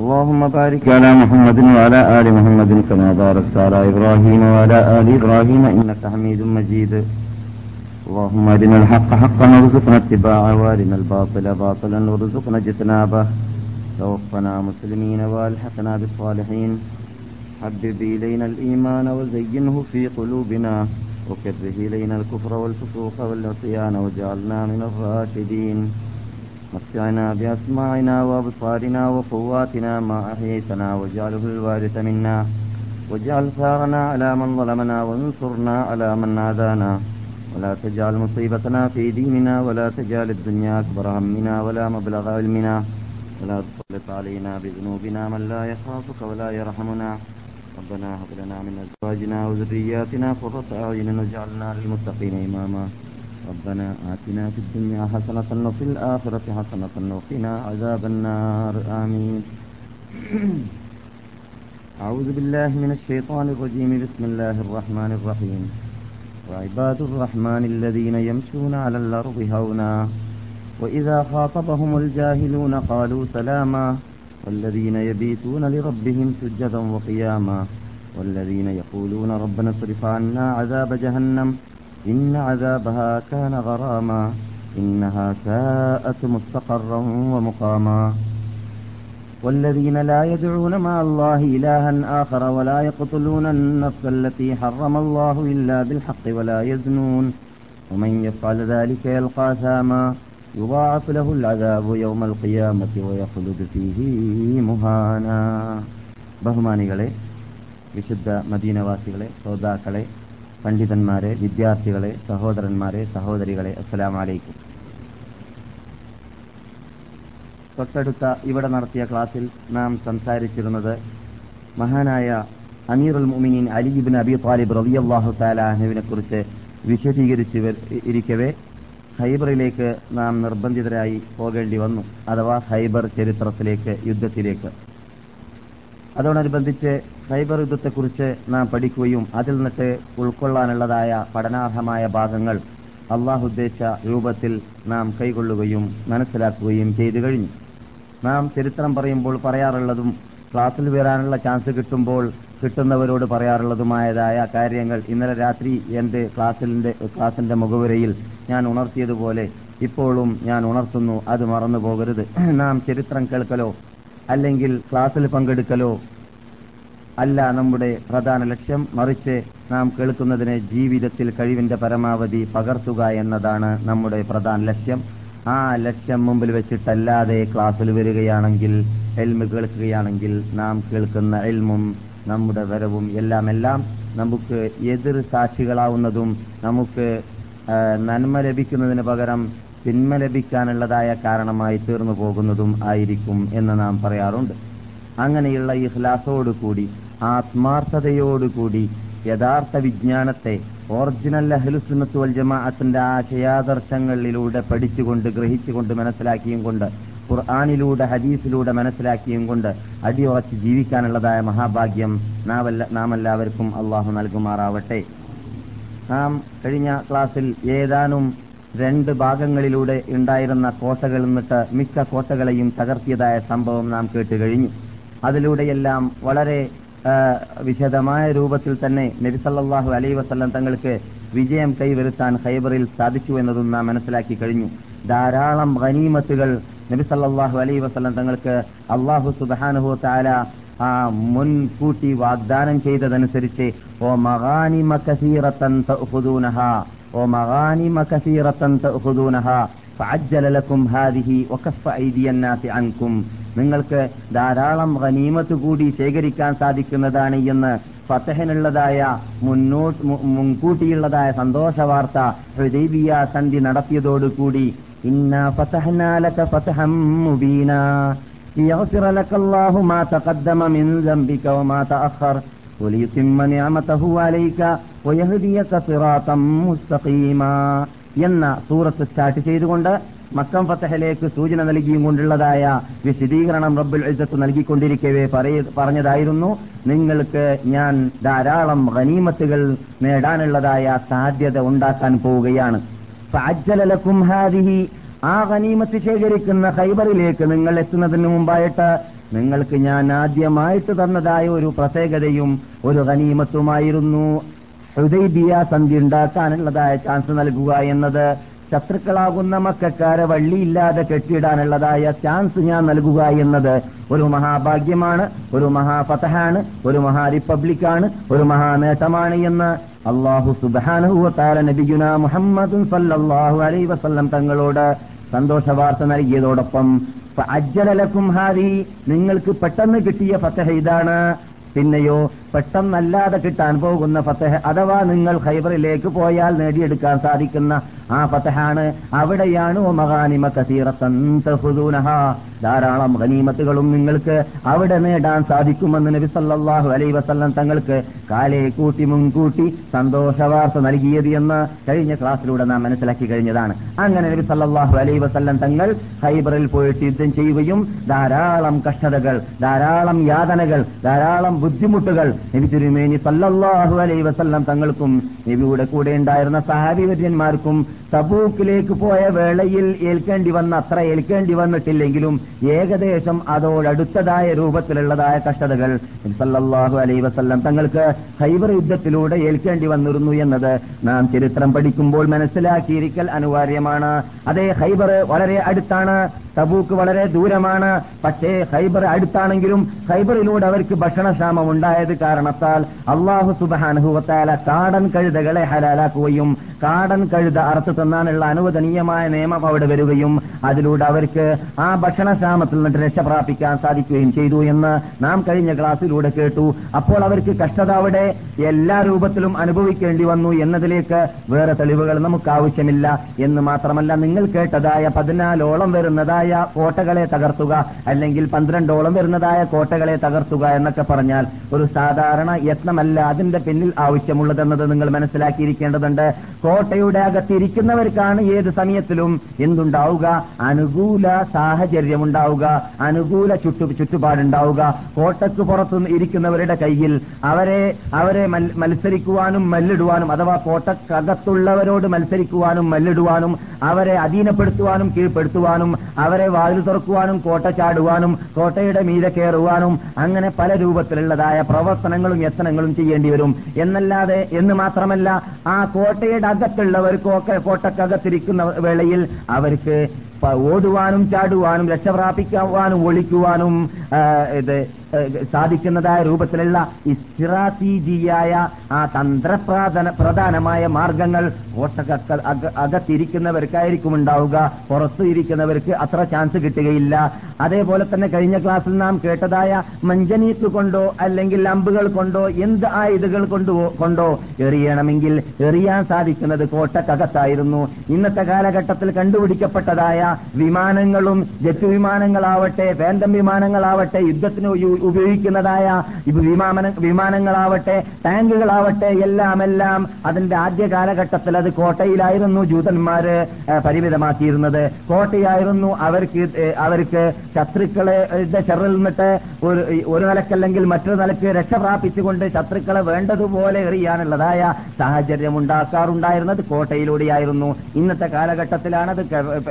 اللهم بارك على محمد وعلى آل محمد كما باركت على إبراهيم وعلى آل إبراهيم إنك حميد مجيد. اللهم أرنا الحق حقا وارزقنا اتباعه وأرنا الباطل باطلا وارزقنا اجتنابه. توفنا مسلمين وألحقنا بالصالحين. حبب إلينا الإيمان وزينه في قلوبنا. وكره إلينا الكفر والفسوق والعصيان واجعلنا من الراشدين. متعنا بأسماعنا وأبصارنا وقواتنا ما أحييتنا واجعله الوارث منا واجعل ثارنا على من ظلمنا وانصرنا على من عادانا ولا تجعل مصيبتنا في ديننا ولا تجعل الدنيا أكبر همنا ولا مبلغ علمنا ولا تسلط علينا بذنوبنا من لا يخافك ولا يرحمنا ربنا هب لنا من أزواجنا وذرياتنا قرة أعين واجعلنا للمتقين إماما ربنا آتنا في الدنيا حسنة وفي الآخرة حسنة وقنا عذاب النار. آمين. أعوذ بالله من الشيطان الرجيم. بسم الله الرحمن الرحيم. وعباد الرحمن الذين يمشون على الأرض هونا. وإذا خاطبهم الجاهلون قالوا سلاما. والذين يبيتون لربهم سجدا وقياما. والذين يقولون ربنا اصرف عنا عذاب جهنم. إن عذابها كان غراما إنها ساءت مستقرا ومقاما والذين لا يدعون مع الله إلها آخر ولا يقتلون النفس التي حرم الله إلا بالحق ولا يزنون ومن يفعل ذلك يلقى ثاما يضاعف له العذاب يوم القيامة ويخلد فيه مهانا ബഹുമാനികളെ വിശുദ്ധ മദീനവാസികളെ ശ്രോതാക്കളെ പണ്ഡിതന്മാരെ വിദ്യാർത്ഥികളെ സഹോദരന്മാരെ സഹോദരികളെ അസ്സലാം വലൈക്കും തൊട്ടടുത്ത ഇവിടെ നടത്തിയ ക്ലാസ്സിൽ നാം സംസാരിച്ചിരുന്നത് മഹാനായ അമീറുൽ മുമിനീൻ അലിബിൻ അബി താലിബ് റബിയല്ലാഹു താലാഹുവിനെ കുറിച്ച് വിശദീകരിച്ച് ഇരിക്കവേ ഹൈബറിലേക്ക് നാം നിർബന്ധിതരായി പോകേണ്ടി വന്നു. അഥവാ ഹൈബർ ചരിത്രത്തിലേക്ക് യുദ്ധത്തിലേക്ക്. അതോടനുബന്ധിച്ച് സൈബർ യുദ്ധത്തെക്കുറിച്ച് നാം പഠിക്കുകയും അതിൽ നിന്നിട്ട് ഉൾക്കൊള്ളാനുള്ളതായ പഠനാർഹമായ ഭാഗങ്ങൾ അള്ളാഹു ഉദ്ദേശിച്ച രൂപത്തിൽ നാം കൈകൊള്ളുകയും മനസ്സിലാക്കുകയും ചെയ്തു കഴിഞ്ഞു. നാം ചരിത്രം പറയുമ്പോൾ പറയാറുള്ളതും ക്ലാസ്സിൽ വരാനുള്ള ചാൻസ് കിട്ടുമ്പോൾ കിട്ടുന്നവരോട് പറയാറുള്ളതുമായതായ കാര്യങ്ങൾ ഇന്നലെ രാത്രി എന്റെ ക്ലാസ്സിന്റെ ക്ലാസിന്റെ മുഖവുരയിൽ ഞാൻ ഉണർത്തിയതുപോലെ ഇപ്പോഴും ഞാൻ ഉണർത്തുന്നു അത് മറന്നു പോകരുത് നാം ചരിത്രം കേൾക്കലോ അല്ലെങ്കിൽ ക്ലാസ്സിൽ പങ്കെടുക്കലോ അല്ല നമ്മുടെ പ്രധാന ലക്ഷ്യം മറിച്ച് നാം കേൾക്കുന്നതിനെ ജീവിതത്തിൽ കഴിവിന്റെ പരമാവധി പകർത്തുക എന്നതാണ് നമ്മുടെ പ്രധാന ലക്ഷ്യം. ആ ലക്ഷ്യം മുമ്പിൽ വെച്ചിട്ടല്ലാതെ ക്ലാസ്സിൽ വരികയാണെങ്കിൽ എൽമ് കേൾക്കുകയാണെങ്കിൽ നാം കേൾക്കുന്ന എൽമും നമ്മുടെ വരവും എല്ലാം എല്ലാം നമുക്ക് എതിർ സാക്ഷികളാവുന്നതും നമുക്ക് നന്മ ലഭിക്കുന്നതിന് പകരം തിന്മ ലഭിക്കാനുള്ളതായ കാരണമായി തീർന്നു പോകുന്നതും ആയിരിക്കും എന്ന് നാം പറയാറുണ്ട്. അങ്ങനെയുള്ള ഇഹ്ലാസോടുകൂടി ആത്മാർത്ഥതയോടുകൂടി യഥാർത്ഥ വിജ്ഞാനത്തെ ഒറിജിനൽ അഹ്ലുസുന്നത്ത് വൽ ജമാഅത്തിന്റെ ആശയാദർശങ്ങളിലൂടെ പഠിച്ചുകൊണ്ട് ഗ്രഹിച്ചുകൊണ്ട് മനസ്സിലാക്കിയും കൊണ്ട് ഖുർആാനിലൂടെ ഹദീസിലൂടെ മനസ്സിലാക്കിയും കൊണ്ട് അടിയുറച്ച് ജീവിക്കാനുള്ളതായ മഹാഭാഗ്യം നാം എല്ലാവർക്കും അള്ളാഹു നൽകുമാറാവട്ടെ. നാം കഴിഞ്ഞ ക്ലാസ്സിൽ ഏതാനും രണ്ട് ഭാഗങ്ങളിലൂടെ ഉണ്ടായിരുന്ന കോട്ടകൾ നിന്നിട്ട് മിക്ക കോട്ടകളെയും തകർത്തിയതായ സംഭവം നാം കേട്ട് കഴിഞ്ഞു. അതിലൂടെയെല്ലാം വളരെ വിശദമായ രൂപത്തിൽ തന്നെ നബിസല്ലാഹു അലൈ വസ്ലം തങ്ങൾക്ക് വിജയം കൈവരുത്താൻ ഹൈബറിൽ സാധിച്ചു എന്നതും നാം മനസ്സിലാക്കി കഴിഞ്ഞു. ധാരാളം ഖനീമത്തുകൾ നബിസല്ലാഹു അലൈ വസ്ലം തങ്ങൾക്ക് അള്ളാഹു സുബാനുഹു താല ആ മുൻകൂട്ടി വാഗ്ദാനം ചെയ്തതനുസരിച്ച് ഓ മഗാനിമ കസീറത്തൻ തഅഖുദൂനഹ ഓ മഗാനിമ കസീറത്തൻ തഅഖുദൂനഹ ഫഅജ്ജല ലക്കും ഹാദിഹി വകഫ ഐദിയന്നാസി അൻകും നിങ്ങൾക്ക് ധാരാളം ഗനീമത്ത് കൂടി ശേഖരിക്കാൻ സാധിക്കുന്നതാണ് എന്ന് ഫത്തഹിനുള്ളതായ മുന്നോട്ട് മു- മുൻകൂട്ടിയുള്ളതായ സന്തോഷ വാർത്ത ഹൃദൈബിയ സന്ധി നടത്തിയതോടുകൂടി ഇന്ന ഫതഹ്നാലക ഫതഹം മുബീന ليغفر لك الله ما تقدم من ذنبك وما تأخر وليتم نعمته عليك മുസ്തഖീമാ എന്ന സൂറത്ത് സ്റ്റാർട്ട് ചെയ്തുകൊണ്ട് മക്കം ഫത്തഹലേക്ക് സൂചന നൽകിയും കൊണ്ടുള്ളതായ വിശദീകരണം റബ്ബുൽ ഇസത്ത് നൽകിക്കൊണ്ടിരിക്കവേ പറഞ്ഞതായിരുന്നു. നിങ്ങൾക്ക് ഞാൻ ധാരാളം ഖനീമത്തുകൾ നേടാനുള്ളതായ സാധ്യത ഉണ്ടാക്കാൻ പോവുകയാണ്. ഫഅജ്ജലലക്കും ഹാദിഹി. ആ ഖനീമത്ത് ശേഖരിക്കുന്ന ഹൈബറിലേക്ക് നിങ്ങൾ എത്തുന്നതിന് മുമ്പായിട്ട് നിങ്ങൾക്ക് ഞാൻ ആദ്യമായിട്ട് തന്നതായ ഒരു പ്രത്യേകതയും ഒരു ഖനീമത്തുമായിരുന്നു ഹൃദയബിയ സന്ധി ഉണ്ടാക്കാനുള്ളതായ ചാൻസ് നൽകുക എന്നത് ശത്രുക്കളാകുന്ന മക്കാരെ വള്ളിയില്ലാതെ കെട്ടിയിടാനുള്ളതായ ചാൻസ് ഞാൻ നൽകുക എന്നത് ഒരു മഹാഭാഗ്യമാണ് ഒരു മഹാഫതഹാണ് ഒരു മഹാ റിപ്പബ്ലിക്കാണ് ഒരു മഹാനേട്ടമാണ് എന്ന് അള്ളാഹു സുബാനുഹുവത്താല മുഹമ്മദ് സല്ലല്ലാഹു അലൈ വസല്ലം തങ്ങളോട് സന്തോഷ വാർത്ത നൽകിയതോടൊപ്പം അജ്ജലലക്കും ഹാരി നിങ്ങൾക്ക് പെട്ടെന്ന് കിട്ടിയ ഫതഹ ഇതാണ്. പിന്നെയോ പെട്ടെന്നല്ലാതെ കിട്ടാൻ പോകുന്ന ഫത്തഹ അഥവാ നിങ്ങൾ ഹൈബറിലേക്ക് പോയാൽ നേടിയെടുക്കാൻ സാധിക്കുന്ന ആ ഫത്തഹാണ് അവിടെയാണ് മഹാനിമ കസീറത്തൻ തഹുദൂനഹ. ധാരാളം ഖനീമത്തുകളും നിങ്ങൾക്ക് അവിടെ നേടാൻ സാധിക്കുമെന്ന് നബി സല്ലാഹു അലൈ വസല്ലം തങ്ങൾക്ക് കാലേ കൂട്ടി മുൻകൂട്ടി സന്തോഷവാർത്ത നൽകിയത് എന്ന് കഴിഞ്ഞ ക്ലാസ്സിലൂടെ നാം മനസ്സിലാക്കി കഴിഞ്ഞതാണ്. അങ്ങനെ നബി സല്ലാഹു അലൈ വസല്ലം തങ്ങൾ ഹൈബറിൽ പോയിട്ട് യുദ്ധം ചെയ്യുകയും ധാരാളം കഷ്ടതകൾ ധാരാളം യാതനകൾ ധാരാളം ബുദ്ധിമുട്ടുകൾ നബി തിരുമേനി സല്ലല്ലാഹു അലൈ വസല്ലം തങ്ങൾക്കും നബിയുടെ കൂടെ ഉണ്ടായിരുന്ന സഹാബിവര്യന്മാർക്കും തബൂക്കിലേക്ക് പോയ വേളയിൽ ഏൽക്കേണ്ടി വന്ന അത്ര ഏൽക്കേണ്ടി വന്നിട്ടില്ലെങ്കിലും ഏകദേശം അതോടടുത്തതായ രൂപത്തിലുള്ളതായ കഷ്ടതകൾ സല്ലാഹു അലൈഹി വസല്ലം തങ്ങൾക്ക് ഹൈബർ യുദ്ധത്തിലൂടെ ഏൽക്കേണ്ടി വന്നിരുന്നു എന്നത് നാം ചരിത്രം പഠിക്കുമ്പോൾ മനസ്സിലാക്കിയിരിക്കൽ അനിവാര്യമാണ്. അതേ ഹൈബർ വളരെ അടുത്താണ്. തബൂക്ക് വളരെ ദൂരമാണ്. പക്ഷേ ഹൈബർ അടുത്താണെങ്കിലും ഹൈബറിലൂടെ അവർക്ക് ഭക്ഷണക്ഷാമം ഉണ്ടായത് കാരണത്താൽ അള്ളാഹു സുബാനുഭവത്താല കാടൻ കഴുതകളെ ഹലാലാക്കുകയും കാടൻ കഴുത അറുത്ത് തന്നാനുള്ള അനുവദനീയമായ നിയമം അവിടെ വരികയും അതിലൂടെ അവർക്ക് ആ ഭക്ഷണക്ഷാമത്തിൽ നിന്ന് രക്ഷ പ്രാപിക്കാൻ സാധിക്കുകയും ചെയ്തു എന്ന് നാം കഴിഞ്ഞ ക്ലാസ്സിലൂടെ കേട്ടു. അപ്പോൾ അവർക്ക് കഷ്ടത അവിടെ എല്ലാ രൂപത്തിലും അനുഭവിക്കേണ്ടി വന്നു എന്നതിലേക്ക് വേറെ തെളിവുകൾ നമുക്ക് ആവശ്യമില്ല എന്ന് മാത്രമല്ല നിങ്ങൾ കേട്ടതായ പതിനാലോളം വരുന്നതായ കോട്ടകളെ തകർത്തുക അല്ലെങ്കിൽ പന്ത്രണ്ടോളം വരുന്നതായ കോട്ടകളെ തകർത്തുക എന്നൊക്കെ പറഞ്ഞാൽ ഒരു സാധാരണ യത്നമല്ല അതിന്റെ പിന്നിൽ ആവശ്യമുള്ളതെന്നത് നിങ്ങൾ മനസ്സിലാക്കിയിരിക്കേണ്ടതുണ്ട്. കോട്ടയുടെ അകത്തിരിക്കുന്നവർക്കാണ് ഏത് സമയത്തിലും എന്തുണ്ടാവുക? അനുകൂല സാഹചര്യം ഉണ്ടാവുക അനുകൂല ചുറ്റു ചുറ്റുപാടുണ്ടാവുക. കോട്ടയ്ക്ക് പുറത്തു ഇരിക്കുന്നവരുടെ കയ്യിൽ അവരെ അവരെ മത്സരിക്കുവാനും മല്ലിടുവാനും അഥവാ കോട്ടക്കകത്തുള്ളവരോട് മത്സരിക്കുവാനും മല്ലിടുവാനും അവരെ അധീനപ്പെടുത്തുവാനും കീഴ്പ്പെടുത്തുവാനും അവരെ വാതിൽ തുറക്കുവാനും കോട്ട ചാടുവാനും കോട്ടയുടെ മീതെ കയറുവാനും അങ്ങനെ പല രൂപത്തിലുള്ളതായ പ്രവർത്തനങ്ങളും യത്നങ്ങളും ചെയ്യേണ്ടി വരും. എന്നല്ലാതെ എന്ന് മാത്രമല്ല ആ കോട്ടയുടെ അകത്തുള്ളവർക്കൊക്കെ കോട്ടക്കകത്തിരിക്കുന്ന വേളയിൽ അവർക്ക് ഓടുവാനും ചാടുവാനും രക്ഷപ്രാപിക്കുവാനും ഒളിക്കുവാനും ഇത് സാധിക്കുന്നതായ രൂപത്തിലുള്ള ഇസ്റ്റിറാറ്റീജിയായ ആ തന്ത്രപ്രാധാന പ്രധാനമായ മാർഗങ്ങൾ കോട്ടക്കക്ക അകത്തിരിക്കുന്നവർക്കായിരിക്കും ഉണ്ടാവുക. പുറത്തു ഇരിക്കുന്നവർക്ക് അത്ര ചാൻസ് കിട്ടുകയില്ല. അതേപോലെ തന്നെ കഴിഞ്ഞ ക്ലാസ്സിൽ നാം കേട്ടതായ മഞ്ചനീക്ക് കൊണ്ടോ അല്ലെങ്കിൽ അമ്പുകൾ കൊണ്ടോ എന്ത് ആയുധകൾ കൊണ്ടോ കൊണ്ടോ എറിയണമെങ്കിൽ എറിയാൻ സാധിക്കുന്നത് കോട്ടക്കകത്തായിരുന്നു. ഇന്നത്തെ കാലഘട്ടത്തിൽ കണ്ടുപിടിക്കപ്പെട്ടതായ വിമാനങ്ങളും ജെറ്റ് വിമാനങ്ങളാവട്ടെ ഫാന്റം വിമാനങ്ങളാവട്ടെ യുദ്ധത്തിന് ഉപയോഗിക്കുന്നതായ വിമാന വിമാനങ്ങളാവട്ടെ ടാങ്കുകളാവട്ടെ എല്ലാം എല്ലാം അതിന്റെ ആദ്യ കാലഘട്ടത്തിൽ അത് കോട്ടയിലായിരുന്നു ജൂതന്മാര് പരിമിതമാക്കിയിരുന്നത്. കോട്ടയായിരുന്നു അവർക്ക് അവർക്ക് ശത്രുക്കളെ ഷെറിൽ നിന്നിട്ട് ഒരു ഒരു നിലക്കല്ലെങ്കിൽ മറ്റൊരു നിലയ്ക്ക് രക്ഷ പ്രാപിച്ചുകൊണ്ട് ശത്രുക്കളെ വേണ്ടതുപോലെ എറിയാനുള്ളതായ സാഹചര്യം ഉണ്ടാക്കാറുണ്ടായിരുന്നത് കോട്ടയിലൂടെയായിരുന്നു. ഇന്നത്തെ കാലഘട്ടത്തിലാണത്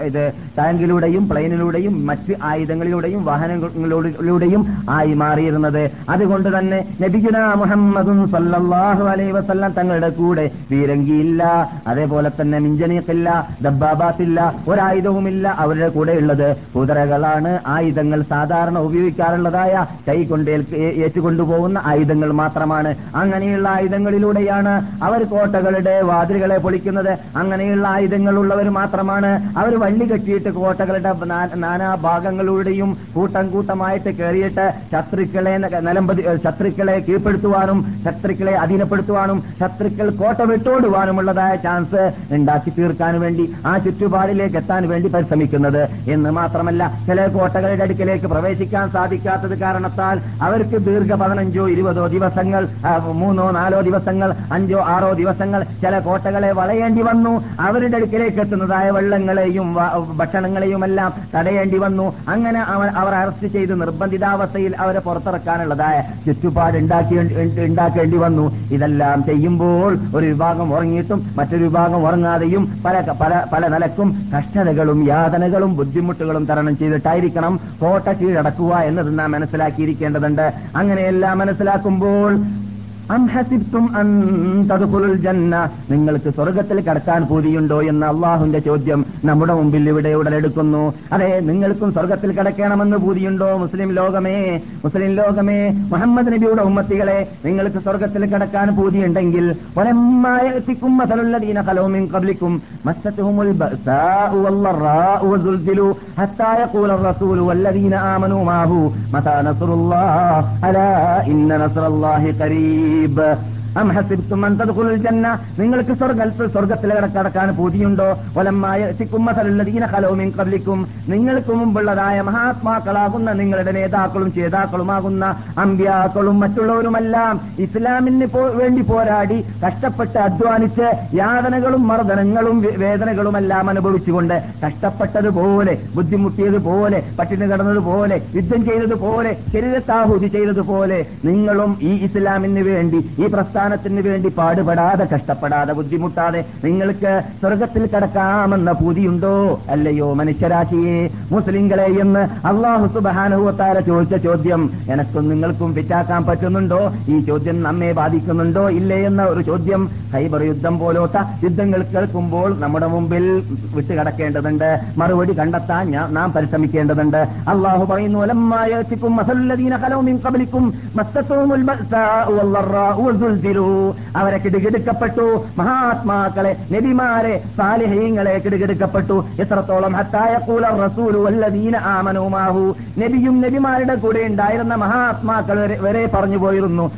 ഇത് ടാങ്കിലൂടെയും പ്ലെയിനിലൂടെയും മറ്റ് ആയുധങ്ങളിലൂടെയും വാഹനങ്ങളിലൂടെയും ആയി മാറിയിരുന്നത്. അതുകൊണ്ട് തന്നെ നബിഗുന മുഹമ്മദും സല്ലാഹു അലൈ വസല്ലം തങ്ങളുടെ കൂടെ വീരങ്കിയില്ല അതേപോലെ തന്നെ മിഞ്ചനീക്കില്ല ദബ്ബാബാത്തില്ല ഒരായുധവുമില്ല അവരുടെ കൂടെ ഉള്ളത്. കുതിരകളാണ് ആയുധങ്ങൾ സാധാരണ ഉപയോഗിക്കാറുള്ളതായ കൈകൊണ്ട് ഏറ്റുകൊണ്ടുപോകുന്ന ആയുധങ്ങൾ മാത്രമാണ്. അങ്ങനെയുള്ള ആയുധങ്ങളിലൂടെയാണ് അവർ കോട്ടകളുടെ വാതിലുകളെ പൊളിക്കുന്നത്. അങ്ങനെയുള്ള ആയുധങ്ങൾ ഉള്ളവർ മാത്രമാണ്. അവർ വള്ളി കെട്ടിയിട്ട് കോട്ടകളുടെ നാനാ ഭാഗങ്ങളിലൂടെയും കൂട്ടം കൂട്ടമായിട്ട് കയറിയിട്ട് ശത്രുക്കളെ നിലമ്പതി ശത്രുക്കളെ കീഴ്പ്പെടുത്തുവാനും ശത്രുക്കളെ അധീനപ്പെടുത്തുവാനും ശത്രുക്കൾ കോട്ട വിട്ടോടുവാനുമുള്ളതായ ചാൻസ് ഉണ്ടാക്കി തീർക്കാൻ വേണ്ടി ആ ചുറ്റുപാടിലേക്ക് എത്താൻ വേണ്ടി പരിശ്രമിക്കുന്നത്. എന്ന് മാത്രമല്ല ചില കോട്ടകളുടെ അടുക്കിലേക്ക് പ്രവേശിക്കാൻ സാധിക്കാത്തത് കാരണത്താൽ അവർക്ക് ദീർഘ പതിനഞ്ചോ ഇരുപതോ ദിവസങ്ങൾ മൂന്നോ നാലോ ദിവസങ്ങൾ അഞ്ചോ ആറോ ദിവസങ്ങൾ ചില കോട്ടകളെ വളയേണ്ടി വന്നു. അവരുടെ അടുക്കിലേക്ക് എത്തുന്നതായ വെള്ളങ്ങളെയും ഭക്ഷണങ്ങളെയുമെല്ലാം തടയേണ്ടി വന്നു. അങ്ങനെ അവർ അറസ്റ്റ് ചെയ്ത് നിർബന്ധിതാവസ്ഥയിൽ അവരെ പുറത്തിറക്കാനുള്ളതായ ചുറ്റുപാട് ഉണ്ടാക്കി ഉണ്ടാക്കേണ്ടി വന്നു. ഇതെല്ലാം ചെയ്യുമ്പോൾ ഒരു വിഭാഗം ഉറങ്ങിയിട്ടും മറ്റൊരു വിഭാഗം ഉറങ്ങാതെയും പല പല പല നിലക്കും കഷ്ടതകളും യാതനകളും ബുദ്ധിമുട്ടുകളും തരണം ചെയ്തിട്ടായിരിക്കണം കോട്ട കീഴടക്കുക എന്നത് നാം മനസ്സിലാക്കിയിരിക്കേണ്ടതുണ്ട്. അങ്ങനെയെല്ലാം മനസ്സിലാക്കുമ്പോൾ അം ഹസിബ്തും അൻ തദ്ഖുലുൽ ജന്ന നിങ്ങൾക്ക് സ്വർഗത്തിൽ കടക്കാൻ പൂതിയുണ്ടോ എന്ന അള്ളാഹുന്റെ ചോദ്യം നമ്മുടെ മുമ്പിൽ ഇവിടെ ഉടലെടുക്കുന്നു. അതെ നിങ്ങൾക്കും സ്വർഗത്തിൽ കടക്കണമെന്ന് പൂതിയുണ്ടോ മുസ്ലിം ലോകമേ? മുസ്ലിം ലോകമേ മുഹമ്മദ് നബിയുടെ ഉമ്മത്തികളെ നിങ്ങൾക്ക് സ്വർഗത്തിൽ കടക്കാൻ പൂതിയുണ്ടെങ്കിൽ ഖലൂ മിൻ അലാ ഇന്ന Sheba. നിങ്ങൾക്ക് സ്വർഗത്തിൽ സ്വർഗത്തിൽ കടക്കാൻ പൂതിയുണ്ടോ? വലമ്മായ സിക്കുമ്മസലുല്ലദീന ഖലൂ മിൻ ഖബ്ലിക്കും. നിങ്ങൾക്ക് മുമ്പുള്ളതായ മഹാത്മാക്കളാകുന്ന നിങ്ങളുടെ നേതാക്കളും ചേതാക്കളുമാകുന്ന അമ്പ്യാക്കളും മറ്റുള്ളവരുമെല്ലാം ഇസ്ലാമിന് വേണ്ടി പോരാടി കഷ്ടപ്പെട്ട് അധ്വാനിച്ച് യാതനകളും മർദ്ദനങ്ങളും വേദനകളും എല്ലാം അനുഭവിച്ചുകൊണ്ട് കഷ്ടപ്പെട്ടതുപോലെ ബുദ്ധിമുട്ടിയതുപോലെ പട്ടിണി കടന്നതുപോലെ യുദ്ധം ചെയ്തതുപോലെ ശരീരത്താഹുതി ചെയ്തതുപോലെ നിങ്ങളും ഈ ഇസ്ലാമിന് വേണ്ടി ഈ പ്രസ്ഥാനത്തിന് വേണ്ടി പാടുപെടാതെ കഷ്ടപ്പെടാതെ ബുദ്ധിമുട്ടാതെ നിങ്ങൾക്ക് സ്വർഗത്തിൽ കടക്കാമെന്ന പൂതിയുണ്ടോ? അല്ലയോ മനുഷ്യരാശിയെ മുസ്ലിങ്ങളെ എന്ന് അള്ളാഹു സുബാനുഭവത്താര ചോദിച്ച ചോദ്യം എനക്കും നിങ്ങൾക്കും വിറ്റാക്കാൻ പറ്റുന്നുണ്ടോ? ഈ ചോദ്യം നമ്മെ ബാധിക്കുന്നുണ്ടോ? ഇല്ലേ? എന്ന ഒരു ചോദ്യം ഹൈബർ യുദ്ധം പോലോത്ത യുദ്ധങ്ങൾ കേൾക്കുമ്പോൾ നമ്മുടെ മുമ്പിൽ വിട്ടുകിടക്കേണ്ടതുണ്ട്. മറുപടി കണ്ടെത്താൻ നാം പരിശ്രമിക്കേണ്ടതുണ്ട്. അള്ളാഹു പറയുന്നു "വലമ്മായഅതികും വസുൽസിലൂ." അവരെ കിടുകിടുക്കപ്പെട്ടു. മഹാത്മാക്കളെ നബിമാരെ സാലിഹീങ്ങളെ കിടുകിടുക്കപ്പെട്ടു. എത്രത്തോളം ഹത്തായ കൂല റസൂലു വല്ലദീന ആമനൂ മാഹു. നബിയും നബിമാരുടെ കൂടെ ഉണ്ടായിരുന്ന മഹാത്മാക്കൾ വരെ- പറഞ്ഞു പോയിരുന്നു.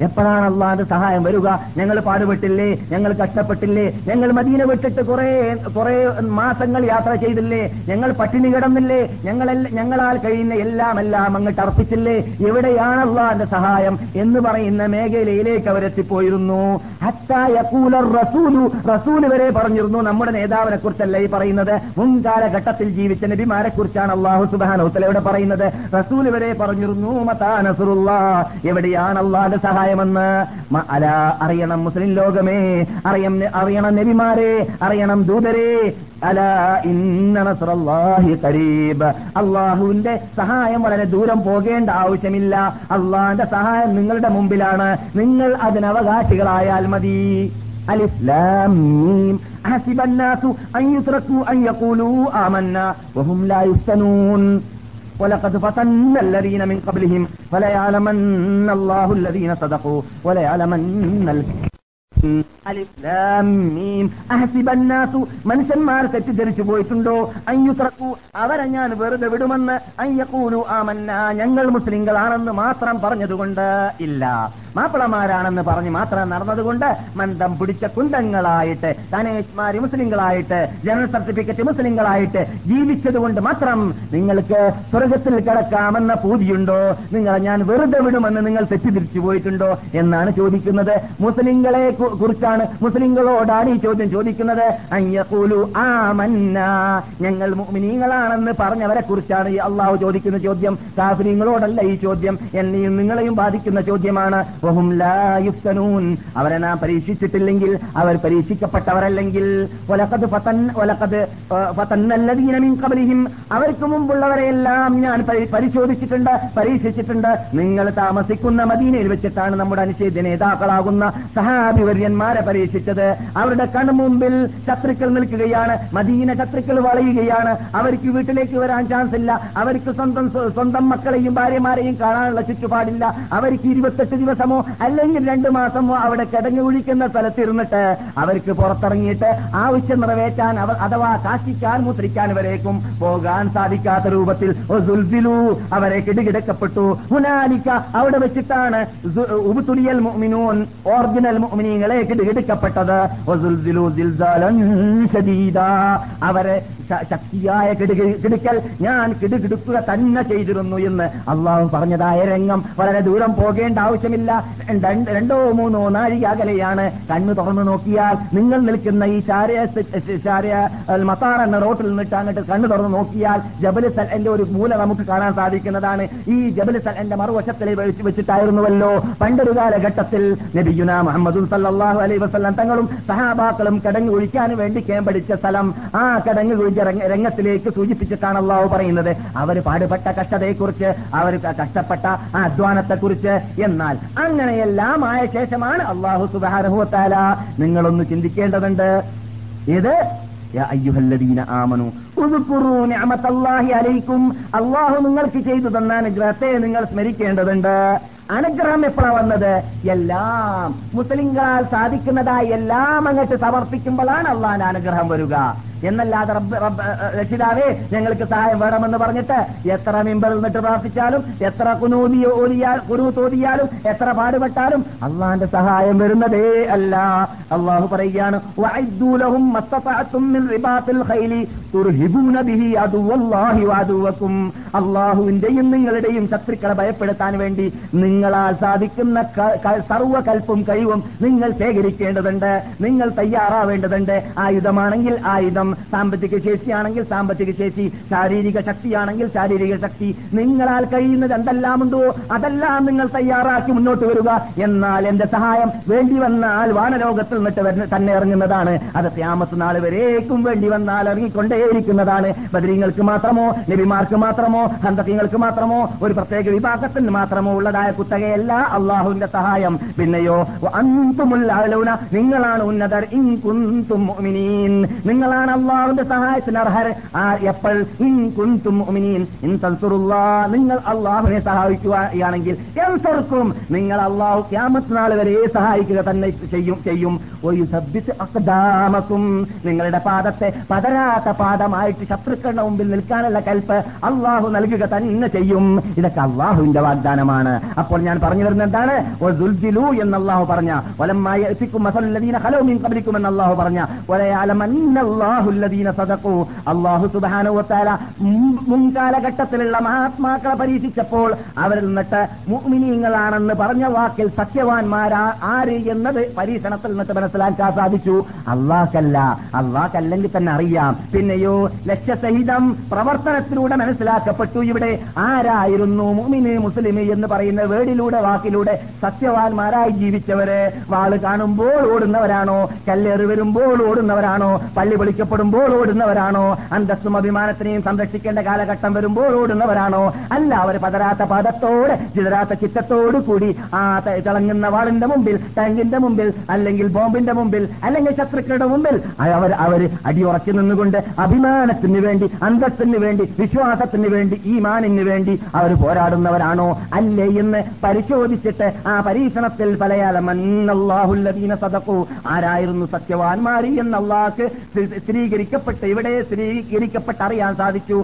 എപ്പോഴാണ് അള്ളാന്റെ സഹായം വരിക? ഞങ്ങൾ പാടുപെട്ടില്ലേ? ഞങ്ങൾ കഷ്ടപ്പെട്ടില്ലേ? ഞങ്ങൾ മദീന വിട്ടിട്ട് കുറെ കുറെ മാസങ്ങൾ യാത്ര ചെയ്തില്ലേ? ഞങ്ങൾ പട്ടിണി കിടന്നില്ലേ? ഞങ്ങൾ ഞങ്ങളാൽ കഴിയുന്ന എല്ലാം എല്ലാം അങ്ങോട്ട് അർപ്പിച്ചില്ലേ? എവിടെയാണ് അള്ളാന്റെ സഹായം എന്ന് പറയുന്ന മേഖലയിലേക്ക് അവരെത്തിപ്പോയിരുന്നു. ഹത്താ യഖൂല റസൂലു റസൂൽ വരെ പറഞ്ഞിരുന്നു. നമ്മുടെ നേതാവിനെ കുറിച്ചല്ല ഈ പറയുന്നത്. മുൻകാലഘട്ടത്തിൽ ജീവിച്ച നബിമാരെ കുറിച്ചാണ് അള്ളാഹു സുബാനോത്തലയുടെ പറയുന്നത്. റസൂൽ വരെ പറഞ്ഞിരുന്നു മതാനസുറുള്ള എവിടെയാണ് അള്ളാഹിന്റെ സഹായമെന്ന്? അല അറിയണം മുസ്ലിം ലോകമേ. അറിയണം അറിയണം നബിമാരെ. അറിയണം ദൂതരെ. അല ഇന്ന നസ്റല്ലാഹി ഖരീബ്. അള്ളാഹുവിന്റെ സഹായം വളരെ ദൂരം പോകേണ്ട ആവശ്യമില്ല. അള്ളാഹിന്റെ സഹായം നിങ്ങളുടെ മുമ്പിലാണ് നിങ്ങൾ അതിന് അവകാശികളായാൽ മതി الإسلام ميم حسب الناس أن يتركوا أن يقولوا آمنا وهم لا يفتنون ولقد فتنا الذين من قبلهم فليعلمن الله الذين صدقوا وليعلمن അഹസിബ അന്നാസു മനുഷ്യന്മാർ തെറ്റിദ്ധരിച്ചു പോയിട്ടുണ്ടോ? അയ്യുത്രക്കു അവരെ ഞാൻ വെറുതെ വിടുമെന്ന് അയ്യക്കൂലു ആമന്ന. ഞങ്ങൾ മുസ്ലിങ്ങളാണെന്ന് മാത്രം പറഞ്ഞതുകൊണ്ട് ഇല്ല. മാപ്പിളമാരാണെന്ന് പറഞ്ഞ് മാത്രം നടന്നതുകൊണ്ട് മന്ദം പിടിച്ച കുന്തങ്ങളായിട്ട് ധനേഷ്മാര് മുസ്ലിങ്ങളായിട്ട് ജനറൽ സർട്ടിഫിക്കറ്റ് മുസ്ലിങ്ങളായിട്ട് ജീവിച്ചതുകൊണ്ട് മാത്രം നിങ്ങൾക്ക് സ്വർഗത്തിൽ കിടക്കാമെന്ന പൂതിയുണ്ടോ? നിങ്ങളെ ഞാൻ വെറുതെ വിടുമെന്ന് നിങ്ങൾ തെറ്റിദ്ധരിച്ചു പോയിട്ടുണ്ടോ? എന്നാണ് ചോദിക്കുന്നത്. മുസ്ലിങ്ങളെ കുറിച്ചാണ് മുസ്ലിങ്ങളോടാണ് ഈ ചോദ്യം ചോദിക്കുന്നത്? ആമന്ന. ഞങ്ങൾ മുഅ്മിനീങ്ങളാണെന്ന് പറഞ്ഞവരെ കുറിച്ചാണ് ഈ അള്ളാഹു ചോദിക്കുന്ന ചോദ്യം. കാഫിരിങ്ങളോടല്ല ഈ ചോദ്യം. എന്നെയും നിങ്ങളെയും ബാധിക്കുന്ന ചോദ്യമാണ്. അവരെ നാം പരീക്ഷിച്ചിട്ടില്ലെങ്കിൽ അവർ പരീക്ഷിക്കപ്പെട്ടവരല്ലെങ്കിൽ അവർക്ക് മുമ്പുള്ളവരെയെല്ലാം ഞാൻ പരിശോധിച്ചിട്ടുണ്ട് പരീക്ഷിച്ചിട്ടുണ്ട്. നിങ്ങൾ താമസിക്കുന്ന മദീനയിൽ വെച്ചിട്ടാണ് നമ്മുടെ അനുശേദ നേതാക്കളാകുന്ന സഹാബിവര്യന്മാരെ പരീക്ഷിച്ചത്. അവരുടെ കൺമുമ്പിൽ ശത്രുക്കൾ നിൽക്കുകയാണ്. മദീന ശത്രുക്കൾ വളയുകയാണ്. അവർക്ക് വീട്ടിലേക്ക് വരാൻ ചാൻസ് ഇല്ല. അവർക്ക് സ്വന്തം സ്വന്തം മക്കളെയും ഭാര്യമാരെയും കാണാനുള്ള ചുറ്റുപാടില്ല. അവർക്ക് ഇരുപത്തെട്ട് ദിവസമോ അല്ലെങ്കിൽ രണ്ടു മാസമോ അവിടെ കിടങ്ങി ഒഴിക്കുന്ന സ്ഥലത്തിരുന്നിട്ട് അവർക്ക് പുറത്തിറങ്ങിയിട്ട് ആവശ്യം നിറവേറ്റാൻ അവർ അഥവാ കാശിക്കാൻ മുദ്രിക്കാൻ വരേക്കും. പോകാൻ സാധിക്കാത്ത രൂപത്തിൽ അവരെ കിടുകിടക്കപ്പെട്ടു. ഹുനാലിക്ക അവിടെ വെച്ചിട്ടാണ് ഉബുതുലിയൽ മുഅ്മിനൂൻ ഒറിജിനൽ മുഅ്മിനീങ്ങളെ സിൽസാലൻ ശദീദാ. അവരെ ശക്തിയായ കിടുക്കൽ ഞാൻ കിടുകിടുക്കുക തന്നെ ചെയ്തിരുന്നു എന്ന് അള്ളാഹു പറഞ്ഞതായ രംഗം. വളരെ ദൂരം പോകേണ്ട ആവശ്യമില്ല. രണ്ടോ മൂന്നോ നാഴിക അകലെയാണ്. കണ്ണു തുറന്നു നോക്കിയാൽ നിങ്ങൾ നിൽക്കുന്ന ഈ ശാരയ ശാരയ മത്താർ എന്ന റോട്ടിൽ നിന്നിട്ട് അങ്ങോട്ട് കണ്ണു തുറന്നു നോക്കിയാൽ ജബൽ എന്റെ ഒരു മൂല നമുക്ക് കാണാൻ സാധിക്കുന്നതാണ്. ഈ ജബൽ എന്റെ മറുവശത്തിൽ വെച്ച് വെച്ചിട്ടായിരുന്നുവല്ലോ. പണ്ടൊരു കാലഘട്ടത്തിൽ നബിയുന മുഹമ്മദ് സല്ലല്ലാഹു അലൈ വസ്ലാം തങ്ങളും സഹാബാക്കളും കടങ്ങ് ഒഴിക്കാൻ വേണ്ടി കേമ്പടിച്ച സ്ഥലം ആ കടങ്ങ് ഒഴിച്ച രംഗത്തിലേക്ക് സൂചിപ്പിച്ചിട്ടാണ് അള്ളാഹു പറയുന്നത്. അവർ പാടുപെട്ട കഷ്ടതയെക്കുറിച്ച് അവർ കഷ്ടപ്പെട്ട അധ്വാനത്തെക്കുറിച്ച് എന്നാൽ അങ്ങനെയെല്ലാം ആയ ശേഷമാണ് അള്ളാഹു സുബാരഹുത്താല നിങ്ങളൊന്ന് ചിന്തിക്കേണ്ടതുണ്ട്. ഇത് അള്ളാഹു നിങ്ങൾക്ക് ചെയ്തു തന്ന അനുഗ്രഹത്തെ നിങ്ങൾ സ്മരിക്കേണ്ടതുണ്ട്. അനുഗ്രഹം എപ്പോഴാ വന്നത്? എല്ലാം മുസ്ലിങ്ങളാൽ സാധിക്കുന്നതായി എല്ലാം അങ്ങോട്ട് സമർപ്പിക്കുമ്പോഴാണ് അള്ളാഹിന്റെ അനുഗ്രഹം വരിക. എന്നല്ലാതെ റബ്ബ് രക്ഷിതാവേ ഞങ്ങൾക്ക് സഹായം വേണമെന്ന് പറഞ്ഞിട്ട് എത്ര മിമ്പറിൽ നിന്നിട്ട് പ്രാർത്ഥിച്ചാലും എത്ര കുനൂതി ഓതിയാലും എത്ര പാടുപെട്ടാലും അള്ളാന്റെ സഹായം വരുന്നതേ അല്ല. അള്ളാഹു പറയുകയാണ് "വഅദ്ദൂ ലഹും മസ്തതഅതും മിൻ റിബാത്തിൽ ഖൈലി തുർഹിബൂന ബിഹി അദുവല്ലാഹി വഅദുവക്കും. അള്ളാഹുവിന്റെയും നിങ്ങളുടെയും ശത്രുക്കളെ ഭയപ്പെടുത്താൻ വേണ്ടി നിങ്ങളാൽ സാധിക്കുന്ന സർവകൽപ്പും കഴിവും നിങ്ങൾ ശേഖരിക്കേണ്ടതുണ്ട് നിങ്ങൾ തയ്യാറാവേണ്ടതുണ്ട്. ആയുധമാണെങ്കിൽ ആയുധം സാമ്പത്തിക ശേഷിയാണെങ്കിൽ സാമ്പത്തിക ശേഷി ശാരീരിക ശക്തിയാണെങ്കിൽ ശാരീരിക ശക്തി. നിങ്ങളാൽ കഴിയുന്നത് എന്തെല്ലാം ഉണ്ടോ അതെല്ലാം നിങ്ങൾ തയ്യാറാക്കി മുന്നോട്ട് വരിക. എന്നാൽ എന്റെ സഹായം വേണ്ടി വന്നാൽ വാനലോകത്തിൽ നിന്നിട്ട് തന്നെ ഇറങ്ങുന്നതാണ്. അത് ത്യാമത്ത് നാൾ വരേക്കും വേണ്ടി വന്നാൽ ഇറങ്ങിക്കൊണ്ടേയിരിക്കുന്നതാണ്. ബദരീങ്ങൾക്ക് മാത്രമോ നബിമാർക്ക് മാത്രമോ ഹന്തകങ്ങൾക്ക് മാത്രമോ ഒരു പ്രത്യേക വിഭാഗത്തിന് മാത്രമോ ഉള്ളതായ കുത്തകയല്ല അള്ളാഹുവിന്റെ സഹായം. പിന്നെയോ അന്തുമുല്ല നിങ്ങളാണ് ഉന്നതർ ഇൻ കുന്തും നിങ്ങളാണ് അള്ളാഹുവിന്റെ സഹായത്തിന് അർഹർ എപ്പോൾ? നിങ്ങൾ അള്ളാഹുവിനെ സഹായിക്കുകയാണെങ്കിൽ എൻസർക്കും. നിങ്ങൾ അള്ളാഹു ക്യാമത്ത് നാൾ വരെ സഹായിക്കുക തന്നെ ചെയ്യും ചെയ്യും. ഒരു സബ്ദിച്ച് അക്ദാമക്കും നിങ്ങളുടെ പാദത്തെ പതരാത്ത പാദമായിട്ട് ശത്രുക്കളുടെ മുമ്പിൽ നിൽക്കാനുള്ള കൽപ്പ് അള്ളാഹു നൽകുക തന്നെ ചെയ്യും. ഇതൊക്കെ അള്ളാഹുവിന്റെ വാഗ്ദാനമാണ്. അപ്പോൾ ഞാൻ പറഞ്ഞു വരുന്നത് എന്താണ്? എന്ന് അള്ളാഹു പറഞ്ഞ. വലമ്മായ എത്തിക്കും ഹലോ മീൻ കബലിക്കും എന്ന് അള്ളാഹു പറഞ്ഞ. അള്ളാഹു സുബാനുവത്താല മുൻകാലഘട്ടത്തിലുള്ള മഹാത്മാക്കളെ പരീക്ഷിച്ചപ്പോൾ അവരിൽ നിന്നിട്ട് മുഗ്മിനീങ്ങളാണെന്ന് പറഞ്ഞ വാക്കിൽ സത്യവാൻമാരാ ആര് എന്നത് പരീക്ഷണത്തിൽ നിന്നിട്ട് മനസ്സിലാക്കാൻ സാധിച്ചു. അള്ളാഹ്ക്കല്ല. അള്ളാഹ്ക്കല്ലെങ്കിൽ തന്നെ അറിയാം. പിന്നെയോ ലക്ഷ്യസഹിതം പ്രവർത്തനത്തിലൂടെ മനസ്സിലാക്കപ്പെട്ടു. ഇവിടെ ആരായിരുന്നു മുമിന് മുസ്ലിം എന്ന് പറയുന്ന വേടിലൂടെ വാക്കിലൂടെ സത്യവാൻമാരായി ജീവിച്ചവര്? വാൾ കാണുമ്പോൾ ഓടുന്നവരാണോ? കല്ലേറ് വരുമ്പോൾ ഓടുന്നവരാണോ? പള്ളി പൊളിക്കപ്പെടുമ്പോൾ ഓടുന്നവരാണോ? അന്തസ്സും അഭിമാനത്തിനെയും സംരക്ഷിക്കേണ്ട കാലഘട്ടം വരുമ്പോൾ ഓടുന്നവരാണോ? അല്ല അവർ പതരാത്ത പദത്തോട് ചിതരാത്ത ചിത്തത്തോടു കൂടി ആ തിളങ്ങുന്ന വാളിന്റെ മുമ്പിൽ ടാങ്കിന്റെ മുമ്പിൽ അല്ലെങ്കിൽ ബോംബിന്റെ മുമ്പിൽ അല്ലെങ്കിൽ ശത്രുക്കളുടെ മുമ്പിൽ അവർ അവർ അടിയുറച്ചു നിന്നുകൊണ്ട് അഭിമാനത്തിന് വേണ്ടി അന്തസ്സിന് വേണ്ടി വിശ്വാസത്തിന് വേണ്ടി ഈമാനിന് വേണ്ടി അവർ പോരാടുന്നവരാണോ? അല്ലേ എന്ന് പരിശോധിച്ചിട്ട് ആ പരീക്ഷണത്തിൽ പലയാലമന്നല്ലാഹുല്ലദീന സദഖു ആരായിരുന്നു സത്യവാൻമാരി എന്ന് അള്ളാഹ്ക്ക് സ്ഥി- സ്ഥിരീകരിക്കപ്പെട്ട് ഇവിടെ സ്ഥിരീകരിക്കപ്പെട്ട് അറിയാൻ സാധിച്ചു.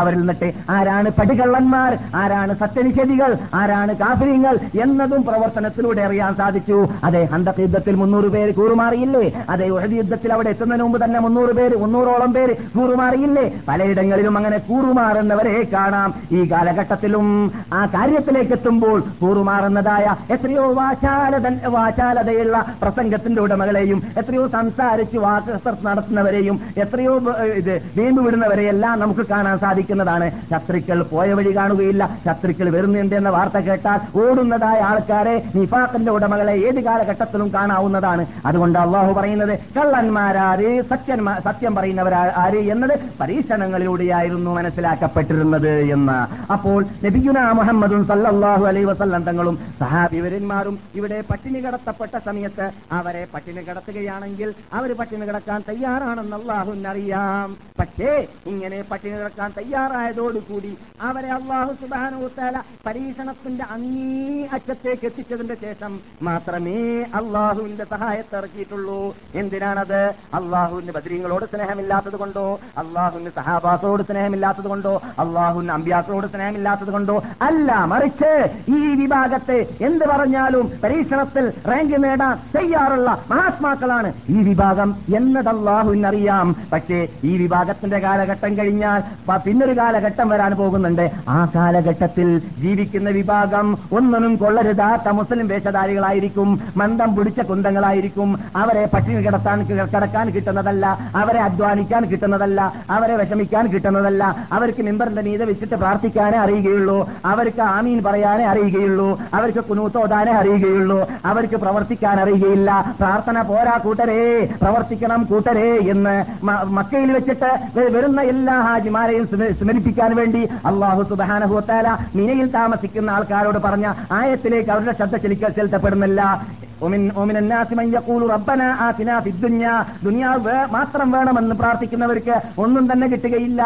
അവരിൽ നിന്നിട്ട് ആരാണ് പടികള്ളന്മാർ ആരാണ് സത്യനിഷേധികൾ ആരാണ് കാഫര്യങ്ങൾ എന്നതും പ്രവർത്തനത്തിലൂടെ അറിയാൻ സാധിച്ചു. അതെ ഹന്തക് യുദ്ധത്തിൽ മുന്നൂറ് പേര് കൂറുമാറിയില്ലേ? അതെ ഉഹദ് യുദ്ധത്തിൽ അവിടെ എത്തുന്നതിന് മുമ്പ് തന്നെ മുന്നൂറ് പേര് മുന്നൂറോളം പേര് കൂറുമാറിയില്ലേ? പലയിടങ്ങളിലും അങ്ങനെ കൂറുമാറുന്നവരെ കാണാം. ഈ കാലഘട്ടത്തിലും ആ കാര്യത്തിലേക്ക് എത്തുമ്പോൾ കൂറുമാറുന്നതായ എത്രയോ വാചാലത വാചാലതയുള്ള പ്രസംഗത്തിന്റെ ഉടമകളെയും എത്രയോ സംസാരിച്ച് വാക്ക് നടത്തുന്നവരെയും എത്രയോ ഇത് വീമ്പ് വിടുന്നവരെയെല്ലാം നമുക്ക് കാണാൻ സാധിക്കുന്നതാണ്. ശത്രുക്കൾ പോയ വഴി കാണുകയില്ല. ശത്രുക്കൾ വരുന്നുണ്ട് എന്ന വാർത്ത കേട്ടാൽ ഓടുന്നതായ ആൾക്കാരെ നിഫാഖിന്റെ ഉടമകളെ ഏത് കാലഘട്ടത്തിലും കാണാവുന്നതാണ്. അതുകൊണ്ട് അള്ളാഹു പറയുന്നത് കള്ളന്മാരാര് സത്യന്മാ സത്യം പറയുന്നവരാ ആര് എന്നത് പരീക്ഷണങ്ങളിലൂടെയായിരുന്നു മനസ്സിലാക്കപ്പെട്ടിരുന്നത് എന്ന്. അപ്പോൾ നബിയുന മുഹമ്മദും സല്ലാഹു അലൈ വസല്ലം തങ്ങളും സഹാബിവരന്മാരും ഇവിടെ പട്ടിണി കടത്തപ്പെട്ട സമയത്ത് അവരെ പട്ടിണി കിടക്കുകയാണെങ്കിൽ അവർ പട്ടിണി കിടക്കാൻ തയ്യാറാണെന്ന് അള്ളാഹുവിനറിയാം. പക്ഷേ ഇങ്ങനെ പട്ടിണി കിടക്കാൻ തയ്യാറായതോടുകൂടി അവരെ അള്ളാഹു സുബാനുത്താല പരീക്ഷണത്തിന്റെ അങ്ങീ അറ്റത്തേക്ക് എത്തിച്ചതിന്റെ ശേഷം മാത്രമേ അള്ളാഹുവിന്റെ സഹായത്തെ ഇറക്കിയിട്ടുള്ളൂ. എന്തിനാണത്? അള്ളാഹുവിന്റെ ബദ്രീങ്ങളോട് സ്നേഹമില്ലാത്തത് കൊണ്ടോ? അള്ളാഹുവിന് സഹാബാസോട് സ്നേഹമില്ലാത്തത് കൊണ്ടോ? അള്ളാഹുവിന് അമ്പ്യാസോട് സ്നേഹമില്ലാത്തത് കൊണ്ടോ? അല്ല മറിച്ച് ഈ വിഭാഗത്തെ എന്ത് പറഞ്ഞാലും പരീക്ഷണത്തിൽ റാങ്ക് നേടാൻ തയ്യാറുള്ള മഹാത്മാക്കളാണ് ഈ വിഭാഗം എന്നത് അള്ളാഹുവിനറിയാം പക്ഷേ ഈ വിഭാഗത്തിന്റെ കാലഘട്ടം കഴിഞ്ഞാൽ പിന്നൊരു കാലഘട്ടം വരാൻ പോകുന്നുണ്ട്. ആ കാലഘട്ടത്തിൽ ജീവിക്കുന്ന വിഭാഗം ഒന്നിനും കൊള്ളരുതാത്ത മുസ്ലിം വേഷധാരികളായിരിക്കും. മന്ദം പിടിച്ച കുന്തങ്ങളായിരിക്കും. അവരെ പട്ടിണി കിടത്താൻ കിടക്കാൻ കിട്ടുന്നതല്ല. അവരെ അധ്വാനിക്കാൻ കിട്ടുന്നതല്ല. അവരെ വിഷമിക്കാൻ കിട്ടുന്നതല്ല. അവർക്ക് മെമ്പറിന്റെ നീത വെച്ചിട്ട് പ്രാർത്ഥിക്കാനേ അറിയുകയുള്ളൂ. അവർക്ക് ആമീൻ പറയാനേ അറിയുകയുള്ളൂ. അവർക്ക് കുനൂത്തോതാനേ അറിയുകയുള്ളൂ. അവർക്ക് പ്രവർത്തിക്കാൻ അറിയുകയില്ല. പ്രാർത്ഥന പോരാ കൂട്ടരേ പ്രവർത്തിക്കണം കൂട്ടരേ എന്ന് മക്കയിൽ വെച്ചിട്ട് വരുന്ന എല്ലാ ഹാജിമാരെയും സ്മരിപ്പിക്കാൻ വേണ്ടി അള്ളാഹു സുബാനഹുത്താല മിനയിൽ താമസിക്കുന്ന ആൾക്കാരോട് പറഞ്ഞ ആയത്തിലേക്ക് അവരുടെ ശ്രദ്ധ ചെലിക്കൽ ചെലുത്തപ്പെടുന്നില്ല. ദുനിയാവ് മാത്രം വേണമെന്ന് പ്രാർത്ഥിക്കുന്നവർക്ക് ഒന്നും തന്നെ കിട്ടുകയില്ല.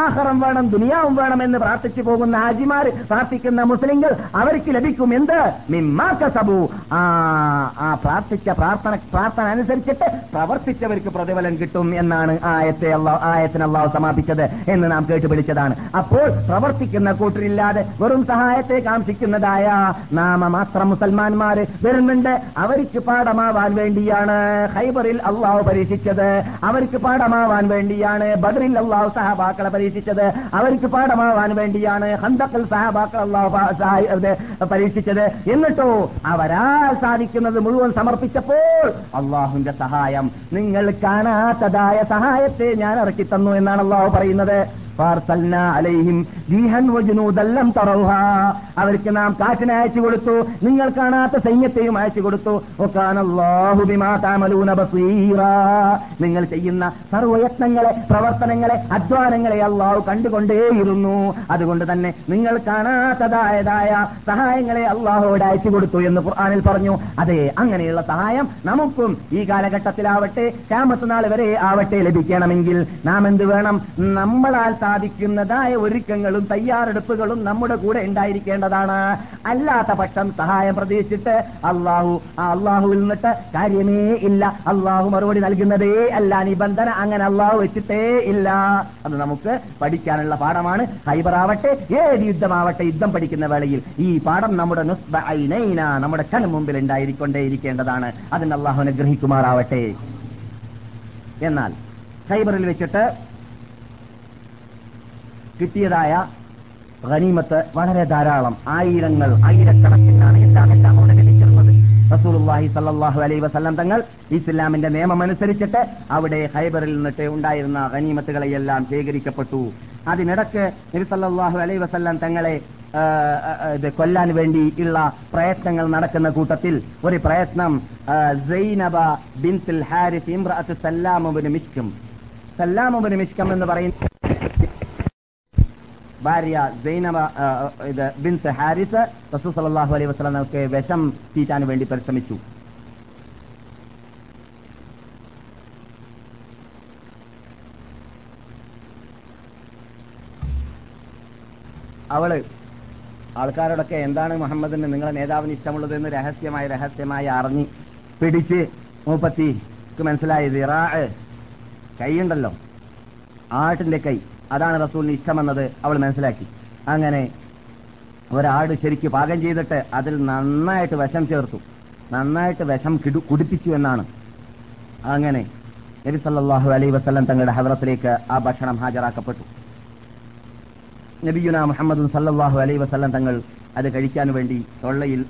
ആഹറം വേണം ദുനിയാവും വേണം എന്ന് പ്രാർത്ഥിച്ചു പോകുന്ന ഹാജിമാർ പ്രാർത്ഥിക്കുന്ന മുസ്ലിങ്ങൾ അവർക്ക് ലഭിക്കും എന്ത്? മിമ്മാ കസബു. ആ ആ പ്രാർത്ഥിച്ച പ്രാർത്ഥന പ്രാർത്ഥന അനുസരിച്ചിട്ട് പ്രവർത്തിച്ചവർക്ക് പ്രതിഫലം കിട്ടും എന്നാണ് ആയത്തെ ആയത്തിന് അള്ളാഹു സമാപിച്ചത് എന്ന് നാം കേട്ടു പിടിച്ചതാണ് അപ്പോൾ പ്രവർത്തിക്കുന്ന കൂട്ടരില്ലാതെ വെറും സഹായത്തെ കാംക്ഷിക്കുന്നതായ നാമ മാത്രം മുസൽമാന്മാര് വരുന്നുണ്ട്. അവർക്ക് പാഠമാവാൻ വേണ്ടിയാണ് ഹൈബറിൽ അള്ളാഹു പരീക്ഷിച്ചത്. അവർക്ക് പാഠമാവാൻ വേണ്ടിയാണ് ബദറിൽ അള്ളാഹു സഹാബാക്കളെ പരീക്ഷിച്ചത്. അവർക്ക് പാഠമാവാൻ വേണ്ടിയാണ് ഹന്തക്കൽ സഹാബാക്കൾ പരീക്ഷിച്ചത്. എന്നിട്ടോ അവരാൽ സാധിക്കുന്നത് മുഴുവൻ സമർപ്പിച്ചപ്പോൾ അള്ളാഹുവിന്റെ സഹായം. നിങ്ങൾ കാണാത്തതായ സഹായത്തെ ഞാൻ ഇറക്കി തന്നു എന്നാണ് അള്ളാഹു പറയുന്നത്. അവർക്ക് നാം കാറ്റിനെ അയച്ചു കൊടുത്തു നിങ്ങൾ കാണാത്ത സൈന്യത്തെയും അയച്ചു കൊടുത്തു. നിങ്ങൾ ചെയ്യുന്ന സർവയത്നങ്ങളെ പ്രവർത്തനങ്ങളെ അധ്വാനങ്ങളെ അള്ളാഹു കണ്ടുകൊണ്ടേയിരുന്നു. അതുകൊണ്ട് തന്നെ നിങ്ങൾ കാണാത്തതായതായ സഹായങ്ങളെ അള്ളാഹുവോട് അയച്ചു കൊടുത്തു എന്ന് ഖുർആാനിൽ പറഞ്ഞു. അതെ അങ്ങനെയുള്ള സഹായം നമുക്കും ഈ കാലഘട്ടത്തിലാവട്ടെ ക്യാമത്ത് നാൾ വരെ ആവട്ടെ ലഭിക്കണമെങ്കിൽ നാം എന്ത് വേണം? നമ്മളാൽ സാധിക്കുന്നതായ ഒരുക്കങ്ങളും തയ്യാറെടുപ്പുകളും നമ്മുടെ കൂടെ ഉണ്ടായിരിക്കേണ്ടതാണ്. അല്ലാത്ത പക്ഷം സഹായം പ്രതീക്ഷിച്ചിട്ട് അള്ളാഹു ആ അള്ളാഹുവിൽ നിന്നിട്ട് കാര്യമേ ഇല്ല. അള്ളാഹു മറുപടി നൽകുന്നതേ അല്ല നിബന്ധന അങ്ങനെ അള്ളാഹു വെച്ചിട്ടേ ഇല്ല. അത് നമുക്ക് പഠിക്കാനുള്ള പാഠമാണ്. ഹൈബർ ഹൈബറാവട്ടെ ഏത് യുദ്ധമാവട്ടെ യുദ്ധം പഠിക്കുന്ന വേളയിൽ ഈ പാഠം നമ്മുടെ നമ്മുടെ കണ് മുമ്പിൽ ഉണ്ടായിരിക്കൊണ്ടേയിരിക്കേണ്ടതാണ്. അതിന് അള്ളാഹു അനുഗ്രഹിക്കുമാറാവട്ടെ. എന്നാൽ ഹൈബറിൽ വെച്ചിട്ട് കിട്ടിയതായ ഖനീമത്ത് വളരെ ധാരാളം ആയിരങ്ങൾ ആയിരക്കണക്കിനാണ് എല്ലാം എല്ലാം അവിടെ ലഭിച്ചിരുന്നത് റസൂലുള്ളാഹി സല്ലാഹു അലൈ വസല്ലം തങ്ങൾ ഇസ്ലാമിന്റെ നിയമം അനുസരിച്ചിട്ട് അവിടെ ഹൈബറിൽ നിന്നിട്ട് ഉണ്ടായിരുന്ന ഖനീമത്തുകളെയെല്ലാം ശേഖരിക്കപ്പെട്ടു. അതിനിടക്ക് നബി അലൈ വസല്ലം തങ്ങളെ ഇത് കൊല്ലാൻ വേണ്ടി ഉള്ള പ്രയത്നങ്ങൾ നടക്കുന്ന കൂട്ടത്തിൽ ഒരു പ്രയത്നം സൈനബ ബിൻസിൽ ഹാരിസ് ഇംറഅത്ത് സല്ലാമുബിന് മിഷ്കം. സല്ലാമുബിന് മിഷ്കം എന്ന് പറയുന്ന ഭാര്യ ആ, ഇത് ബിൻസ് ഹാരിസ് റസൂ സല്ലല്ലാഹു അലൈഹി വസല്ലമക്ക് വിഷം തീറ്റാൻ വേണ്ടി പരിശ്രമിച്ചു. അവൾ ആൾക്കാരോടൊക്കെ എന്താണ് മുഹമ്മദിന് നിങ്ങളെ നേതാവിന് ഇഷ്ടമുള്ളത് എന്ന് രഹസ്യമായി രഹസ്യമായി അറിഞ്ഞ് പിടിച്ച് മൂപ്പത്തിക്ക് മനസ്സിലായത് ഇറാ കൈയുണ്ടല്ലോ ആട്ടിന്റെ കൈ. അതാണ് റസൂലിന് ഇഷ്ടമെന്നത്. അവൾ മനസ്സിലാക്കി. അങ്ങനെ ഒരാട് ശരിക്ക് പാകം ചെയ്തിട്ട് അതിൽ നന്നായിട്ട് വിഷം ചേർത്തു. നന്നായിട്ട് വിഷം കിടു കുടിപ്പിച്ചു എന്നാണ്. അങ്ങനെ നബി സല്ലല്ലാഹു അലൈഹി വസല്ലം തങ്ങളുടെ ഹദ്റത്തിലേക്ക് ആ ഭക്ഷണം ഹാജരാക്കപ്പെട്ടു. നബിയുന മുഹമ്മദ് സല്ലാഹു അലൈ വസ്ലം തങ്ങൾ അത് കഴിക്കാൻ വേണ്ടി തൊള്ളയിൽ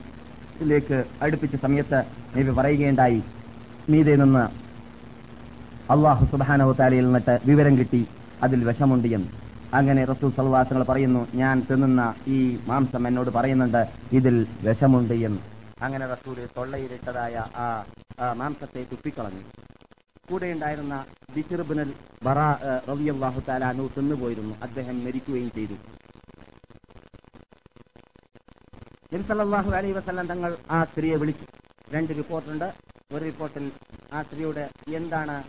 ിലേക്ക് അടുപ്പിച്ച സമയത്ത് നബി പറയുകയുണ്ടായി. മീതെ നിന്ന് അള്ളാഹു സുബാനഹു താലയിൽ നിന്നിട്ട് വിവരം കിട്ടി. അതിൽ വിഷമുണ്ട് എന്ന്. അങ്ങനെ റസൂൽ സൽവാസങ്ങൾ പറയുന്നു ഞാൻ തിന്നുന്ന ഈ മാംസം എന്നോട് പറയുന്നുണ്ട് ഇതിൽ വിഷമുണ്ട് എന്ന്. അങ്ങനെ റസൂൽ തൊള്ളയിലിട്ടതായ ആ മാംസത്തെ തുപ്പിക്കളഞ്ഞു കൂടെ ഉണ്ടായിരുന്ന ബിസിർബിനൽ ബറ റവിയാഹു താലാനു തിന്നുപോയിരുന്നു. അദ്ദേഹം മരിക്കുകയും ചെയ്തു. നബിസല്ലാഹു അലൈ വസല്ലം തങ്ങൾ ആ സ്ത്രീയെ വിളിച്ചു. രണ്ട് റിപ്പോർട്ടുണ്ട്. ഒരു റിപ്പോർട്ടിൽ ആ സ്ത്രീയുടെ എന്താണ്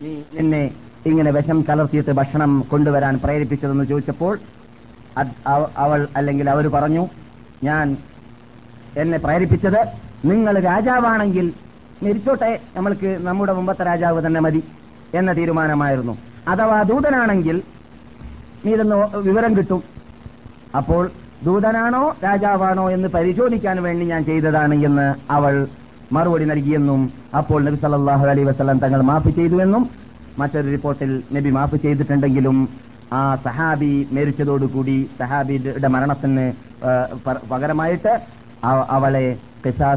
നീ എന്നെ ഇങ്ങനെ വിഷം കലർത്തിയിട്ട് ഭക്ഷണം കൊണ്ടുവരാൻ പ്രേരിപ്പിച്ചതെന്ന് ചോദിച്ചപ്പോൾ അവൾ അല്ലെങ്കിൽ അവർ പറഞ്ഞു ഞാൻ എന്നെ പ്രേരിപ്പിച്ചത് നിങ്ങൾ രാജാവാണെങ്കിൽ മരിച്ചോട്ടെ നമ്മൾക്ക് നമ്മുടെ മുമ്പത്തെ രാജാവ് തന്നെ മതി എന്ന തീരുമാനമായിരുന്നു. അഥവാ ദൂതനാണെങ്കിൽ നീതെന്ന് വിവരം കിട്ടും. അപ്പോൾ ദൂതനാണോ രാജാവാണോ എന്ന് പരിശോധിക്കാൻ വേണ്ടി ഞാൻ ചെയ്തതാണ് എന്ന് അവൾ മറുപടി നൽകിയെന്നും അപ്പോൾ നബി സല്ലാഹു അലൈ വസല്ലം തങ്ങൾ മാപ്പ് ചെയ്തുവെന്നും മറ്റൊരു റിപ്പോർട്ടിൽ നബി മാപ്പ് ചെയ്തിട്ടുണ്ടെങ്കിലും ആ സഹാബി മരിച്ചതോടുകൂടി സഹാബിയുടെ മരണത്തിന് പകരമായിട്ട് അവ- അവളെ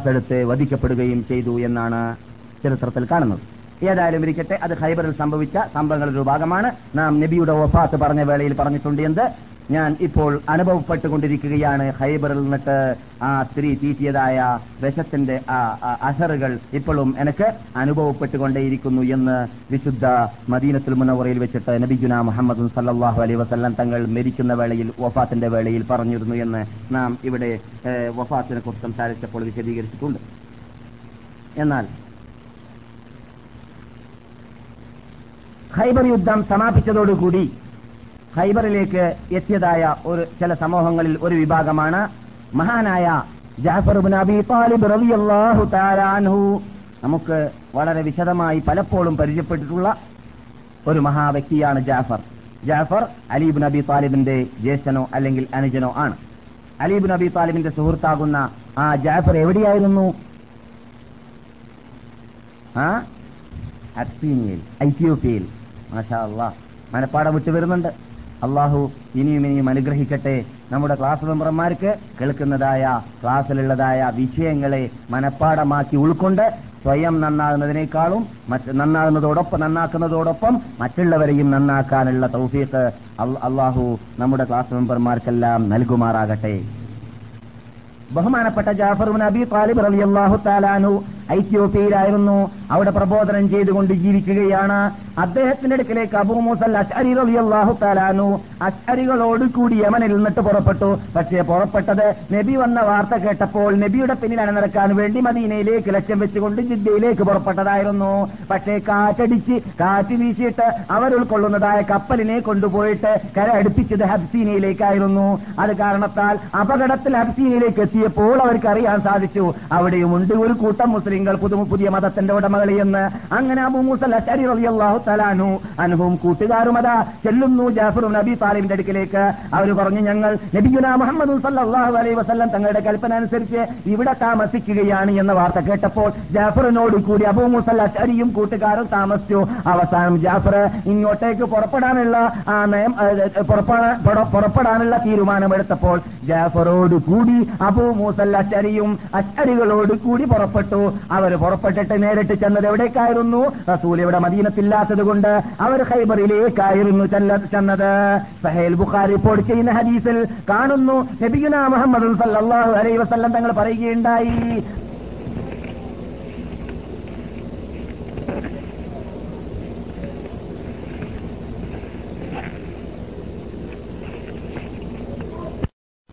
എടുത്ത് വധിക്കപ്പെടുകയും ചെയ്തു എന്നാണ് ചരിത്രത്തിൽ കാണുന്നത്. ഏതായാലും ഇരിക്കട്ടെ അത് ഹൈബറിൽ സംഭവിച്ച സംഭവങ്ങളുടെ ഒരു ഭാഗമാണ്. നാം നബിയുടെ വഫാത്ത് പറഞ്ഞ വേളയിൽ പറഞ്ഞിട്ടുണ്ട് എന്ത്? ഞാൻ ഇപ്പോൾ അനുഭവപ്പെട്ടുകൊണ്ടിരിക്കുകയാണ് ഹൈബറിൽ നിന്നിട്ട് ആ സ്ത്രീ തീറ്റിയതായ വിഷത്തിന്റെ ആ അഷറുകൾ ഇപ്പോഴും എനിക്ക് അനുഭവപ്പെട്ടുകൊണ്ടേയിരിക്കുന്നു എന്ന് വിശുദ്ധ മദീനത്തുൽ മുനവറയിൽ വെച്ചിട്ട് നബിജുന മുഹമ്മദ് സല്ലാഹു അലൈ വസല്ലം തങ്ങൾ മരിക്കുന്ന വേളയിൽ വഫാത്തിന്റെ വേളയിൽ പറഞ്ഞിരുന്നു എന്ന് നാം ഇവിടെ വഫാത്തിനെ കുറിച്ച് സംസാരിച്ചപ്പോൾ വിശദീകരിച്ചിട്ടുണ്ട്. എന്നാൽ ഖൈബർ യുദ്ധം സമാപിച്ചതോടുകൂടി ഖൈബറിലേക്ക് എത്തിയതായ ഒരു ചില സമൂഹങ്ങളിൽ ഒരു വിഭാഗമാണ് മഹാനായ ജാഫർ ബിൻ അബി താലിബ് റളിയല്ലാഹു നമുക്ക് വളരെ വിശദമായി പലപ്പോഴും പരിചയപ്പെട്ടിട്ടുള്ള ഒരു മഹാവ്യക്തിയാണ് ജാഫർ. ജാഫർ അലീബ് നബി താലിബിന്റെ ജ്യേഷ്ഠനോ അല്ലെങ്കിൽ അനുജനോ ആണ്. അലീബ് നബി താലിബിന്റെ സുഹൃത്താകുന്ന ആ ജാഫർ എവിടെയായിരുന്നു? ആ? ഐത്യോപ്യയിൽ മാഷാ അള്ളാ. മനപ്പാടം വിട്ടു വരുന്നുണ്ട് അള്ളാഹു ഇനിയും ഇനിയും അനുഗ്രഹിക്കട്ടെ. നമ്മുടെ ക്ലാസ് മെമ്പർമാർക്ക് കേൾക്കുന്നതായ ക്ലാസ്സിലുള്ളതായ വിഷയങ്ങളെ മനപ്പാടമാക്കി ഉൾക്കൊണ്ട് സ്വയം നന്നാകുന്നതിനേക്കാളും നന്നാകുന്നതോടൊപ്പം നന്നാക്കുന്നതോടൊപ്പം മറ്റുള്ളവരെയും നന്നാക്കാനുള്ള തൗഫീഖ് അള്ളാഹു നമ്മുടെ ക്ലാസ് മെമ്പർമാർക്കെല്ലാം നൽകുമാറാകട്ടെ. ബഹുമാനപ്പെട്ട ജാഫർ നബി താലിബ് റളിയല്ലാഹു താലാനു ഐത്യോപ്യയിലായിരുന്നു. അവിടെ പ്രബോധനം ചെയ്തുകൊണ്ട് ജീവിക്കുകയാണ്. അദ്ദേഹത്തിന്റെ അടുക്കലേക്ക് അബൂ മൂസൽ അഷ്അരി റളിയല്ലാഹു താലാനു അഷ്അരികളോട് കൂടി യമനിൽ നിന്നിട്ട് പുറപ്പെട്ടു. പക്ഷേ പുറപ്പെട്ടത് നബി വന്ന വാർത്ത കേട്ടപ്പോൾ നബിയുടെ പിന്നിൽ നടക്കാൻ വേണ്ടി മദീനയിലേക്ക് ലക്ഷ്യം വെച്ചുകൊണ്ട് ജിദ്ദയിലേക്ക് പുറപ്പെട്ടതായിരുന്നു. പക്ഷേ കാറ്റടിച്ച് കാറ്റ് വീശിയിട്ട് അവർ ഉൾക്കൊള്ളുന്നതായ കപ്പലിനെ കൊണ്ടുപോയിട്ട് കര അടുപ്പിച്ചത് ഹബ്സീനയിലേക്കായിരുന്നു. അത് കാരണത്താൽ അപകടത്തിൽ ഹബ്സീനയിലേക്ക് എത്തിയപ്പോൾ അവർക്ക് അറിയാൻ സാധിച്ചു. അവിടെയുമുണ്ട് ഒരു കൂട്ടം മുസ്ലിങ്ങൾ പുതു പുതിയ മതത്തിന്റെ ഉടമകളിയെന്ന് അങ്ങനെ അബു മൂസൽ അശരി റളിയല്ലാഹു തലാനു അനുഭവം കൂട്ടുകാരും അതാ ചെല്ലുന്നു ജാഫറും നബി താലിമിന്റെ അടുക്കിലേക്ക്. അവർ പറഞ്ഞു ഞങ്ങൾ നബിയുന മുഹമ്മദ് സല്ലല്ലാഹു അലൈഹി വസല്ലം തങ്ങളുടെ കൽപ്പന അനുസരിച്ച് ഇവിടെ താമസിക്കുകയാണ് എന്ന വാർത്ത കേട്ടപ്പോൾ ജാഫറിനോട് കൂടി അബൂ മുസൽ അശരിയും കൂട്ടുകാരും താമസിച്ചു. അവസാനം ജാഫർ ഇങ്ങോട്ടേക്ക് പുറപ്പെടാനുള്ള ആ നയം പുറപ്പെടാനുള്ള തീരുമാനമെടുത്തപ്പോൾ ജാഫറോട് കൂടി അബൂ മൂസൽ അശരിയും അശരികളോട് കൂടി പുറപ്പെട്ടു. അവർ പുറപ്പെട്ടിട്ട് നേരിട്ട് ചെന്നത് എവിടേക്കായിരുന്നു? റസൂൽ ഇവിടെ മദീനത്തില്ലാത്തത് കൊണ്ട് അവർ ഹൈബറിലേക്കായിരുന്നു ചെന്നത്. സഹേൽ ബുഖാർ റിപ്പോർട്ട് ചെയ്യുന്ന ഹദീസിൽ കാണുന്നു നബിയുന മുഹമ്മദ് സല്ലാഹു അലൈഹി വസല്ലം തങ്ങൾ പറയുകയുണ്ടായി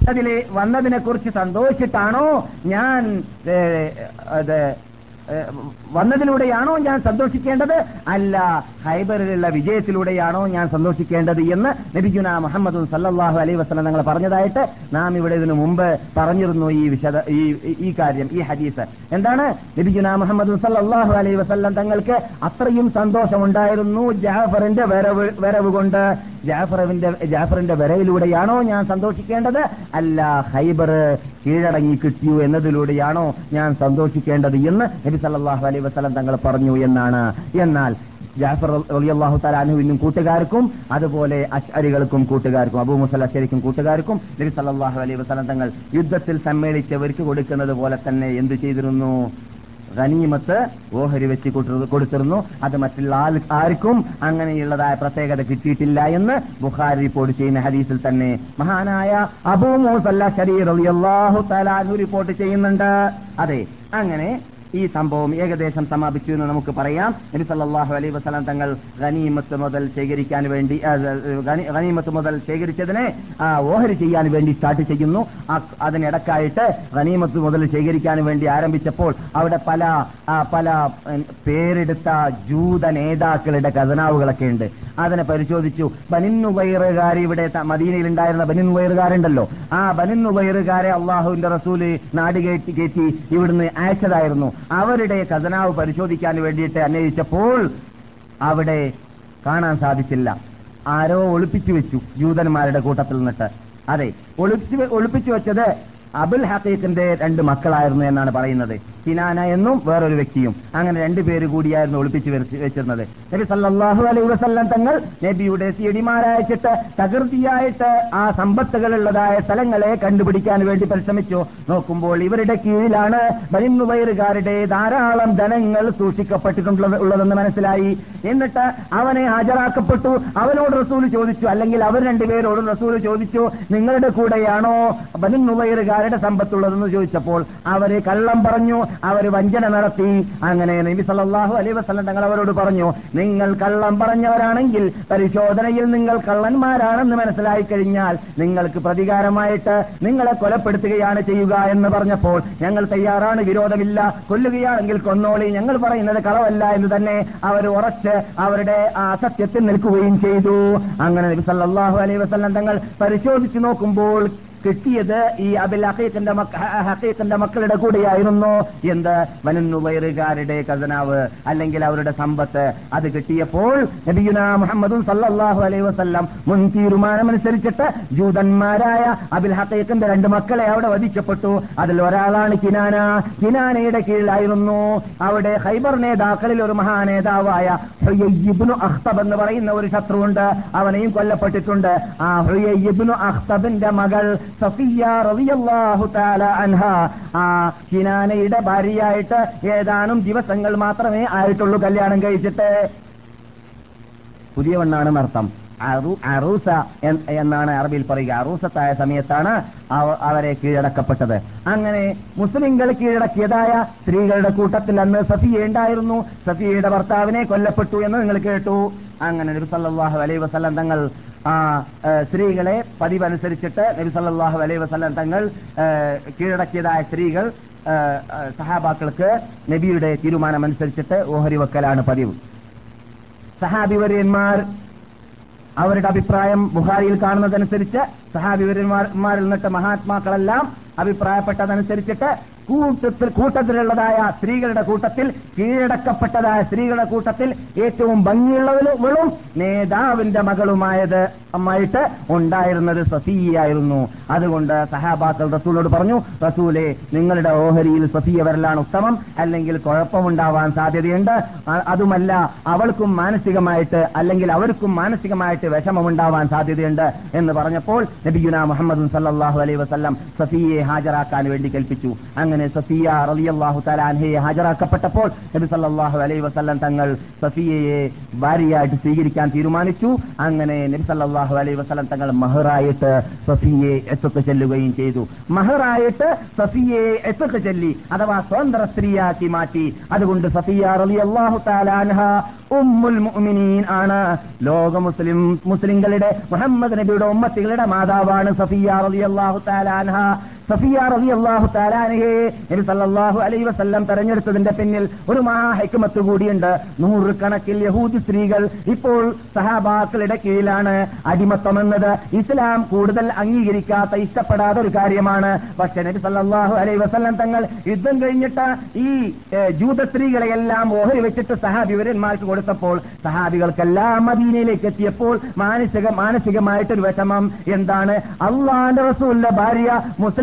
അതിൽ വന്നതിനെ കുറിച്ച് സന്തോഷിച്ചിട്ടാണോ ഞാൻ വന്നതിലൂടെയാണോ ഞാൻ സന്തോഷിക്കേണ്ടത്? അല്ല ഹൈബറിലുള്ള വിജയത്തിലൂടെയാണോ ഞാൻ സന്തോഷിക്കേണ്ടത് എന്ന് നബിജുന മുഹമ്മദ് സല്ലാഹു അലൈ വസ്ലം ഞങ്ങൾ പറഞ്ഞതായിട്ട് നാം ഇവിടെ ഇതിനു മുമ്പ് പറഞ്ഞിരുന്നു ഈ വിശദ ഈ ഈ കാര്യം ഈ ഹദീസ്. എന്താണ്? നബിജുന മുഹമ്മദ് സല്ലാഹു അലൈ വസ്ലം തങ്ങൾക്ക് അത്രയും സന്തോഷമുണ്ടായിരുന്നു ജാഫറിന്റെ വരവ് വരവ് കൊണ്ട് ജാഫറിന്റെ ജാഫറിന്റെ വരവിലൂടെയാണോ ഞാൻ സന്തോഷിക്കേണ്ടത്? അല്ല ഹൈബർ കീഴടങ്ങി കിട്ടിയു എന്നതിലൂടെയാണോ ഞാൻ സന്തോഷിക്കേണ്ടത് എന്ന് നബി സല്ലാഹു അലൈ വസ്ലം തങ്ങൾ പറഞ്ഞു എന്നാണ്. എന്നാൽ ജാഫർ റളിയല്ലാഹു തആല അൻഹുവിനും കൂട്ടുകാർക്കും അതുപോലെ അഷ്അരികൾക്കും കൂട്ടുകാർക്കും അബൂ മുസൽ അശ്അരിക്കും കൂട്ടുകാർക്കും നബി സല്ലാഹു അലൈ വസ്ലം തങ്ങൾ യുദ്ധത്തിൽ സമ്മേളിച്ചവർക്ക് കൊടുക്കുന്നത് പോലെ തന്നെ എന്തു ചെയ്തിരുന്നു? ഗനീമത്ത് ഓഹരി വെച്ച് കൊടുത്തു- കൊടുത്തിരുന്നു. അത് മറ്റുള്ള ആർക്കും അങ്ങനെയുള്ളതായ പ്രത്യേകത കിട്ടിയിട്ടില്ല എന്ന് ബുഖാരി റിപ്പോർട്ട് ചെയ്യുന്ന ഹദീസിൽ തന്നെ മഹാനായ അബൂ മൂസല്ല റളിയല്ലാഹു തആല അൻഹു റിപ്പോർട്ട് ചെയ്യുന്നുണ്ട്. അതെ അങ്ങനെ ഈ സംഭവം ഏകദേശം സമാപിച്ചു എന്ന് നമുക്ക് പറയാം. നബി സല്ലാഹു അലൈ വസ്ലാം തങ്ങൾ ഖനീമത്ത് മുതൽ ശേഖരിക്കാൻ വേണ്ടി ഖനീമത്ത് മുതൽ ശേഖരിച്ചതിനെ ഓഹരി ചെയ്യാൻ വേണ്ടി സ്റ്റാർട്ട് ചെയ്യുന്നു. അതിനിടക്കായിട്ട് ഖനീമത്ത് മുതൽ ശേഖരിക്കാൻ വേണ്ടി ആരംഭിച്ചപ്പോൾ അവിടെ പല പല പേരെടുത്ത ജൂത നേതാക്കളുടെ ഖജനാവുകളൊക്കെ ഉണ്ട്. അതിനെ പരിശോധിച്ചു. ബനിന്നുവൈറുകാർ ഇവിടെ മദീനയിൽ ഉണ്ടായിരുന്ന ബനിന്നുവൈറുകാരുണ്ടല്ലോ. ആ ബനിന്നുവൈറുകാരെ അള്ളാഹുവിന്റെ റസൂൽ നാട് കയറ്റി കയറ്റി ഇവിടുന്ന് അയച്ചതായിരുന്നു. അവരുടെ ഖജനാവ് പരിശോധിക്കാൻ വേണ്ടിയിട്ട് അന്വേഷിച്ചപ്പോൾ അവിടെ കാണാൻ സാധിച്ചില്ല. ആരോ ഒളിപ്പിച്ചു വെച്ചു ജൂതന്മാരുടെ കൂട്ടത്തിൽ നിന്നിട്ട്. അതെ ഒളിപ്പിച്ചു ഒളിപ്പിച്ചു വെച്ചത് അബുൽ ഹക്കീഖിന്റെ രണ്ട് മക്കളായിരുന്നു എന്നാണ് പറയുന്നത്. കിനാന എന്നും വേറൊരു വ്യക്തിയും. അങ്ങനെ രണ്ടുപേര് കൂടിയായിരുന്നു ഒളിപ്പിച്ചു വെച്ചിരുന്നത്. നബി സല്ലാഹു അലൈ വസല്ലം തങ്ങൾ നബിയുടെ സിയടിമാരയച്ചിട്ട് തകൃതിയായിട്ട് ആ സമ്പത്തുകളുള്ളതായ സ്ഥലങ്ങളെ കണ്ടുപിടിക്കാൻ വേണ്ടി പരിശ്രമിച്ചു. നോക്കുമ്പോൾ ഇവരുടെ കീഴിലാണ് ബനിന്നുവയറുകാരുടെ ധാരാളം ധനങ്ങൾ സൂക്ഷിക്കപ്പെട്ടിട്ടുള്ളതെന്ന് മനസ്സിലായി. എന്നിട്ട് അവനെ ഹാജരാക്കപ്പെട്ടു. അവനോട് റസൂൽ ചോദിച്ചു. അല്ലെങ്കിൽ അവർ രണ്ടുപേരോട് റസൂൽ ചോദിച്ചു നിങ്ങളുടെ കൂടെയാണോ ബനിന്നുവയറുകാരുടെ സമ്പത്തുള്ളതെന്ന്? ചോദിച്ചപ്പോൾ അവരെ കള്ളം പറഞ്ഞു. അവർ വഞ്ചന നടത്തി. അങ്ങനെ നബി സല്ലാഹു അലൈ വസ്ലം തങ്ങൾ അവരോട് പറഞ്ഞു നിങ്ങൾ കള്ളം പറഞ്ഞവരാണെങ്കിൽ പരിശോധനയിൽ നിങ്ങൾ കള്ളന്മാരാണെന്ന് മനസ്സിലായി കഴിഞ്ഞാൽ നിങ്ങൾക്ക് പ്രതികാരമായിട്ട് നിങ്ങളെ കൊലപ്പെടുത്തുകയാണ് ചെയ്യുക എന്ന് പറഞ്ഞപ്പോൾ ഞങ്ങൾ തയ്യാറാണ് വിരോധമില്ല. കൊല്ലുകയാണെങ്കിൽ കൊന്നോളി. ഞങ്ങൾ പറയുന്നത് കളവല്ല എന്ന് തന്നെ അവർ ഉറച്ച് അവരുടെ ആ അസത്യത്തിൽ നിൽക്കുകയും ചെയ്തു. അങ്ങനെ നബി സല്ലാഹു അലൈ വസ്ലം തങ്ങൾ പരിശോധിച്ചു നോക്കുമ്പോൾ കിട്ടിയത് ഈ അബിൽ ഹ- ഹഖീഖിന്റെ മക്കളുടെ കൂടെയായിരുന്നു. എന്ത്? വനുവൈറുകാരുടെ ഖസനാവ് അല്ലെങ്കിൽ അവരുടെ സമ്പത്ത്. അത് കിട്ടിയപ്പോൾ നബിയുന മുഹമ്മദും സല്ലാഹു അലൈഹി വസല്ലം മുൻ തീരുമാനമനുസരിച്ചിട്ട് ജൂതന്മാരായ അബിൽ ഹഖീഖിന്റെ രണ്ട് മക്കളെ അവിടെ വധിക്കപ്പെട്ടു. അതിൽ ഒരാളാണ് കിനാന. കിനാനയുടെ കീഴിലായിരുന്നു. അവിടെ ഹൈബർ നേതാക്കളിൽ ഒരു മഹാനേതാവായ ഹുയയ്യിബ്നു അഖ്തബ് എന്ന് പറയുന്ന ഒരു ശത്രുവുണ്ട്. അവനെയും കൊല്ലപ്പെട്ടിട്ടുണ്ട്. ആ ഹുയയ്യിബ്നു അഖ്തബിന്റെ മകൾ സഫിയ റളിയല്ലാഹു തആല അൻഹ. ആ കിനാനയുടെ ഭാര്യയായിട്ട് ഏതാനും ദിവസങ്ങൾ മാത്രമേ ആയിട്ടുള്ളൂ കല്യാണം കഴിച്ചിട്ട്. പുതിയവണ്ണാണ് അർത്ഥം അറു- അറൂസ എന്നാണ് അറബിയിൽ പറയുക. അറൂസത്തായ സമയത്താണ് അവരെ കീഴടക്കപ്പെട്ടത്. അങ്ങനെ മുസ്ലിംകൾ കീഴടക്കിയതായ സ്ത്രീകളുടെ കൂട്ടത്തിൽ അന്ന് സഫിയ ഉണ്ടായിരുന്നു. സഫിയയുടെ ഭർത്താവിനെ കൊല്ലപ്പെട്ടു എന്ന് നിങ്ങൾ കേട്ടു. അങ്ങനെ നബി സല്ലാഹു അലൈഹി വസല്ലം തങ്ങൾ സ്ത്രീകളെ പതിവനുസരിച്ചിട്ട് നബി സല്ലല്ലാഹു അലൈഹി വസല്ലം തങ്ങൾ കീഴടക്കിയതായ സ്ത്രീകൾ സഹാബാക്കൾക്ക് നബിയുടെ തീരുമാനമനുസരിച്ചിട്ട് ഓഹരി വെക്കലാണ് പതിവ്. സഹാബിവര്യന്മാർ അവരുടെ അഭിപ്രായം ബുഹാരിയിൽ കാണുന്നതനുസരിച്ച് സഹാബിവര്യന്മാരിൽ നിന്നിട്ട് മഹാത്മാക്കളെല്ലാം അഭിപ്രായപ്പെട്ടതനുസരിച്ചിട്ട് കൂട്ടത്തിൽ കൂട്ടത്തിലുള്ളതായ സ്ത്രീകളുടെ കൂട്ടത്തിൽ കീഴടക്കപ്പെട്ടതായ സ്ത്രീകളുടെ കൂട്ടത്തിൽ ഏറ്റവും ഭംഗിയുള്ളവളും നേതാവിന്റെ മകളുമായത് അമ്മായിട്ട് ഉണ്ടായിരുന്നത് സഫിയായിരുന്നു. അതുകൊണ്ട് സഹാബാക്കൾ റസൂലോട് പറഞ്ഞു റസൂലെ നിങ്ങളുടെ ഓഹരിയിൽ സഫിയ വരലാണ് ഉത്തമം. അല്ലെങ്കിൽ കുഴപ്പമുണ്ടാവാൻ സാധ്യതയുണ്ട്. അതുമല്ല അവൾക്കും മാനസികമായിട്ട് അല്ലെങ്കിൽ അവർക്കും മാനസികമായിട്ട് വിഷമമുണ്ടാവാൻ സാധ്യതയുണ്ട്. എന്ന് പറഞ്ഞപ്പോൾ നബിയുന മുഹമ്മദ് സല്ലാഹു അലൈ വസല്ലം സഫിയെ ഹാജരാക്കാൻ വേണ്ടി കൽപ്പിച്ചു. സഫിയ റളിയല്ലാഹു തആല അൻഹയെ ഹാജരാക്കപ്പെട്ടപ്പോൾ നബി സല്ലാഹു അലൈഹി വസല്ലം തങ്ങൾ സഫിയയെ ഭാര്യയായിട്ട് സ്വീകരിക്കാൻ തീരുമാനിച്ചു. അങ്ങനെ നബി സല്ലാഹു അലൈഹി വസല്ലം തങ്ങൾ മഹറായിട്ട് സഫിയെ എത്തത്ത് ചെല്ലുകയും ചെയ്തു. മഹറായിട്ട് സഫിയെ എത്തത്ത് ചെല്ലി അഥവാ സ്വതന്ത്ര സ്ത്രീയാക്കി മാറ്റി. അതുകൊണ്ട് സഫിയ റളിയല്ലാഹു തആല അൻഹ ഉമ്മുൽ മുഅ്മിനീൻ ആണ്. ലോക മുസ്ലിം മുസ്ലിങ്ങളുടെ മുഹമ്മദ് നബിയുടെ ഉമ്മത്തികളുടെ മാതാവാണ് സഫിയ റളിയല്ലാഹു തആല അൻഹ. സഫിയ റബി അള്ളാഹു അൻഹയെ നബി സല്ലല്ലാഹു അലൈഹി വസല്ലം തെരഞ്ഞെടുത്തതിന്റെ പിന്നിൽ ഒരു മഹാഹൈക്കുമത്ത് കൂടിയുണ്ട്. നൂറുകണക്കിൽ യഹൂദി സ്ത്രീകൾ ഇപ്പോൾ സഹാബാക്കളുടെ കീഴിലാണ് അടിമത്തം എന്നത് ഇസ്ലാം കൂടുതൽ അംഗീകരിക്കാത്ത ഇഷ്ടപ്പെടാത്ത ഒരു കാര്യമാണ്. പക്ഷേ നബി സല്ലാഹു അലൈ വസല്ലം തങ്ങൾ യുദ്ധം കഴിഞ്ഞിട്ട് ഈ ജൂത സ്ത്രീകളെയെല്ലാം ഓഹരി വെച്ചിട്ട് സഹാബിവരന്മാർക്ക് കൊടുത്തപ്പോൾ സഹാബികൾക്കെല്ലാം മദീനയിലേക്ക് എത്തിയപ്പോൾ മാനസിക മാനസികമായിട്ടൊരു വിഷമം. എന്താണ്? അള്ളാന്റെ റസൂലിന്റെ ഭാര്യ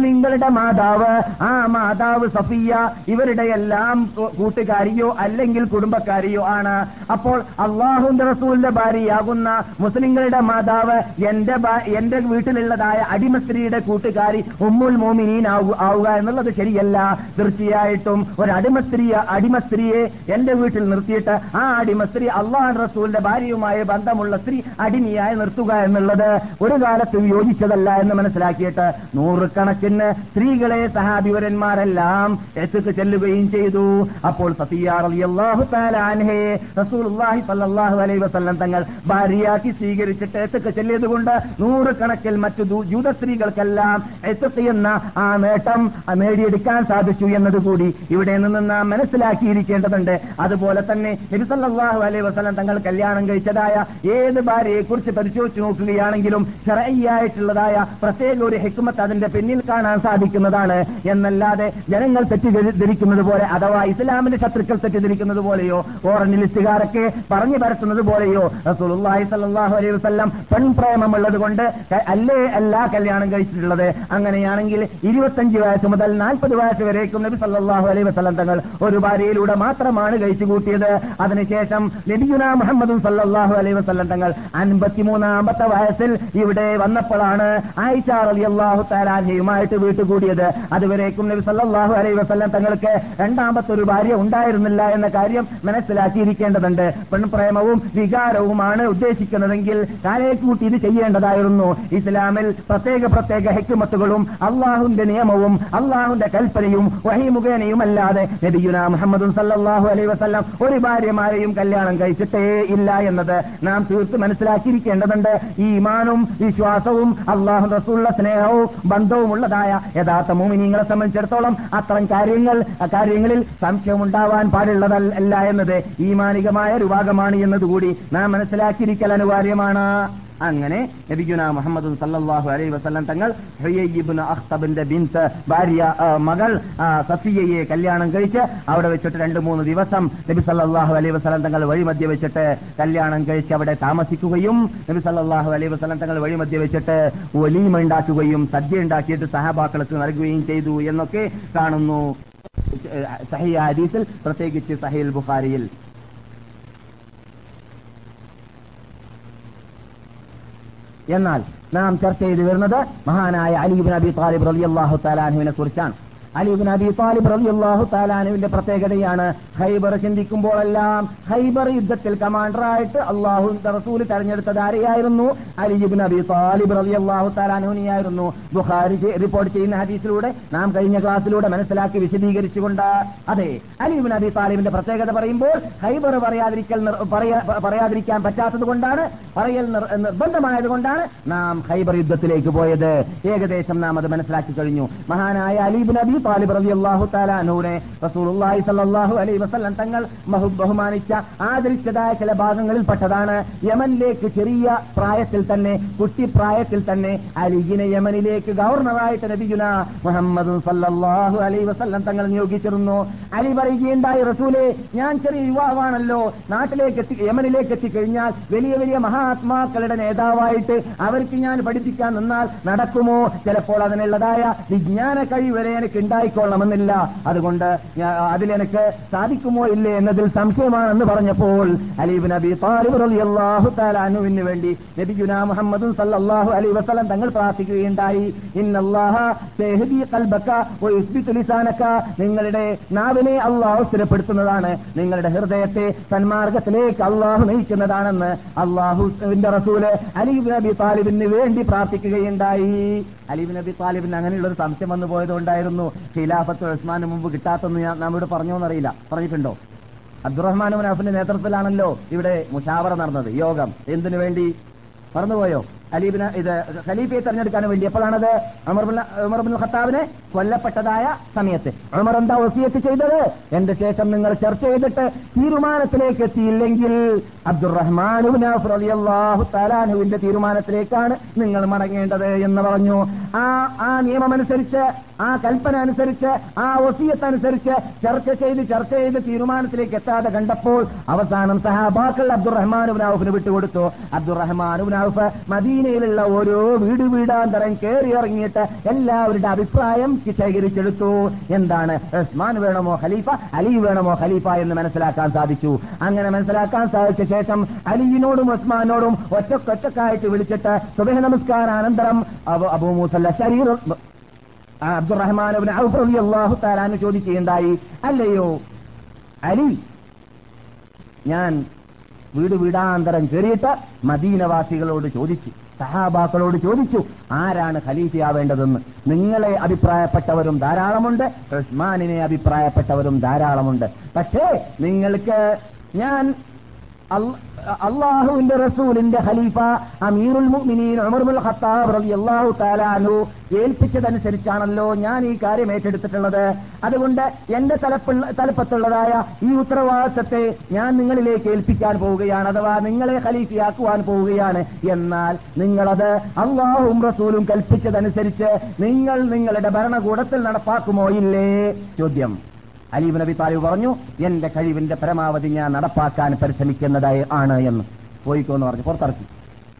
മുസ്ലിങ്ങളുടെ മാതാവ് ആ മാതാവ് സഫിയ ഇവരുടെ എല്ലാം കൂട്ടുകാരിയോ അല്ലെങ്കിൽ കുടുംബക്കാരിയോ ആണ്. അപ്പോൾ അള്ളാഹുന്റെ റസൂലിന്റെ ഭാര്യയാകുന്ന മുസ്ലിങ്ങളുടെ മാതാവ് എന്റെ എന്റെ വീട്ടിലുള്ളതായ അടിമ സ്ത്രീയുടെ കൂട്ടുകാരി ഉമ്മുൽ മോമിനീൻ ആവുക എന്നുള്ളത് ശരിയല്ല. തീർച്ചയായിട്ടും ഒരു അടിമ സ്ത്രീ അടിമ സ്ത്രീയെ എന്റെ വീട്ടിൽ നിർത്തിയിട്ട് ആ അടിമ സ്ത്രീ അള്ളാഹു റസൂലിന്റെ ഭാര്യയുമായി ബന്ധമുള്ള സ്ത്രീ അടിമയായി നിർത്തുക എന്നുള്ളത് ഒരു കാലത്തും യോജിച്ചതല്ല എന്ന് മനസ്സിലാക്കിയിട്ട് നൂറുകണക്കിന് സ്ത്രീകളെ സഹാബിവരന്മാരെല്ലാം എത്തിക്ക് ചെല്ലുകയും ചെയ്തു. അപ്പോൾ തങ്ങൾ ഭാര്യയാക്കി സ്വീകരിച്ചിട്ട് എത്തിക്ക് ചെല്ലിയത് കൊണ്ട് നൂറുകണക്കിൽ മറ്റു ജൂത സ്ത്രീകൾക്കെല്ലാം എത്തിയെന്ന എന്ന ആ നേട്ടം നേടിയെടുക്കാൻ സാധിച്ചു എന്നതുകൂടി ഇവിടെ നിന്ന് നാം മനസ്സിലാക്കിയിരിക്കേണ്ടതുണ്ട്. അതുപോലെ തന്നെ നബി അലൈ വസ്ലം തങ്ങൾ കല്യാണം കഴിച്ചതായ ഏത് ഭാര്യയെക്കുറിച്ച് പരിശോധിച്ചു നോക്കുകയാണെങ്കിലും ചെറയ്യായിട്ടുള്ളതായ പ്രത്യേക ഒരു ഹെക്കുമത്ത് അതിന്റെ പിന്നിൽ സാധിക്കുന്നതാണ്. എന്നല്ലാതെ ജനങ്ങൾ തെറ്റിദ്ധരിക്കുന്നത് പോലെ അഥവാ ഇസ്ലാമിന്റെ ശത്രുക്കൾ തെറ്റിദ്ധരിക്കുന്നത് പോലെയോ ഓറഞ്ച് ലിസ്റ്റുകാരൊക്കെ പറഞ്ഞു പരത്തുന്നത് പോലെയോ റസൂലുള്ളാഹി അലൈഹി വസല്ലം പെൺപ്രേമമുള്ളത് കൊണ്ട് അല്ലേ അല്ല കല്യാണം കഴിച്ചിട്ടുള്ളത്? അങ്ങനെയാണെങ്കിൽ ഇരുപത്തഞ്ച് വയസ്സ് മുതൽ നാൽപ്പത് വയസ്സ് വരേക്കും നബി സല്ലാഹു അലൈഹി വസ്ലം തങ്ങൾ ഒരു ഭാര്യയിലൂടെ മാത്രമാണ് കഴിച്ചു കൂട്ടിയത്. അതിനുശേഷം നബിയുന മുഹമ്മദ് സല്ലാഹു അലൈഹി വസ്ലം തങ്ങൾ അൻപത്തിമൂന്നാമത്തെ വയസ്സിൽ ഇവിടെ വന്നപ്പോഴാണ് ആയിഷ റളിയല്ലാഹു തആലാഹയുമായിട്ട് വീട്ടുകൂടിയത്. അതുവരേക്കും നബി സല്ലാഹു അലൈ വസല്ലം തങ്ങൾക്ക് രണ്ടാമത്തെ ഒരു ഭാര്യ ഉണ്ടായിരുന്നില്ല എന്ന കാര്യം മനസ്സിലാക്കിയിരിക്കേണ്ടതുണ്ട്. പെൺപ്രേമവും വികാരവുമാണ് ഉദ്ദേശിക്കുന്നതെങ്കിൽ കാലയെ കൂട്ടി ഇത് ചെയ്യേണ്ടതായിരുന്നു. ഇസ്ലാമിൽ പ്രത്യേക പ്രത്യേക ഹെക്കുമത്തുകളും അള്ളാഹുന്റെ നിയമവും അള്ളാഹുന്റെ കൽപ്പനയും വഹി മുഖേനയും അല്ലാതെ നബിയുന മുഹമ്മദും സല്ലാഹു അലൈ വസല്ലം ഒരു ഭാര്യമാരെയും കല്യാണം കഴിച്ചിട്ടേ ഇല്ല എന്നത് നാം തീർത്ത് മനസ്സിലാക്കിയിരിക്കേണ്ടതുണ്ട്. ഈമാനും വിശ്വാസവും അള്ളാഹു റസൂള്ള സ്നേഹവും ബന്ധവും ഉള്ളതായ യഥാർത്ഥ മോമിനിങ്ങളെ സംബന്ധിച്ചിടത്തോളം അത്തരം കാര്യങ്ങൾ കാര്യങ്ങളിൽ സംശയമുണ്ടാവാൻ പാടുള്ളതല്ല എന്നത് ഈമാനികമായ ഒരു ഭാഗമാണ് എന്നതുകൂടി നാം മനസ്സിലാക്കിയിരിക്കൽ അനിവാര്യമാണ്. അങ്ങനെ നബിഗുന മുഹമ്മദ് സല്ലാഹു അലൈ വസ്ലം തങ്ങൾ അഖ്തബിന്റെ ബിൻത്ത് ഭാര്യ മകൾ സഫിയയെ കല്യാണം കഴിച്ച് അവിടെ വെച്ചിട്ട് രണ്ട് മൂന്ന് ദിവസം നബി സല്ലാഹു അലൈ വസ്ലം തങ്ങൾ വഴിമധ്യ വെച്ചിട്ട് കല്യാണം കഴിച്ച് അവിടെ താമസിക്കുകയും നബി സല്ലാഹു അലൈ വസ്ലം തങ്ങൾ വഴിമധ്യ വെച്ചിട്ട് ഒലീമ ഉണ്ടാക്കുകയും സദ്യ ഉണ്ടാക്കിയിട്ട് സഹബാക്കൾക്ക് നൽകുകയും ചെയ്തു എന്നൊക്കെ കാണുന്നു. സഹി ഹദീസിൽ പ്രത്യേകിച്ച് സഹീൽ ബുഖാരിയിൽ. എന്നാൽ നാം ചർച്ച ചെയ്തു വരുന്നത് മഹാനായ അലീബിൻ അബി താലിബ് റളിയല്ലാഹു താലാനുവിനെ കുറിച്ചാണ്. അലീബിൻ അബി താലിബ് റളിയല്ലാഹു താലാനുവിന്റെ പ്രത്യേകതയാണ്. ഹൈബർ ചിന്തിക്കുമ്പോഴെല്ലാം ഹൈബർ യുദ്ധത്തിൽ കമാൻഡറായിട്ട് അള്ളാഹു റസൂൽ തെരഞ്ഞെടുത്തത് ആരെയായിരുന്നു? അലിബിൻ അബി താലിബ് റളിയല്ലാഹു താലാനുവിനെയായിരുന്നു ബുഖാരി റിപ്പോർട്ട് ചെയ്യുന്ന ഹദീസിലൂടെ നാം കഴിഞ്ഞ ക്ലാസ്സിലൂടെ മനസ്സിലാക്കി വിശദീകരിച്ചുകൊണ്ട് അതെ അലിബിൻ അബി താലിബിന്റെ പ്രത്യേകത പറയുമ്പോൾ ഹൈബർ പറയാതിരിക്കൽ പറയാ- പറയാതിരിക്കാൻ പറ്റാത്തത് കൊണ്ടാണ് പറയൽ നിർ- നിർബന്ധമായത് കൊണ്ടാണ് നാം ഹൈബർ യുദ്ധത്തിലേക്ക് പോയത്. ഏകദേശം നാം അത് മനസ്സിലാക്കി കഴിഞ്ഞു. മഹാനായ അലീബിൻ അബി താലിബ് റളിയല്ലാഹു താലാനൂനെ റസൂലുള്ളാഹി സല്ലല്ലാഹു അലൈഹി വസല്ലം തങ്ങൾ ബഹു- ബഹുമാനിച്ച ആദരിച്ചതായ ചില ഭാഗങ്ങളിൽ പെട്ടതാണ്. യമനിലേക്ക് ചെറിയ പ്രായത്തിൽ തന്നെ കുട്ടിപ്രായത്തിൽ തന്നെ അലിഗിനെ യമനിലേക്ക് ഗവർണറായിട്ട് നബിയുന മുഹമ്മദ് സല്ലല്ലാഹു അലൈഹി വസല്ലം തങ്ങൾ നിയോഗിച്ചിരുന്നു. അലി പറയുകയുണ്ടായി റസൂലെ ഞാൻ ചെറിയ യുവാവാണല്ലോ. നാട്ടിലേക്ക് എത്തി യമനിലേക്ക് എത്തിക്കഴിഞ്ഞാൽ വലിയ വലിയ മഹാത്മാക്കളുടെ നേതാവായിട്ട് അവർക്ക് ഞാൻ പഠിപ്പിക്കാൻ നിന്നാൽ നടക്കുമോ? ചിലപ്പോൾ അതിനുള്ളതായ വിജ്ഞാന കഴിവ് വരെ എനിക്ക് ഉണ്ടായിക്കൊള്ളണമെന്നില്ല. അതുകൊണ്ട് അതിലെനിക്ക് സാധിക്കുമോ ഇല്ലേ എന്നതിൽ സംശയമാണെന്ന് പറഞ്ഞപ്പോൾ അലീബ് നബി താലിബ് റളിയല്ലാഹു തആല അൻഹുവിന് വേണ്ടി നബിയുന മുഹമ്മദ് സല്ലാഹു അലൈഹി വസ്ലം തങ്ങൾ പ്രാർത്ഥിക്കുകയുണ്ടായി. നിങ്ങളുടെ നാവിനെ അള്ളാഹു സ്ഥിരപ്പെടുത്തുന്നതാണ്. നിങ്ങളുടെ ഹൃദയത്തെ സന്മാർഗത്തിലേക്ക് അള്ളാഹു നയിക്കുന്നതാണെന്ന് അള്ളാഹുവിന്റെ റസൂൽ അലീബ് നബി താലിബിന് വേണ്ടി പ്രാർത്ഥിക്കുകയുണ്ടായി. അലീബ് നബി താലിബിന് അങ്ങനെയുള്ള ഒരു സംശയം വന്നു പോയതുകൊണ്ടായിരുന്നു ഖിലാഫത്ത് ഉസ്മാന് മുമ്പ് കിട്ടാത്തെന്ന് ഞാൻ നമ്മോട് പറഞ്ഞോന്നറിയില്ല. പറഞ്ഞിട്ടുണ്ടോ? അബ്ദുറഹ്മാൻ മുനാഫിന്റെ നേതൃത്വത്തിലാണല്ലോ ഇവിടെ മുഷാവറ നടന്നത്. യോഗം. എന്തിനു വേണ്ടി? മറന്നുപോയോ? അലീബിന് ഇത് ഖലീഫയെ തെരഞ്ഞെടുക്കാൻ വേണ്ടി എപ്പോഴാണത്? ഉമർബിൻ ഖത്താബിനെ കൊല്ലപ്പെട്ടതായ സമയത്ത്. ഉമർ എന്താ ഒസിയത്ത് ചെയ്തത്? എന്റെ ശേഷം നിങ്ങൾ ചർച്ച ചെയ്തിട്ട് തീരുമാനത്തിലേക്ക് എത്തിയില്ലെങ്കിൽ അബ്ദുറഹ്മാൻ താലാനുവിന്റെ തീരുമാനത്തിലേക്കാണ് നിങ്ങൾ മടങ്ങേണ്ടത് എന്ന് പറഞ്ഞു. ആ ആ നിയമമനുസരിച്ച് ആ കൽപ്പന അനുസരിച്ച് ആ ഒസിയത്ത് അനുസരിച്ച് ചർച്ച ചെയ്ത് ചർച്ച ചെയ്ത് തീരുമാനത്തിലേക്ക് എത്താതെ കണ്ടപ്പോൾ അവസാനം സഹാബാക്കൾ അബ്ദുറഹ്മാൻ ഔഫിന് വിട്ടുകൊടുത്തു. അബ്ദുറഹ്മാൻ ഔഫ് മദീനയിലുള്ള ഓരോ വീട് വീടാന്തരം കയറി ഇറങ്ങിയിട്ട് എല്ലാവരുടെ അഭിപ്രായം ശേഖരിച്ചെടുത്തു. എന്താണ്? ഉസ്മാൻ വേണമോ ഖലീഫ? അലി വേണമോ ഖലീഫ എന്ന് മനസ്സിലാക്കാൻ സാധിച്ചു. അങ്ങനെ മനസ്സിലാക്കാൻ സാധിച്ച ശേഷം അലിയിനോടും ഉസ്മാനോടും ഒറ്റക്കൊറ്റക്കായിട്ട് വിളിച്ചിട്ട് സുബഹ നമസ്കാരാനന്തരം അബൂ മൂസല്ല ശരീർ അബ്ദുറഹ്മാൻ അള്ളാഹു താലാന്ന് ചോദിക്കുകയുണ്ടായി അല്ലയോ അലി ഞാൻ വീട് വീടാന്തരം കയറിയിട്ട് മദീനവാസികളോട് ചോദിച്ചു സഹാബാക്കളോട് ചോദിച്ചു ആരാണ് ഖലീഫയാവേണ്ടതെന്ന്? നിങ്ങളെ അഭിപ്രായപ്പെട്ടവരും ധാരാളമുണ്ട് ഉസ്മാനിനെ അഭിപ്രായപ്പെട്ടവരും ധാരാളമുണ്ട്. പക്ഷേ നിങ്ങൾക്ക് ഞാൻ അള്ളാഹുവിന്റെ റസൂലിന്റെ ഖലീഫ അമീറുൽ മുഅ്മിനീൻ ഉമറുൽ ഖത്താബ് റളിയല്ലാഹു തആല അൻഹു ഏൽപ്പിച്ചതനുസരിച്ചാണല്ലോ ഞാൻ ഈ കാര്യം ഏറ്റെടുത്തിട്ടുള്ളത്. അതുകൊണ്ട് എന്റെ തലപ്പത്തുള്ളതായ ഈ ഉത്തരവാദിത്തത്തെ ഞാൻ നിങ്ങളിലേക്ക് ഏൽപ്പിക്കാൻ പോവുകയാണ് അഥവാ നിങ്ങളെ ഖലീഫയാക്കുവാൻ പോവുകയാണ്. എന്നാൽ നിങ്ങളത് അള്ളാഹും റസൂലും കൽപ്പിച്ചതനുസരിച്ച് നിങ്ങൾ നിങ്ങളുടെ ഭരണകൂടത്തിൽ നടപ്പാക്കുമോ ഇല്ലേ? ചോദ്യം. അലീബ് നബി താലിബ് പറഞ്ഞു എന്റെ കഴിവിന്റെ പരമാവധി ഞാൻ നടപ്പാക്കാൻ പരിശ്രമിക്കുന്നതായി ആണ് എന്ന്. പോയിക്കോ എന്ന് പറഞ്ഞു പുറത്തിറക്കി.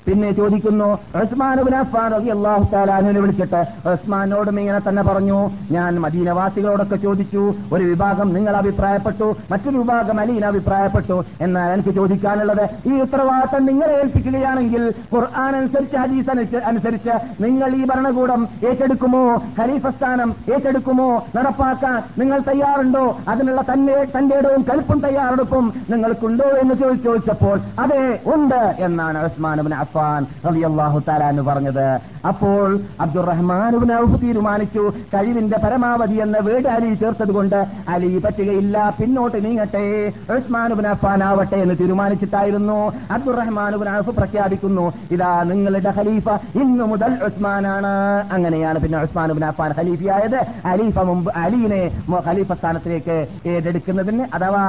പിന്നെ ചോദിക്കുന്നു അഫ്ഫാൻ റളിയല്ലാഹു തആല വിളിച്ചിട്ട് ഉസ്മാനോടും ഇങ്ങനെ തന്നെ പറഞ്ഞു. ഞാൻ മദീനവാസികളോടൊക്കെ ചോദിച്ചു ഒരു വിഭാഗം നിങ്ങൾ അഭിപ്രായപ്പെട്ടു മറ്റൊരു വിഭാഗം അലീന അഭിപ്രായപ്പെട്ടു. എന്നാൽ എനിക്ക് ചോദിക്കാനുള്ളത് ഈ ഉത്തരവാദിത്തം നിങ്ങളെ ഏൽപ്പിക്കുകയാണെങ്കിൽ ഖുർആൻ അനുസരിച്ച് ഹദീസ് അനുസ- അനുസരിച്ച് നിങ്ങൾ ഈ ഭരണകൂടം ഏറ്റെടുക്കുമോ? ഖലീഫ സ്ഥാനം ഏറ്റെടുക്കുമോ? നടപ്പാക്കാൻ നിങ്ങൾ തയ്യാറുണ്ടോ? അതിനുള്ള തന്നെ തന്റെ ഇടവും കൽപ്പും തയ്യാറെടുപ്പും നിങ്ങൾക്കുണ്ടോ എന്ന് ചോദിച്ചപ്പോൾ അതെ ഉണ്ട് എന്നാണ് ഉസ്മാൻ ഇബ്നു എന്ന് പറഞ്ഞത്. അപ്പോൾ അബ്ദുറഹ്മാൻ ഔഫ് തീരുമാനിച്ചു കഴിവിന്റെ പരമാവധി എന്ന വീട് അലി ചേർത്തത് കൊണ്ട് അലി പറ്റുകയില്ല പിന്നോട്ട് നീങ്ങട്ടെ അഫ്ഫാൻ ആവട്ടെ എന്ന് തീരുമാനിച്ചിട്ടായിരുന്നു. അബ്ദുറഹ്മാൻ ഇബ്നു ഔഫ് പ്രഖ്യാപിക്കുന്നു ഇതാ നിങ്ങളുടെ ഖലീഫ ഇന്നു മുതൽ ഉസ്മാനാണ്. അങ്ങനെയാണ് പിന്നെ ഉസ്മാൻ ഇബ്നു അഫ്ഫാൻ ഖലീഫയായത്. അലീഫ മുമ്പ് അലീനെ ഖലീഫ സ്ഥാനത്തിലേക്ക് ഏറ്റെടുക്കുന്നതിന് അഥവാ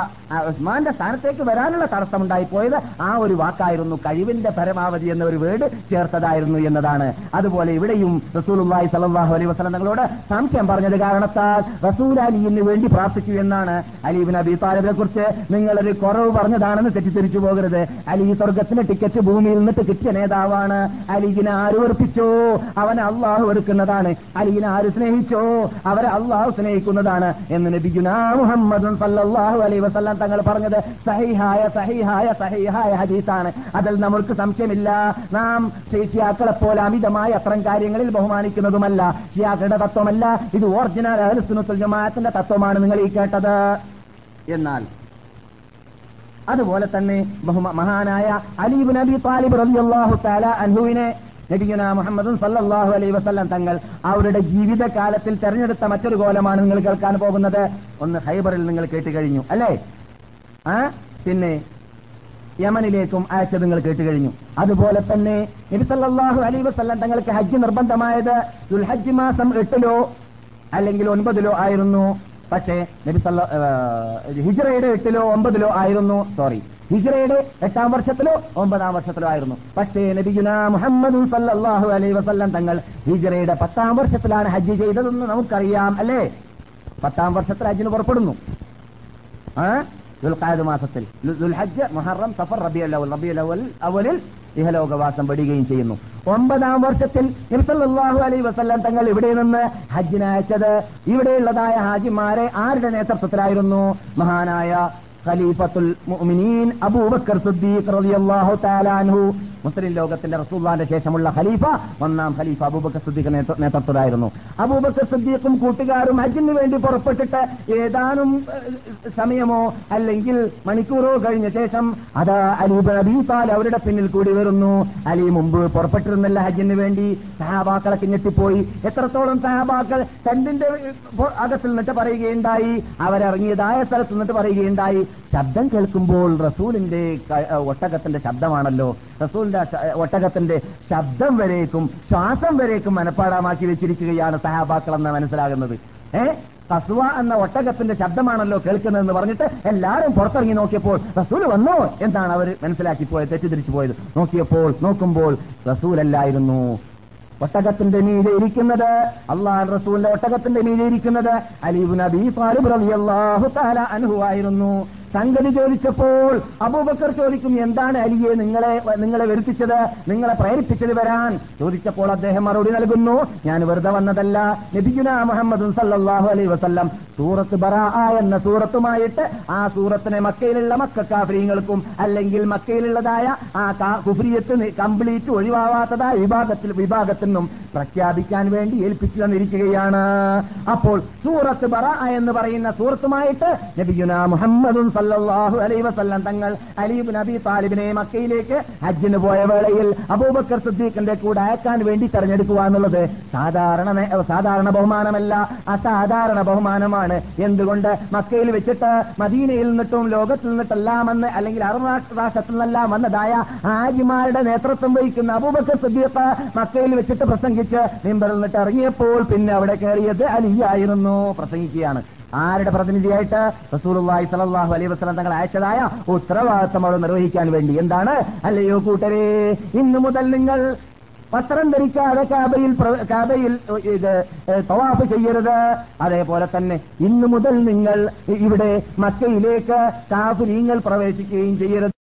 ഉസ്മാന്റെ സ്ഥാനത്തേക്ക് വരാനുള്ള തടസ്സമുണ്ടായി പോയത് ആ ഒരു വാക്കായിരുന്നു കഴിവിന്റെ പരമാവധി എന്ന. ഒരു വേർഡ് ചേർത്തതായിരുന്നു എന്നതാണ്. അതുപോലെ ഇവിടെയും റസൂലുള്ളാഹി സ്വല്ലല്ലാഹു അലൈഹി വസ്ലം തങ്ങളോട് സംശയം പറഞ്ഞത് കാരണത്താൽ റസൂൽ അലിയിന് വേണ്ടി പ്രാർത്ഥിച്ചു എന്നാണ്. അലീബിൻ അബി താലിബിനെ കുറിച്ച് നിങ്ങളൊരു കുറവ് പറഞ്ഞതാണെന്ന് തെറ്റിദ്ധരിച്ചു പോകരുത്. അലി സ്വർഗത്തിന്റെ ടിക്കറ്റ് ഭൂമിയിൽ നിന്നിട്ട് കിട്ടിയ നേതാവാണ്. അലിഗിനെ ആരോർപ്പിച്ചോ അവൻ അള്ളാഹു ഒരുക്കുന്നതാണ് അലിഗിനെ ആര് സ്നേഹിച്ചോ? അവരെ അള്ളാഹു സ്നേഹിക്കുന്നതാണ് എന്ന് നബിഗുന മുഹമ്മദ് അലൈഹി വസല്ലം തങ്ങൾ പറഞ്ഞത് സഹിഹായ സഹിഹായ സഹിഹായ ഹദീസാണ്. അതിൽ നമ്മൾക്ക് സംശയമില്ല. നാം ഷിയാക്കളെ പോലെ അമിതമായ അത്തരം കാര്യങ്ങളിൽ ബഹുമാനിക്കുന്നതുമല്ല. ഷിയാക്കളുടെ തത്വമല്ല. ഇത് ഒറിജിനൽ അഹ്ലുസുന്നത്തുൽ ജമാഅത്തിന്റെ തത്വമാണ് നിങ്ങൾ ഈ കേട്ടത്. എന്നാൽ അതുപോലെ തന്നെ മഹാനായ അലീബ് നബി താലിബ് റളിയല്ലാഹു താല അൻഹുവിനെ നബിയുന മുഹമ്മദ് സല്ലാഹു അലൈ വസല്ലം തങ്ങൾ അവരുടെ ജീവിതകാലത്തിൽ തെരഞ്ഞെടുത്ത മറ്റൊരു കോലമാണ് നിങ്ങൾ കേൾക്കാൻ പോകുന്നത്. ഒന്ന് ഹൈബറിൽ നിങ്ങൾ കേട്ട് കഴിഞ്ഞു. അല്ലേ? ആ? പിന്നെ യമനിലേക്കും അയച്ചത് നിങ്ങൾ കേട്ട് കഴിഞ്ഞു അതുപോലെ തന്നെ നബി സല്ലല്ലാഹു അലൈഹി വസല്ലം തങ്ങൾക്ക് ഹജ്ജ് നിർബന്ധമായത് ദുൽഹജ്ജ് മാസം എട്ടിലോ അല്ലെങ്കിൽ ഒൻപതിലോ ആയിരുന്നു. പക്ഷേ നബി സല്ല ഏഹ്, ഹിജ്റയുടെ എട്ടിലോ ഒമ്പതിലോ ആയിരുന്നു. സോറി ഹിജ്റയുടെ എട്ടാം വർഷത്തിലോ ഒമ്പതാം വർഷത്തിലോ ആയിരുന്നു. പക്ഷേ നബിഗുന മുഹമ്മദ് സല്ലാഹു അലൈ വസല്ലം തങ്ങൾ ഹിജ്റയുടെ പത്താം വർഷത്തിലാണ് ഹജ്ജ് ചെയ്തതെന്ന് നമുക്കറിയാം അല്ലേ? പത്താം വർഷത്തിൽ ഹജ്ജിന് പുറപ്പെടുന്നു. ദുൽഖാദ് മാസത്തിൽ ദുൽ- ദുൽഹജ്ജ് മുഹറം സഫർ റബിയുൽ അവൽ റബിയുൽ അവൽ അവലിൽ ഇഹലോകവാസം പെടുകയും ചെയ്യുന്നു. ഒമ്പതാം വർഷത്തിൽ ഇർസല്ലാഹു അലൈ വസല്ലം തങ്ങൾ ഇവിടെ നിന്ന് ഹജ്ജിന് അയച്ചത് ഇവിടെയുള്ളതായ ഹാജിമാരെ ആരുടെ നേതൃത്വത്തിലായിരുന്നു? മഹാനായ ഖലീഫത്തുൽ മുഅ്മിനീൻ അബൂബക്കർ സിദ്ദീഖ് റളിയല്ലാഹു തആല അൻഹു മുസ്ലിം ലോകത്തിന്റെ റസൂള്ളാന്റെ ശേഷമുള്ള ഖലീഫ ഒന്നാം ഖലീഫ അബൂബക്കർ സിദ്ദീഖ് നേതൃ- നേതൃത്വത്തിലായിരുന്നു. അബൂബക്കർ സിദ്ദീഖും കൂട്ടുകാരും ഹജ്ജിന് വേണ്ടി പുറപ്പെട്ടിട്ട് ഏതാനും സമയമോ അല്ലെങ്കിൽ മണിക്കൂറോ കഴിഞ്ഞ ശേഷം അതാ അലീബ് അബീഫാൽ അവരുടെ പിന്നിൽ കൂടി വരുന്നു. അലി മുമ്പ് പുറപ്പെട്ടിരുന്നില്ല ഹജ്ജിന് വേണ്ടി. സഹാബാക്കളൊക്കെ ഞെട്ടിപ്പോയി എത്രത്തോളം സഹാബാക്കൾ തന്റെ അകത്തിൽ നിന്നിട്ട് പറയുകയുണ്ടായി. അവരിറങ്ങിയതായ സ്ഥലത്ത് നിന്നിട്ട് പറയുകയുണ്ടായി. ശബ്ദം കേൾക്കുമ്പോൾ റസൂലിന്റെ ഒട്ടകത്തിന്റെ ശബ്ദമാണല്ലോ. റസൂലിന്റെ ഒട്ടകത്തിന്റെ ശബ്ദം വരേക്കും ശ്വാസം വരേക്കും മനപ്പാടമാക്കി വെച്ചിരിക്കുകയാണ് സഹാബാക്കൾ എന്ന് മനസ്സിലാകുന്നത്. ഏ? കസുവ എന്ന ഒട്ടകത്തിന്റെ ശബ്ദമാണല്ലോ കേൾക്കുന്നതെന്ന് പറഞ്ഞിട്ട് എല്ലാവരും പുറത്തിറങ്ങി നോക്കിയപ്പോൾ റസൂൽ വന്നോ? എന്താണ് അവർ മനസ്സിലാക്കി പോയത് തെറ്റിദ്ധരിച്ചു പോയത്. നോക്കിയപ്പോൾ നോക്കുമ്പോൾ റസൂലല്ലായിരുന്നു. ഒട്ടകത്തിന്റെ മീതെ ഇരിക്കുന്നത് അള്ളാഹ് റസൂലിന്റെ ഒട്ടകത്തിന്റെ മീതെ ഇരിക്കുന്നത് അലീബ് നബി താലിബ് റളിയല്ലാഹു തആല അൻഹു ആയിരുന്നു. സംഗതി ചോദിച്ചപ്പോൾ അബൂബക്കർ ചോദിക്കും എന്താണ് അലിയെ നിങ്ങളെ നിങ്ങളെ വരുത്തിച്ചത് നിങ്ങളെ പ്രേരിപ്പിച്ചത് വരാൻ? ചോദിച്ചപ്പോൾ അദ്ദേഹം മറുപടി നൽകുന്നു ഞാൻ വെറുതെ വന്നതല്ല. നബിഗുന മുഹമ്മദ് സല്ലാഹു അലൈ വസല്ലം. സൂറത്ത് ബറാ എന്ന സൂറത്തുമായിട്ട് ആ സൂറത്തിനെ മക്കയിലുള്ള മക്ക മക്കാഫ്രീങ്ങൾക്കും അല്ലെങ്കിൽ മക്കയിലുള്ളതായ ആ കുഫ്രിയത്ത് കംപ്ലീറ്റ് ഒഴിവാവാത്തതായ വിഭാഗത്തിൽ വിഭാഗത്തിനും പ്രഖ്യാപിക്കാൻ വേണ്ടി ഏൽപ്പിച്ചു തന്നിരിക്കുകയാണ്. അപ്പോൾ സൂറത്ത് ബറ എന്ന് പറയുന്ന സൂറത്തുമായിട്ട് നബിഗുന മുഹമ്മദും സല്ലല്ലാഹു അലൈ വസല്ലം തങ്ങൾ അലീബ് നബി താലിബിനെ മക്കയിലേക്ക് ഹജ്ജിന് പോയ വേളയിൽ അബൂബക്കർ സിദ്ദീഖിന്റെ കൂടെ അയക്കാൻ വേണ്ടി തെരഞ്ഞെടുക്കുക എന്നുള്ളത് സാധാരണ സാധാരണ ബഹുമാനമല്ല അസാധാരണ ബഹുമാനമാണ്. എന്തുകൊണ്ട്? മക്കയിൽ വെച്ചിട്ട് മദീനയിൽ നിന്നിട്ടും ലോകത്തിൽ നിന്നിട്ടെല്ലാം വന്ന് അല്ലെങ്കിൽ അറബ് രാഷ്ട്രത്തിൽ നിന്നെല്ലാം വന്നതായ ആജിമാരുടെ നേതൃത്വം വഹിക്കുന്ന അബൂബക്കർ സിദ്ദീഖ് മക്കയിൽ വെച്ചിട്ട് പ്രസംഗിച്ച് മിമ്പറിൽ നിന്നിട്ട് ഇറങ്ങിയപ്പോൾ പിന്നെ അവിടെ കയറിയത് അലിയായിരുന്നു. പ്രസംഗിക്കുകയാണ്. ആരുടെ പ്രതിനിധിയായിട്ട് റസൂലുള്ളാഹി സ്വല്ലല്ലാഹു അലൈഹി വസല്ലം തങ്ങൾ അയച്ചതായ ഉത്തരവാദിത്തം അവിടെ നിർവഹിക്കാൻ വേണ്ടി എന്താണ്? അല്ലയോ കൂട്ടരെ ഇന്നു മുതൽ നിങ്ങൾ വസ്ത്രം ധരിക്കാതെ കാബയിൽ കാബയിൽ ഇത് തവാഫ് ചെയ്യരുത്. അതേപോലെ തന്നെ ഇന്നു മുതൽ നിങ്ങൾ ഇവിടെ മക്കയിലേക്ക് കാഫിരീങ്ങൾ പ്രവേശിക്കുകയും ചെയ്യരുത്.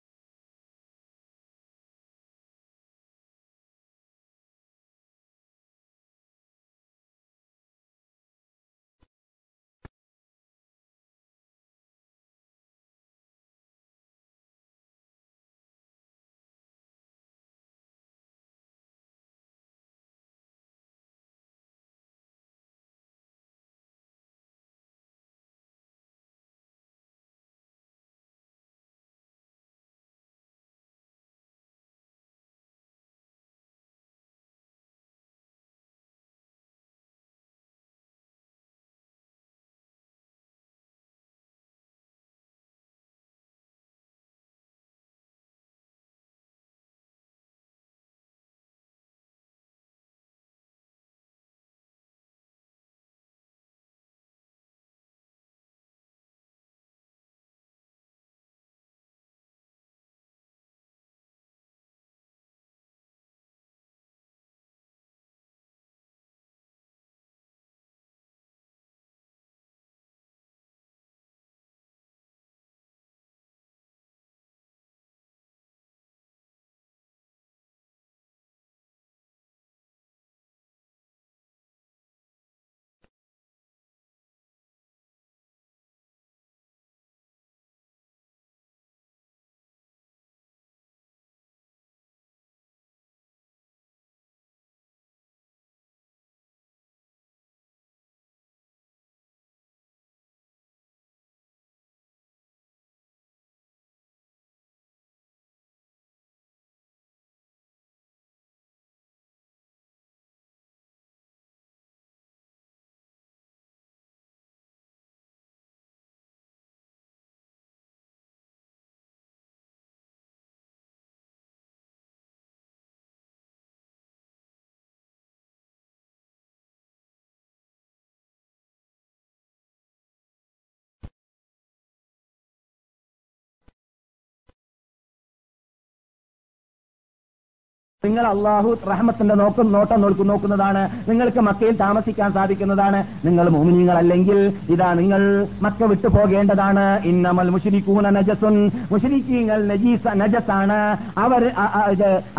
നിങ്ങൾ അള്ളാഹു റഹ്മത്തിന്റെ നോക്കും നോട്ടം നോക്കും നോക്കുന്നതാണ്. നിങ്ങൾക്ക് മക്കയിൽ താമസിക്കാൻ സാധിക്കുന്നതാണ്. നിങ്ങൾ മോമിനിങ്ങളല്ലെങ്കിൽ ഇതാ നിങ്ങൾ മക്ക വിട്ടു പോകേണ്ടതാണ്. ഇന്നമൽ മുഷിരിക്കൂന നജസുൻ. മുഷിരിക്കീങ്ങൾ നജീസ നജസാണ്. അവർ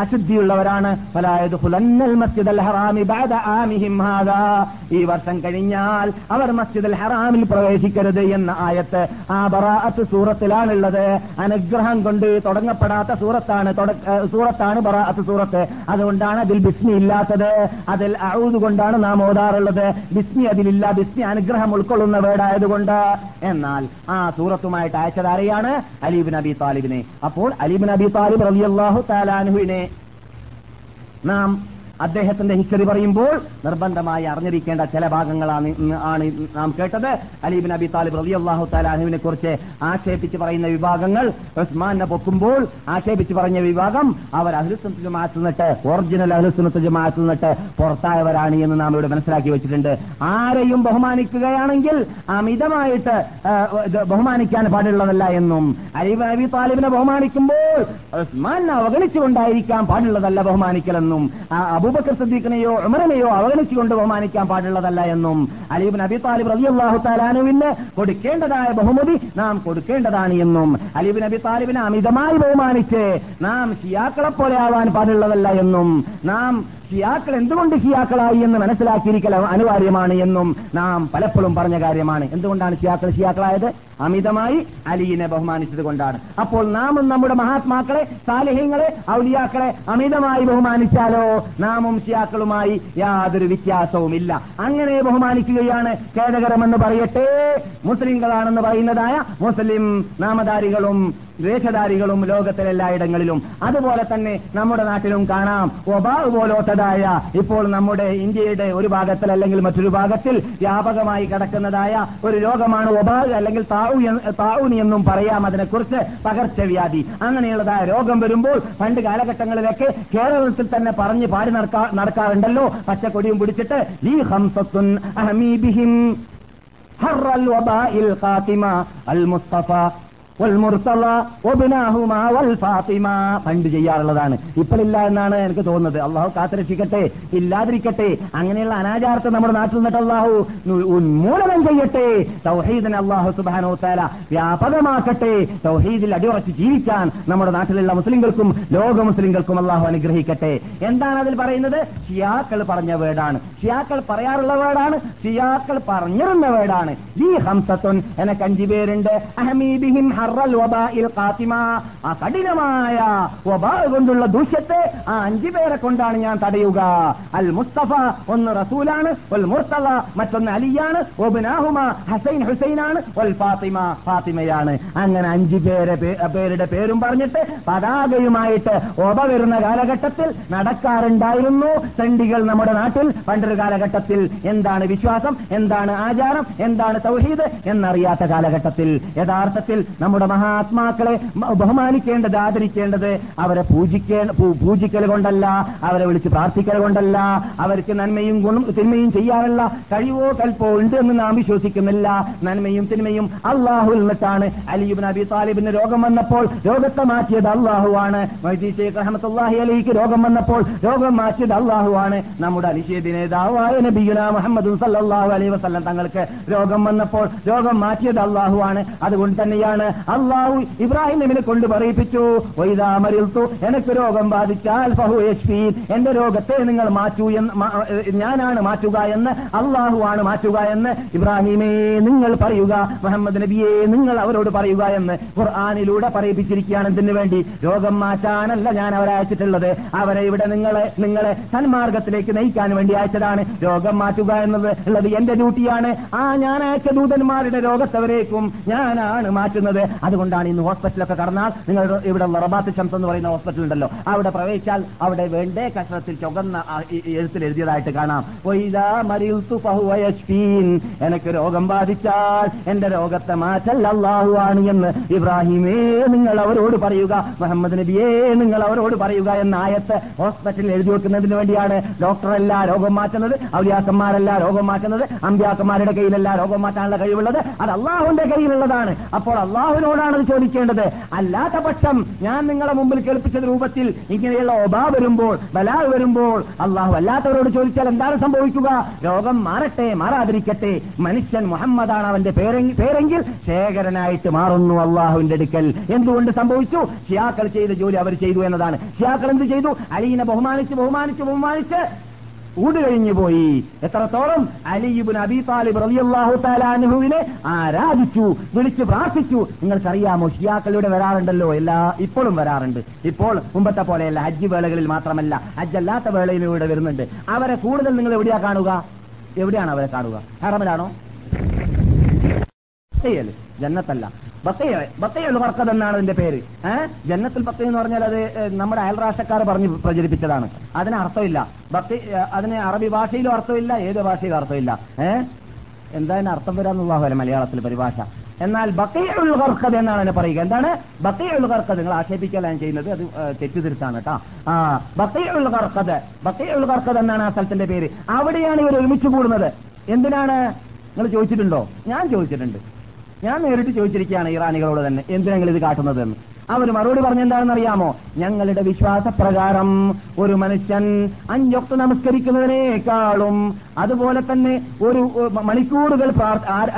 അശുദ്ധിയുള്ളവരാണ്. ഫലായത് ഹറാമി ഹാദാ. ഈ വർഷം കഴിഞ്ഞാൽ അവർ മസ്ജിദ് അൽ ഹറാമിൽ പ്രവേശിക്കരുത് എന്ന ആയത്ത് ആ ബറാഅത്ത് സൂറത്തിലാണുള്ളത്. അനുഗ്രഹം കൊണ്ട് തുടങ്ങപ്പെടാത്ത സൂറത്താണ് സൂറത്താണ് ബറാഅത്ത് സൂറത്ത്. അതുകൊണ്ടാണ് അതിൽ ബിസ്മി ഇല്ലാത്തത്. അതിൽ അഴുത് കൊണ്ടാണ് നാം ഓതാറുള്ളത്. ബിസ്മി അതിലില്ല. ബിസ്മി അനുഗ്രഹം ഉൾക്കൊള്ളുന്ന വേർഡായതുകൊണ്ട് എന്നാൽ ആ സൂറത്തുമായിട്ട് അയച്ചത് ആരെയാണ്? അലീബിൻ അബി താലിബിനെ. അപ്പോൾ അലീബിൻ അബി താലിബ് റളിയല്ലാഹു താലാനുവിനെ നാം അദ്ദേഹത്തിന്റെ ഹിസ്റ്ററി പറയുമ്പോൾ നിർബന്ധമായി അറിഞ്ഞിരിക്കേണ്ട ചില ഭാഗങ്ങളാണ് ആണ് നാം കേട്ടത്. അലീബിൻ അബി താലിബ് റബി അള്ളാഹു താലാഹുവിനെ കുറിച്ച് ആക്ഷേപിച്ച് പറയുന്ന വിഭാഗങ്ങൾ ഉസ്മാനെ പൊക്കുമ്പോൾ ആക്ഷേപിച്ച് പറഞ്ഞ വിഭാഗം അവർ അഹ്ലുസുന്നത്ത് ജമാഅത്ത് നിന്നിട്ട് ഒറിജിനൽ അഹ്ലുസുന്നത്ത് ജമാഅത്ത് നിന്നിട്ട് പുറത്തായവരാണ് എന്ന് നാം ഇവിടെ മനസ്സിലാക്കി വെച്ചിട്ടുണ്ട്. ആരെയും ബഹുമാനിക്കുകയാണെങ്കിൽ അമിതമായിട്ട് ബഹുമാനിക്കാൻ പാടുള്ളതല്ല എന്നും അലീബ് അബി താലിബിനെ ബഹുമാനിക്കുമ്പോൾ ഉസ്മാനെ അവഗണിച്ചുകൊണ്ടായിരിക്കാൻ പാടുള്ളതല്ല ബഹുമാനിക്കലെന്നും ആ അബൂബക്കർ സിദ്ദീഖിനെയോ ഉമറിനെയോ അവഗണിച്ചുകൊണ്ട് ബഹുമാനിക്കാൻ പാടുള്ളതല്ല എന്നും അലീബ് നബി താലിബ് റബി അള്ളാഹു താലാനുവിന് കൊടുക്കേണ്ടതായ ബഹുമതി നാം കൊടുക്കേണ്ടതാണ് എന്നും അലീബ് നബി താലിബിനെ അമിതമായി ബഹുമാനിച്ച് നാം ഷിയാക്കളെ പോലെ ആവാൻ പാടുള്ളതല്ല എന്നും നാം ഷിയാക്കൾ എന്തുകൊണ്ട് ഷിയാക്കളായി എന്ന് മനസ്സിലാക്കിയിരിക്കൽ അനിവാര്യമാണ് എന്നും നാം പലപ്പോഴും പറഞ്ഞ കാര്യമാണ്. എന്തുകൊണ്ടാണ് ഷിയാക്കൾ ഷിയാക്കളായത് അമിതമായി അലിയിനെ ബഹുമാനിച്ചത് കൊണ്ടാണ്. അപ്പോൾ നാമും നമ്മുടെ മഹാത്മാക്കളെ സാലിഹ്യങ്ങളെ ഔലിയാക്കളെ അമിതമായി ബഹുമാനിച്ചാലോ? നാമും ഷിയാക്കളുമായി യാതൊരു വ്യത്യാസവുമില്ല. അങ്ങനെ ബഹുമാനിക്കുകയാണ് ഖേദകരമെന്ന് പറയട്ടെ. മുസ്ലിങ്ങളാണെന്ന് പറയുന്നതായ മുസ്ലിം നാമധാരികളും വേഷധാരികളും ലോകത്തിലെല്ലായിടങ്ങളിലും. അതുപോലെ തന്നെ നമ്മുടെ നാട്ടിലും കാണാം. ഒബാവ് പോലോട്ടതായ ഇപ്പോൾ നമ്മുടെ ഇന്ത്യയുടെ ഒരു ഭാഗത്തിൽ അല്ലെങ്കിൽ മറ്റൊരു ഭാഗത്തിൽ വ്യാപകമായി കിടക്കുന്നതായ ഒരു രോഗമാണ് ഒബാവ് അല്ലെങ്കിൽ താവൂനി എന്നും പറയാം. അതിനെക്കുറിച്ച് പകർച്ചവ്യാധി. അങ്ങനെയുള്ളതായ രോഗം വരുമ്പോൾ പണ്ട് കാലഘട്ടങ്ങളിലൊക്കെ കേരളത്തിൽ തന്നെ പറഞ്ഞ് പാടി നടക്കാറുണ്ടല്ലോ. പച്ചക്കൊടിയും പിടിച്ചിട്ട് ഈ ഹംസത്തുൻ അഹമീബിഹിം ഹർ അൽ വബാ ഇൽ ഖാത്തിമ അൽ മുസ്തഫ. പണ്ട് ചെയ്യാറുള്ളതാണ്. ഇപ്പോഴില്ല എന്നാണ് എനിക്ക് തോന്നുന്നത്. അള്ളാഹു കാത്തുരക്ഷിക്കട്ടെ ഇല്ലാതിരിക്കട്ടെ അങ്ങനെയുള്ള അനാചാരത്തെ നമ്മുടെ നാട്ടിൽ നിന്നിട്ട് അള്ളാഹു ഉന്മൂലനം ചെയ്യട്ടെ. തൗഹീദിനെ അള്ളാഹു സുബാനോ താല വ്യാപകമാക്കട്ടെ. തൗഹീദിൽ അടിയുറച്ച് ജീവിക്കാൻ നമ്മുടെ നാട്ടിലുള്ള മുസ്ലിങ്ങൾക്കും ലോക മുസ്ലിങ്ങൾക്കും അള്ളാഹു അനുഗ്രഹിക്കട്ടെ. എന്താണ് അതിൽ പറയുന്നത്? ഷിയാക്കൾ പറഞ്ഞ വേടാണ് ഷിയാക്കൾ പറയാറുള്ള വേടാണ് ഷിയാക്കൾ പറഞ്ഞിരുന്ന വേടാണ് ഈ ഹംസത്തുൻ എനക്ക് അഞ്ചു പേരുണ്ട്. ഖാത്തിമ. ആ കഠിനമായ കൊണ്ടുള്ള ദൂഷ്യത്തെ ആ അഞ്ചു പേരെ കൊണ്ടാണ് ഞാൻ തടയുക. അൽ മുസ്തഫ ഒന്ന് റസൂലാണ് വൽ മുർത്തല മറ്റൊന്ന് അലിയാണ് ഒബിനാഹുമ ഹസൈൻ ഹുസൈനാണ് വൽ ഫാത്തിമ ഫാത്തിമയാണ്. അങ്ങനെ അഞ്ചു പേരെ പേരുടെ പേരും പറഞ്ഞിട്ട് പതാകയുമായിട്ട് ഒബ വരുന്ന കാലഘട്ടത്തിൽ നടക്കാറുണ്ടായിരുന്നു. ചണ്ടികൾ നമ്മുടെ നാട്ടിൽ പണ്ടൊരു കാലഘട്ടത്തിൽ എന്താണ് വിശ്വാസം എന്താണ് ആചാരം എന്താണ് തൗഹീദ് എന്നറിയാത്ത കാലഘട്ടത്തിൽ. യഥാർത്ഥത്തിൽ നമ്മുടെ മഹാത്മാക്കളെ മ- ബഹുമാനിക്കേണ്ടത് ആദരിക്കേണ്ടത് അവരെ പൂജിക്കേ പൂജിക്കൽ കൊണ്ടല്ല അവരെ വിളിച്ച് പ്രാർത്ഥിക്കൽ കൊണ്ടല്ല അവർക്ക് നന്മയും ഗുണം തിന്മയും ചെയ്യാനുള്ള കഴിവോ കൽപ്പോ ഉണ്ട് എന്ന് നാം വിശ്വസിക്കുന്നില്ല. നന്മയും തിന്മയും അള്ളാഹു എന്നിട്ടാണ്. അലിയുബിൻ അബി താലിബിന് രോഗം വന്നപ്പോൾ രോഗത്തെ മാറ്റിയത് അള്ളാഹുവാണ് ആണ്. ഷേഖ് റഹ്മത്തുള്ളാഹി അലിക്ക് രോഗം വന്നപ്പോൾ രോഗം മാറ്റിയത് അള്ളാഹുവാണ് നമ്മുടെ അലിഷേദി നേതാവായ നബിയുന മുഹമ്മദ് സല്ലല്ലാഹു അലൈഹി വസല്ലം തങ്ങൾക്ക് രോഗം വന്നപ്പോൾ രോഗം മാറ്റിയത് അള്ളാഹുവാണ് അതുകൊണ്ട് തന്നെയാണ് അള്ളാഹു ഇബ്രാഹിമിനെ കൊണ്ട് പറയിപ്പിച്ചു. വൈദാ മരിൽത്തു എനിക്ക് രോഗം ബാധിച്ചാൽ ഫഹു യശ്ഫീൻ എന്റെ രോഗത്തെ നിങ്ങൾ മാറ്റൂ എന്ന് ഞാനാണ് മാറ്റുക എന്ന് അള്ളാഹുവാണ് മാറ്റുക എന്ന് ഇബ്രാഹിമേ നിങ്ങൾ പറയുക മുഹമ്മദ് നബിയെ നിങ്ങൾ അവരോട് പറയുക എന്ന് ഖുർആാനിലൂടെ പറയിപ്പിച്ചിരിക്കുകയാണ്. എന്തിനു വേണ്ടി? രോഗം മാറ്റാനല്ല ഞാൻ അവരെ അയച്ചിട്ടുള്ളത്. അവരെ ഇവിടെ നിങ്ങളെ നിങ്ങളെ സന്മാർഗത്തിലേക്ക് നയിക്കാൻ വേണ്ടി അയച്ചതാണ്. രോഗം മാറ്റുക എന്നത് ഉള്ളത് എന്റെ ഡ്യൂട്ടിയാണ്. ആ ഞാൻ അയച്ച ദൂതന്മാരുടെ രോഗത്തവരേക്കും ഞാനാണ് മാറ്റുന്നത്. അതുകൊണ്ടാണ് ഇന്ന് ഹോസ്പിറ്റലൊക്കെ കടന്നാൽ നിങ്ങൾ ഇവിടെ റബാത്ത് ഷംസ് എന്ന് പറയുന്ന ഹോസ്പിറ്റൽ ഉണ്ടല്ലോ അവിടെ പ്രവേശിച്ചാൽ അവിടെ വേണ്ടേ കഷണത്തിൽ ചുവന്ന എഴുത്തിൽ എഴുതിയതായിട്ട് കാണാം. എനിക്ക് രോഗം ബാധിച്ചാൽ എന്റെ രോഗത്തെ മാറ്റൽ അള്ളാഹു ആണ് എന്ന് ഇബ്രാഹിമേ നിങ്ങൾ അവരോട് പറയുക. മുഹമ്മദ് നബിയേ നിങ്ങൾ അവരോട് പറയുക എന്ന ആയത്ത് ഹോസ്പിറ്റലിൽ എഴുതി വെക്കുന്നതിന് വേണ്ടിയാണ് ഡോക്ടറല്ല രോഗം മാറ്റുന്നത് ഔലിയാക്കന്മാരല്ല രോഗം മാറ്റുന്നത് അമ്പ്യാക്കന്മാരുടെ കയ്യിലല്ല രോഗം മാറ്റാനുള്ള കഴിവുള്ളത്. അത് അള്ളാഹുവിന്റെ കയ്യിലുള്ളതാണ്. അപ്പോൾ അള്ളാഹു ഇത് ചോദിക്കേണ്ടത്. അല്ലാത്ത പക്ഷം ഞാൻ നിങ്ങളെ മുമ്പിൽ കേൾപ്പിച്ച രൂപത്തിൽ ഇങ്ങനെയുള്ള ഒബാ വരുമ്പോൾ ബലാ വരുമ്പോൾ അള്ളാഹു അല്ലാത്തവരോട് ചോദിച്ചാൽ എന്താണ് സംഭവിക്കുക? രോഗം മാറട്ടെ മാറാതിരിക്കട്ടെ. മനുഷ്യൻ മുഹമ്മദാണ് അവന്റെ പേരെങ്കിൽ ശേഖരനായിട്ട് മാറുന്നു അള്ളാഹുവിന്റെ അടുക്കൽ. എന്തുകൊണ്ട് സംഭവിച്ചു? ഷിയാക്കൾ ചെയ്ത ജോലി അവർ ചെയ്തു എന്നതാണ്. ഷിയാക്കൾ എന്ത് ചെയ്തു? അലീനെ ബഹുമാനിച്ച് ബഹുമാനിച്ച് ബഹുമാനിച്ച് ഊട് കഴിഞ്ഞു പോയി. എത്രത്തോളം അലിബുൻ അബി താലിബ് റളിയല്ലാഹു താലാനുഹുവിനെ ആരാധിച്ചു വിളിച്ചു പ്രാർത്ഥിച്ചു. നിങ്ങൾക്കറിയാമോ ഷിയാക്കളിലൂടെ വരാറുണ്ടല്ലോ. എല്ലാ ഇപ്പോഴും വരാറുണ്ട്. ഇപ്പോൾ മുമ്പത്തെ പോലെയല്ല ഹജ്ജ് വേളകളിൽ മാത്രമല്ല ഹജ്ജല്ലാത്ത വേളയിലും വേളയിലൂടെ വരുന്നുണ്ട്. അവരെ കൂടുതൽ നിങ്ങൾ എവിടെയാ കാണുക? എവിടെയാണ് അവരെ കാണുക? ഹറമിലാണോ? ബക്കയൽ ജന്നത്തല്ല. ബക്കയ ബക്കയുൽ വർക്കത് എന്നാണ് അതിന്റെ പേര്. ഏഹ് ജന്നത്തുൽ ബക്കയ എന്ന് പറഞ്ഞാൽ അത് നമ്മുടെ അയൽരാഷ്ട്രക്കാർ പറഞ്ഞ് പ്രചരിപ്പിച്ചതാണ്. അതിന് അർത്ഥമില്ല. ബക്ക അതിന് അറബി ഭാഷയിലും അർത്ഥമില്ല ഏത് ഭാഷയിലും അർത്ഥമില്ല. ഏഹ് എന്താ അതിന് അർത്ഥം വരാന്നുള്ളാഹുല മലയാളത്തിൽ പരിഭാഷ. എന്നാൽ ബക്കയുൽ വർക്കത് എന്നാണ് അതിനെ പറയുക. എന്താണ്? ബക്കയുൽ വർക്കത്. നിങ്ങൾ ആക്ഷേപിക്കലാണ് ചെയ്യുന്നത്. അത് തെറ്റുതിരുത്താണ് കേട്ടോ. ആ ബക്കയുൽ വർക്കത്. ബക്കയുൽ വർക്കത് എന്നാണ് ആ സ്ഥലത്തിന്റെ പേര്. അവിടെയാണ് ഇവർ ഒരുമിച്ച് കൂടുന്നത്. എന്തിനാണ്? നിങ്ങൾ ചോദിച്ചിട്ടുണ്ടോ? ഞാൻ ചോദിച്ചിട്ടുണ്ട്. ഞാൻ നേരിട്ട് ചോദിച്ചിരിക്കുകയാണ് ഇറാനികളോട് തന്നെ എന്തിനാ നിങ്ങൾ ഇത് കാട്ടുന്നത് എന്ന് അവർ മറുപടി പറഞ്ഞെന്താണെന്ന് അറിയാമോ ഞങ്ങളുടെ വിശ്വാസപ്രകാരം ഒരു മനുഷ്യൻ അഞ്ചൊക്കെ നമസ്കരിക്കുന്നതിനേക്കാളും അതുപോലെ തന്നെ ഒരു മണിക്കൂറുകൾ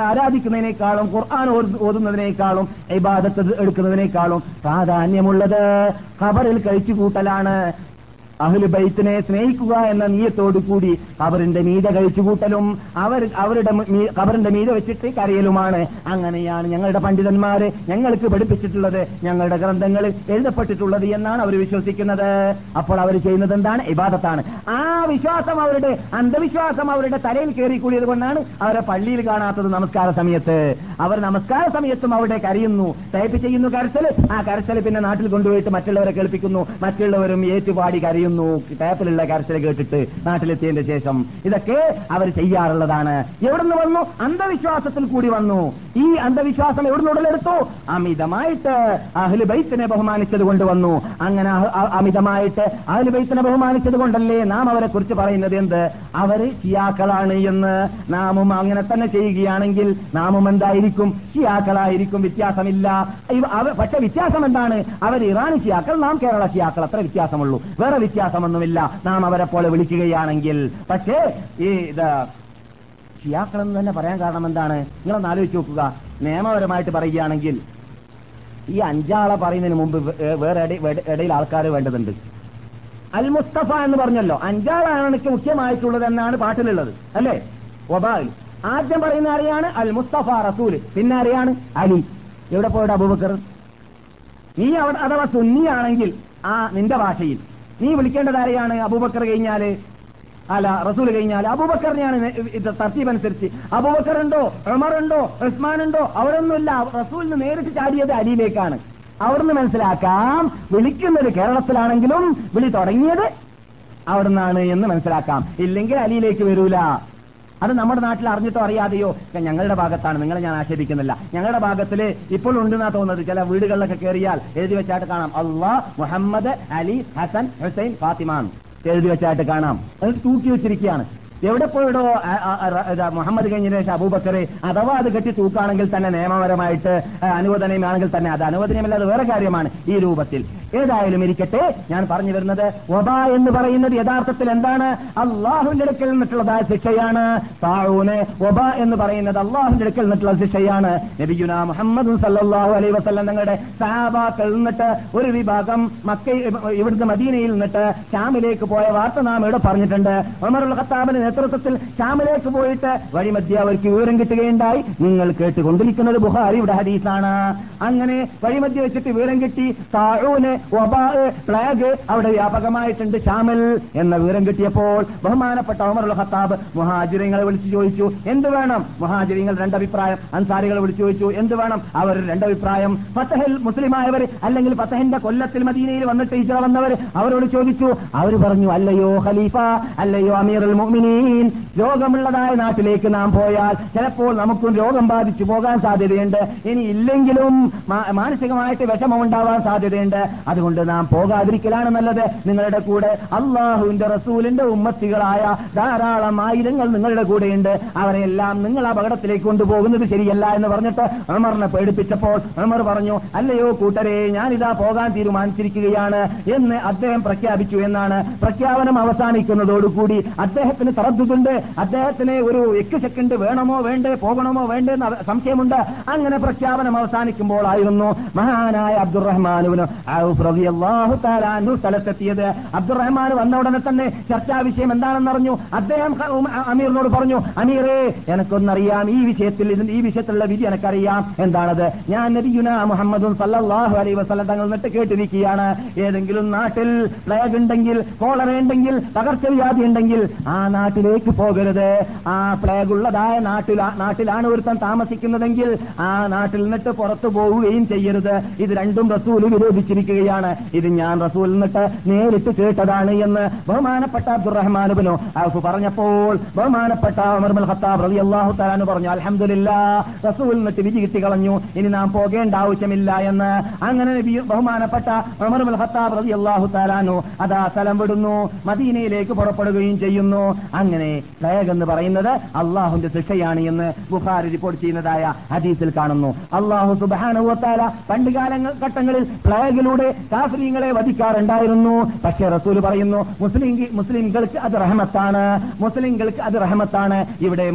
ആരാധിക്കുന്നതിനേക്കാളും ഖുർആൻ ഓത് ഓതുന്നതിനേക്കാളും ഇബാദത്ത് എടുക്കുന്നതിനേക്കാളും പ്രാധാന്യമുള്ളത് ഖബറിൽ കഴിച്ചു കൂട്ടലാണ് അഹ്ലു ബൈത്തിനെ സ്നേഹിക്കുക എന്ന നീയത്തോടുകൂടി അവരുടെ മീത കഴിച്ചുകൂട്ടലും അവർ അവരുടെ അവരുടെ മീത വെച്ചിട്ട് കരയലുമാണ്. അങ്ങനെയാണ് ഞങ്ങളുടെ പണ്ഡിതന്മാര് ഞങ്ങൾക്ക് പഠിപ്പിച്ചിട്ടുള്ളത് ഞങ്ങളുടെ ഗ്രന്ഥങ്ങൾ എഴുതപ്പെട്ടിട്ടുള്ളത് എന്നാണ് അവർ വിശ്വസിക്കുന്നത്. അപ്പോൾ അവർ ചെയ്യുന്നത് എന്താണ്? ഇബാദത്താണ്. ആ വിശ്വാസം അവരുടെ അന്ധവിശ്വാസം അവരുടെ തലയിൽ കയറി കൂടിയത് കൊണ്ടാണ് അവരെ പള്ളിയിൽ കാണാത്തത് നമസ്കാര സമയത്ത്. അവർ നമസ്കാര സമയത്തും അവിടെ കരയുന്നു. ടൈപ്പ് ചെയ്യുന്നു കരച്ചൽ ആ കരച്ചൽ പിന്നെ നാട്ടിൽ കൊണ്ടുപോയിട്ട് മറ്റുള്ളവരെ കേൾപ്പിക്കുന്നു. മറ്റുള്ളവരും ഏറ്റുപാടി കരയുന്നു. ടേപ്പിലുള്ള കരച്ചിൽ കേട്ടിട്ട് നാട്ടിലെത്തിയതിന്റെ ശേഷം ഇതൊക്കെ അവർ ചെയ്യാറുള്ളതാണ്. എവിടുന്ന് വന്നു? അന്ധവിശ്വാസത്തിൽ കൂടി വന്നു. ഈ അന്ധവിശ്വാസം എവിടുന്ന് ഉടലെടുത്തു? അമിതമായിട്ട് അഹ്ലു ബൈത്തിനെ ബഹുമാനിച്ചത് കൊണ്ട് വന്നു. അങ്ങനെ അമിതമായിട്ട് അഹ്ലു ബൈത്തിനെ ബഹുമാനിച്ചത് കൊണ്ടല്ലേ നാം അവരെ കുറിച്ച് പറയുന്നത് എന്ത്? അവർ ഷിയാക്കളാണ് എന്ന് നാമും അങ്ങനെ തന്നെ ചെയ്യുകയാണെങ്കിൽ നാമും എന്തായിരിക്കും? ഷിയാക്കളായിരിക്കും. വ്യത്യാസമില്ല. പക്ഷെ വ്യത്യാസം എന്താണ് അവർ ഇറാനി ഷിയാക്കൾ നാം കേരള ഷിയാക്കൾ. അത്ര വ്യത്യാസമുള്ളൂ. വേറെ വ്യത്യാസമൊന്നുമില്ല. നാം അവരെ പോലെ വിളിക്കുകയാണെങ്കിൽ. പക്ഷേ ഈ ഇത് ഷിയാക്കളെന്ന് തന്നെ പറയാൻ കാരണം എന്താണ്? നിങ്ങളൊന്ന് ആലോചിച്ച് നോക്കുക. നിയമപരമായിട്ട് പറയുകയാണെങ്കിൽ ഈ അഞ്ചാളെ പറയുന്നതിന് മുമ്പ് വേറെ ഇട- ഇട- ഇടയിൽ ആൾക്കാർ വേണ്ടതുണ്ട്. അൽ മുസ്തഫ എന്ന് പറഞ്ഞല്ലോ. അഞ്ചാളാണ് എനിക്ക് മുഖ്യമായിട്ടുള്ളത് എന്നാണ് പാട്ടിലുള്ളത്. അല്ലേ? ഒബാൽ. ആദ്യം പറയുന്ന അറിയാണ് അൽ മുസ്തഫ റസൂൽ പിന്നെ അറിയാണ് അലി. എവിടെ പോയിട്ട് അബൂബക്കർ? നീ അവിടെ അഥവാ സുന്നിയാണെങ്കിൽ ആ നിന്റെ ഭാഷയിൽ. നീ വിളിക്കേണ്ടത് ആരെയാണ്? അബൂബക്കർ കഴിഞ്ഞാൽ? അല്ല റസൂൽ കഴിഞ്ഞാൽ അബൂബക്കറിനെയാണ് തർത്തീബ് അനുസരിച്ച് അബൂബക്കർ ഉണ്ടോ ഉമർ ഉണ്ടോ ഉസ്മാൻ ഉണ്ടോ അവരൊന്നുമില്ല. റസൂലിന് നേരിട്ട് ചാടിയത് അലിയിലേക്കാണ്. അവിടുന്ന് മനസ്സിലാക്കാം. വിളിക്കുന്നത് കേരളത്തിലാണെങ്കിലും വിളി തുടങ്ങിയത് അവിടുന്നാണ് എന്ന് മനസ്സിലാക്കാം. ഇല്ലെങ്കിൽ അലിയിലേക്ക് വരൂല. അത് നമ്മുടെ നാട്ടിൽ അറിഞ്ഞിട്ടോ അറിയാതെയോ? ഞങ്ങളുടെ ഭാഗത്താണ്. നിങ്ങളെ ഞാൻ ആക്ഷേപിക്കുന്നില്ല. ഞങ്ങളുടെ ഭാഗത്തിൽ ഇപ്പോൾ ഉണ്ടെന്നാ തോന്നുന്നത്. ചില വീടുകളിലൊക്കെ കയറിയാൽ എഴുതി വെച്ചായിട്ട് കാണാം. അള്ളാ മുഹമ്മദ് അലി ഹസൻ ഹുസൈൻ ഫാത്തിമാൻ എഴുതി വെച്ചായിട്ട് കാണാം. അത് തൂക്കി വെച്ചിരിക്കുകയാണ്. എവിടെ പോയിടോ മുഹമ്മദ് കഴിഞ്ഞതിന് ശേഷം അബൂബക്കർ അഥവാ അത് കെട്ടി തൂക്കാണെങ്കിൽ തന്നെ നിയമപരമായിട്ട് അനുവദനീയമാണെങ്കിൽ തന്നെ അത് അനുവദനീയമല്ല അത് വേറെ കാര്യമാണ് ഈ രൂപത്തിൽ. ഏതായാലും ഇരിക്കട്ടെ. ഞാൻ പറഞ്ഞു വരുന്നത് വബ എന്ന് പറയുന്നത് യഥാർത്ഥത്തിൽ എന്താണ്? അള്ളാഹുവിന്റെ അടുക്കൽ നിന്നിട്ടുള്ളതായ ശിക്ഷയാണ്. താഴൂന് വബ എന്ന് പറയുന്നത് അള്ളാഹുവിന്റെ അടുക്കൽ നിന്നിട്ടുള്ള ശിക്ഷയാണ്. നബിയുന മുഹമ്മദ് സല്ലാഹു അലൈ വസല്ലം തങ്ങളുടെ സഹാബാക്കൾ നിന്നിട്ട് ഒരു വിഭാഗം മക്ക ഇവിടുത്തെ മദീനയിൽ നിന്നിട്ട് ഷാമിലേക്ക് പോയ വാർത്ത നാം ഇവിടെ പറഞ്ഞിട്ടുണ്ട്. ഉമറുൽ ഖത്താബിന്റെ നേതൃത്വത്തിൽ ഷാമിലേക്ക് പോയിട്ട് വഴിമധ്യ അവർക്ക് വിവരം കിട്ടുകയുണ്ടായി. നിങ്ങൾ കേട്ടുകൊണ്ടിരിക്കുന്നത് ബുഹാരിയുടെ ഹദീസാണ്. അങ്ങനെ വഴിമധ്യ വെച്ചിട്ട് വിവരം കിട്ടി. താഴൂന് വബാ പ്ലാഗ് അവിടെ വ്യാപകമായിട്ടുണ്ട്. ഷാമിൽ എന്ന വിവരം കിട്ടിയപ്പോൾ ബഹുമാനപ്പെട്ട ഉമറുൽ ഖത്താബ് മുഹാജിരിങ്ങളെ വിളിച്ചു ചോദിച്ചു എന്ത് വേണം? മുഹാജിരിങ്ങൾ രണ്ടഭിപ്രായം അൻസാരികളെ വിളിച്ചു ചോദിച്ചു എന്ത് വേണം? അവർ രണ്ടഭിപ്രായം ഫത്തഹിൽ മുസ്ലിമായവർ അല്ലെങ്കിൽ ഫത്തഹിന്റെ കൊല്ലത്തിൽ മദീനയിൽ വന്നിട്ട് ഹിജറ വന്നവർ അവരോട് ചോദിച്ചു അവർ പറഞ്ഞു അല്ലയോ ഖലീഫ അല്ലയോ അമീർ അൽ മുഅ്മിനീൻ രോഗമുള്ളതായ നാട്ടിലേക്ക് നാം പോയാൽ ചിലപ്പോൾ നമുക്കും രോഗം ബാധിച്ചു പോകാൻ സാധ്യതയുണ്ട്. ഇനി ഇല്ലെങ്കിലും മാനസികമായിട്ട് വിഷമമുണ്ടാവാൻ സാധ്യതയുണ്ട്. അതുകൊണ്ട് നാം പോകാതിരിക്കലാണ് നല്ലത്. നിങ്ങളുടെ കൂടെ അള്ളാഹുവിന്റെ റസൂലിന്റെ ഉമ്മത്തികളായ ധാരാളം ആയിരങ്ങൾ നിങ്ങളുടെ കൂടെയുണ്ട്. അവരെല്ലാം നിങ്ങൾ അപകടത്തിലേക്ക് കൊണ്ടുപോകുന്നത് ശരിയല്ല എന്ന് പറഞ്ഞിട്ട് അമറിനെ പേടിപ്പിച്ചപ്പോൾ അമർ പറഞ്ഞു അല്ലയോ കൂട്ടരെ ഞാനിതാ പോകാൻ തീരുമാനിച്ചിരിക്കുകയാണ് എന്ന് അദ്ദേഹം പ്രഖ്യാപിച്ചു എന്നാണ്. പ്രഖ്യാപനം അവസാനിക്കുന്നതോടുകൂടി അദ്ദേഹത്തിന് തറദ്ദുണ്ട് അദ്ദേഹത്തിന് ഒരു എക്ക് സെക്കൻഡ് വേണമോ വേണ്ടേ പോകണമോ വേണ്ടേ എന്ന് സംശയമുണ്ട്. അങ്ങനെ പ്രഖ്യാപനം അവസാനിക്കുമ്പോൾ ആയിരുന്നു മഹാനായ അബ്ദുറഹ്മാനുവിന് സ്ഥലത്തെത്തിയത്. അബ്ദുറഹ്മാൻ വന്ന ഉടനെ തന്നെ ചർച്ചാ വിഷയം എന്താണെന്ന് അറിഞ്ഞു അദ്ദേഹം അമീറിനോട് പറഞ്ഞു അമീറേ എനക്കൊന്നറിയാം ഈ വിഷയത്തിൽ ഈ വിഷയത്തിലുള്ള വിധി എനക്കറിയാം. എന്താണത്? ഞാൻ നബിയുന മുഹമ്മദും സല്ലാഹു അലൈ വസ്ലം തങ്ങൾ നിട്ട് കേട്ടിരിക്കുകയാണ് ഏതെങ്കിലും നാട്ടിൽ പ്ലേഗ് ഉണ്ടെങ്കിൽ കോളറ ഉണ്ടെങ്കിൽ പകർച്ചവ്യാധി ഉണ്ടെങ്കിൽ ആ നാട്ടിലേക്ക് പോകരുത്. ആ പ്ലേഗ് ഉള്ളതായ നാട്ടിൽ നാട്ടിലാണ് ഒരുത്തൻ താമസിക്കുന്നതെങ്കിൽ ആ നാട്ടിൽ നിന്നിട്ട് പുറത്തു പോവുകയും ചെയ്യരുത്. ഇത് രണ്ടും റസൂൽ വിരോധിച്ചിരിക്കുകയാണ്. ഇത് ഞാൻ റസൂൽ നിന്നിട്ട് നേരിട്ട് കേട്ടതാണ് എന്ന് ബഹുമാനപ്പെട്ട അബ്ദുറഹ്മാനുബിനോ ഔഫ് പറഞ്ഞപ്പോൾ ബഹുമാനപ്പെട്ട അമർമൽ ഖത്താബ് റബി അള്ളാഹു തലാന്ന് പറഞ്ഞു അലഹമില്ല റസൂൽ നിന്നിട്ട് വിധി കിട്ടി കളഞ്ഞു. ഇനി നാം പോകേണ്ട ആവശ്യമില്ല എന്ന്. അങ്ങനെ ബഹുമാനപ്പെട്ട അമർമൽ ഖത്താബ് റബി അള്ളാഹു തലാനു അതാ സ്ഥലം വിടുന്നു മദീനയിലേക്ക് പുറപ്പെടുകയും ചെയ്യുന്നു. അങ്ങനെ പ്ലേഗ് എന്ന് പറയുന്നത് അള്ളാഹുന്റെ ശിക്ഷയാണ് എന്ന് ബുഖാരി റിപ്പോർട്ട് ചെയ്യുന്നതായ ഹദീസിൽ കാണുന്നു. അള്ളാഹു സുബാനുവത്താല പണ്ട് കാലങ്ങൾ ഘട്ടങ്ങളിൽ പ്ലേഗിലൂടെ കാഫ്രീങ്ങളെ വധിക്കാറുണ്ടായിരുന്നു. പക്ഷേ റസൂൽ പറയുന്നു മുസ്ലിം മുസ്ലിംകൾക്ക് അത് റഹമത്താണ്. മുസ്ലിംകൾക്ക് അത് റഹമത്താണ്. ഇവിടെ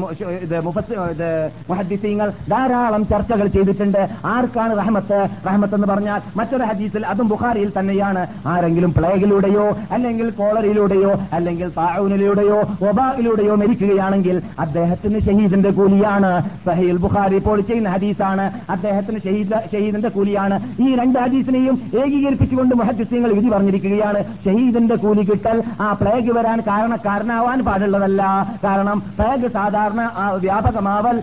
മുഹദ്ദിസീങ്ങൾ ധാരാളം ചർച്ചകൾ ചെയ്തിട്ടുണ്ട്. ആർക്കാണ് റഹമത്ത്? റഹമത്ത് എന്ന് പറഞ്ഞാൽ മറ്റൊരു ഹദീസിൽ അതും ബുഖാരിയിൽ തന്നെയാണ്. ആരെങ്കിലും പ്ലേഗിലൂടെയോ അല്ലെങ്കിൽ കോളറിയിലൂടെയോ അല്ലെങ്കിൽ താഴൂനിലൂടെയോ ഒബായിലൂടെയോ മരിക്കുകയാണെങ്കിൽ അദ്ദേഹത്തിന് ഷഹീദിന്റെ കൂലിയാണ്. സഹീൽ ബുഖാരി ഇപ്പോൾ ചെയ്യുന്ന ഹദീസാണ്. അദ്ദേഹത്തിന് ഷഹീദ് ഷഹീദിന്റെ കൂലിയാണ്. ഈ രണ്ട് ഹദീസിനെയും ഏകീകരിപ്പിച്ചുകൊണ്ട് മഹജുസ്യങ്ങൾ വിധി പറഞ്ഞിരിക്കുകയാണ്. ഷഹീദിന്റെ കൂലി കിട്ടൽ ആ പ്ലേഗ് വരാൻ കാരണക്കാരനാവാൻ പാടുള്ളതല്ല. കാരണം പ്ലേഗ് സാധാരണ വ്യാപകമാവൽ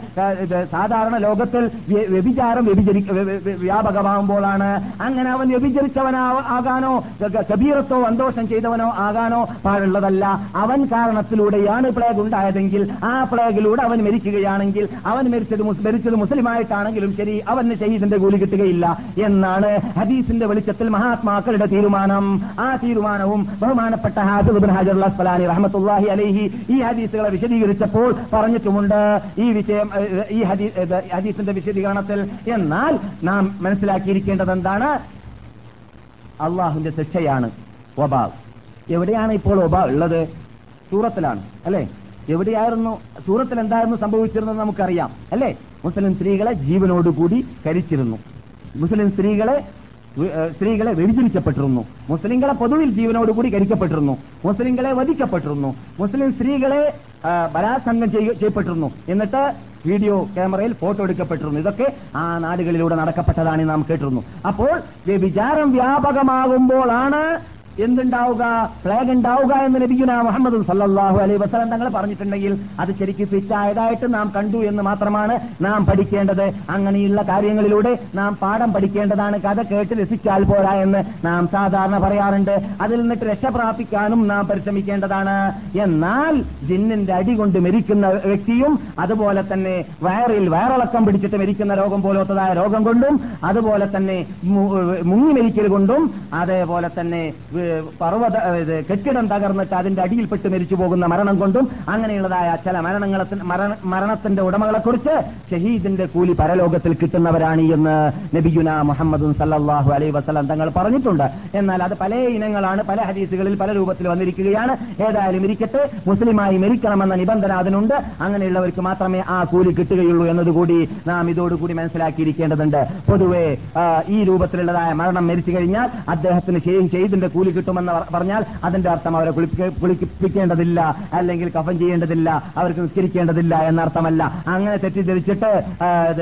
സാധാരണ ലോകത്തിൽ വ്യ- വ്യഭിചാരം വ്യഭിചരി വ്യ- വ്യ- വ്യാപകമാകുമ്പോഴാണ് അങ്ങനെ അവൻ വ്യഭിചരിച്ചവനാ ആകാനോ കബീറത്തോ സന്തോഷം ചെയ്തവനോ ആകാനോ പാടുള്ളതല്ല. അവൻ കാരണത്തിലൂടെയാണ് പ്ലേഗ് ഉണ്ടായതെങ്കിൽ ആ പ്ലേഗിലൂടെ അവൻ മരിക്കുകയാണെങ്കിൽ അവൻ മരിച്ചത് മരിച്ചത് മുസ്ലിമായിട്ടാണെങ്കിലും ശരി അവന് ഷഹീദിന്റെ കൂലി കിട്ടുകയില്ല. എന്നാണ് ഹദീസിന്റെ വെളിച്ചത്തിൽ മഹാത്മാക്കളുടെ തീരുമാനം. ആ തീരുമാനവും ബഹുമാനപ്പെട്ട ഹാഫിദ് ബിൻ ഹാജർ അസ്ഫലാനി റഹ്മത്തുള്ളാഹി അലൈഹി ഈ ഹദീസുകളെ വിശദീകരിച്ചപ്പോൾ പറഞ്ഞിട്ടുമുണ്ട്. ഈ വിഷയം ഈ ഹദീസിന്റെ വിശദീകരണത്തിൽ. എന്നാൽ നാം മനസ്സിലാക്കിയിരിക്കേണ്ടത് എന്താണ് അള്ളാഹുവിന്റെ ശിക്ഷയാണ് ഒബാവ് എവിടെയാണ് ഇപ്പോൾ ഒബ ഉള്ളത്? സൂറത്തിലാണ് അല്ലെ? എവിടെയായിരുന്നു സൂറത്തിൽ എന്തായിരുന്നു സംഭവിച്ചിരുന്നത് നമുക്കറിയാം അല്ലെ? മുസ്ലിം സ്ത്രീകളെ ജീവനോടുകൂടി കരിച്ചിരുന്നു. മുസ്ലിം സ്ത്രീകളെ സ്ത്രീകളെ വ്യഭിചരിക്കപ്പെട്ടിരുന്നു. മുസ്ലിങ്ങളെ പൊതുവിൽ ജീവനോടുകൂടി കരിക്കപ്പെട്ടിരുന്നു. മുസ്ലിങ്ങളെ വധിക്കപ്പെട്ടിരുന്നു. മുസ്ലിം സ്ത്രീകളെ ബലാത്സംഗം ചെയ്യപ്പെട്ടിരുന്നു. എന്നിട്ട് വീഡിയോ ക്യാമറയിൽ ഫോട്ടോ എടുക്കപ്പെട്ടിരുന്നു. ഇതൊക്കെ ആ നാടുകളിലൂടെ നടക്കപ്പെട്ടതാണ് നാം കേട്ടിരുന്നു. അപ്പോൾ വിചാരം വ്യാപകമാകുമ്പോഴാണ് എന്തുണ്ടാവുക? പ്ലേഗ് ഉണ്ടാവുക എന്ന് ലഭിക്കുന്ന മുഹമ്മദ് സല്ലാഹു അലൈ വസ്ലം തങ്ങൾ പറഞ്ഞിട്ടുണ്ടെങ്കിൽ അത് ശരിക്കും ഫിറ്റായതായിട്ട് നാം കണ്ടു എന്ന് മാത്രമാണ് നാം പഠിക്കേണ്ടത്. അങ്ങനെയുള്ള കാര്യങ്ങളിലൂടെ നാം പാഠം പഠിക്കേണ്ടതാണ്. കഥ കേട്ട് രസിച്ചാൽ പോരാ എന്ന് നാം സാധാരണ പറയാറുണ്ട്. അതിൽ നിന്നിട്ട് രക്ഷപ്രാപിക്കാനും നാം പരിശ്രമിക്കേണ്ടതാണ്. എന്നാൽ ജിന്നിന്റെ അടി കൊണ്ട് മരിക്കുന്ന വ്യക്തിയും അതുപോലെ തന്നെ വയറിൽ വയറിളക്കം പിടിച്ചിട്ട് മരിക്കുന്ന രോഗം പോലത്തതായ രോഗം കൊണ്ടും അതുപോലെ തന്നെ മുങ്ങി മരിക്കൽ കൊണ്ടും അതേപോലെ തന്നെ പർവത കെട്ടിടം തകർന്നിട്ട് അതിന്റെ അടിയിൽപ്പെട്ട് മരിച്ചു പോകുന്ന മരണം കൊണ്ടും അങ്ങനെയുള്ളതായ ചില മരണങ്ങളെ മരണത്തിന്റെ ഉടമകളെ കുറിച്ച് ഷഹീദിന്റെ കൂലി പരലോകത്തിൽ കിട്ടുന്നവരാണ് എന്ന് നബിയുന മുഹമ്മദും സല്ലാഹു അലൈ വസല്ലം തങ്ങൾ പറഞ്ഞിട്ടുണ്ട്. എന്നാൽ അത് പല ഇനങ്ങളാണ് പല ഹദീസുകളിൽ പല രൂപത്തിൽ വന്നിരിക്കുകയാണ്. ഏതായാലും ഇരിക്കട്ടെ മുസ്ലിമായി മരിക്കണമെന്ന നിബന്ധന അതിനുണ്ട്. അങ്ങനെയുള്ളവർക്ക് മാത്രമേ ആ കൂലി കിട്ടുകയുള്ളൂ എന്നതുകൂടി നാം ഇതോടുകൂടി മനസ്സിലാക്കിയിരിക്കേണ്ടതുണ്ട്. പൊതുവെ ഈ രൂപത്തിലുള്ളതായ മരണം മരിച്ചു കഴിഞ്ഞാൽ അദ്ദേഹത്തിന് ഷെയ്ദിന്റെ കൂലി കിട്ടുമെന്ന് പറ- പറഞ്ഞാൽ അതിന്റെ അർത്ഥം അവരെ കുളിപ്പിക്കേണ്ടതില്ല അല്ലെങ്കിൽ കഫൻ ചെയ്യേണ്ടതില്ല അവർക്ക് നിസ്കരിക്കേണ്ടതില്ല എന്നർത്ഥമല്ല. അങ്ങനെ തെറ്റിദ്ധരിച്ചിട്ട്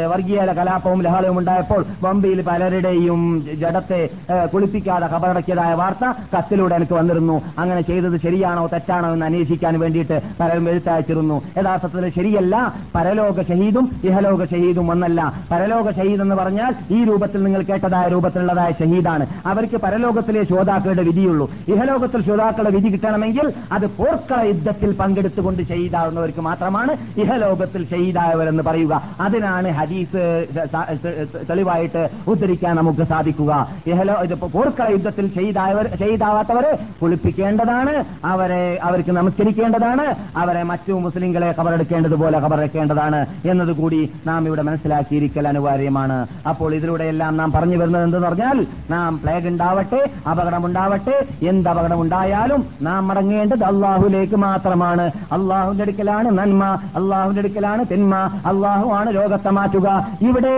വർഗീയ കലാപവും ലഹളവും ഉണ്ടായപ്പോൾ ബോംബെയിൽ പലരുടെയും ജഡത്തെ കുളിപ്പിക്കാതെ കബറടക്കിയതായ വാർത്ത കത്തിലൂടെ എനിക്ക് വന്നിരുന്നു. അങ്ങനെ ചെയ്തത് ശരിയാണോ തെറ്റാണോ എന്ന് അന്വേഷിക്കാൻ വേണ്ടിയിട്ട് പലരും എഴുത്തയച്ചിരുന്നു. യഥാർത്ഥത്തിൽ ശരിയല്ല പരലോക ഷഹീദും ഇഹലോക ഷഹീദും ഒന്നല്ല പരലോക ഷഹീദ് എന്ന് പറഞ്ഞാൽ ഈ രൂപത്തിൽ നിങ്ങൾ കേട്ടതായ രൂപത്തിലുള്ളതായ ഷഹീദാണ്. അവർക്ക് പരലോകത്തിലെ ശ്രോതാക്കളുടെ വിധി വിധിയുള്ളൂ ഇഹലോകത്തിൽ ശ്രോതാക്കളുടെ വിധി കിട്ടണമെങ്കിൽ അത് പോർക്കള യുദ്ധത്തിൽ പങ്കെടുത്തുകൊണ്ട് ചെയ്താവുന്നവർക്ക് മാത്രമാണ് ഇഹലോകത്തിൽ ചെയ്തായവരെന്ന് പറയുക. അതിനാണ് ഹദീസ് തെളിവായിട്ട് ഉദ്ധരിക്കാൻ നമുക്ക് സാധിക്കുക. ഇഹലോ പോർക്കള യുദ്ധത്തിൽ ചെയ്തായവർ ചെയ്താവാത്തവരെ കുളിപ്പിക്കേണ്ടതാണ് അവരെ അവർക്ക് നമസ്കരിക്കേണ്ടതാണ് അവരെ മറ്റു മുസ്ലിങ്ങളെ കബറെടുക്കേണ്ടതുപോലെ കബറെടുക്കേണ്ടതാണ് എന്നതുകൂടി നാം ഇവിടെ മനസ്സിലാക്കിയിരിക്കൽ അനിവാര്യമാണ്. അപ്പോൾ ഇതിലൂടെയെല്ലാം നാം പറഞ്ഞു വരുന്നത് എന്തെന്ന് പറഞ്ഞാൽ നാം പ്ലേഗ് ഉണ്ടാവട്ടെ അപകടമുണ്ടാവട്ടെ എന്ത് അപകടം ഉണ്ടായാലും നാം മടങ്ങേണ്ടത് അള്ളാഹുലേക്ക് മാത്രമാണ്. അള്ളാഹുവിന്റെ അടുക്കലാണ് നന്മ അള്ളാഹുവിന്റെ അടുക്കലാണ് തിന്മ അള്ളാഹു ആണ് രോഗത്തെ മാറ്റുക. ഇവിടെ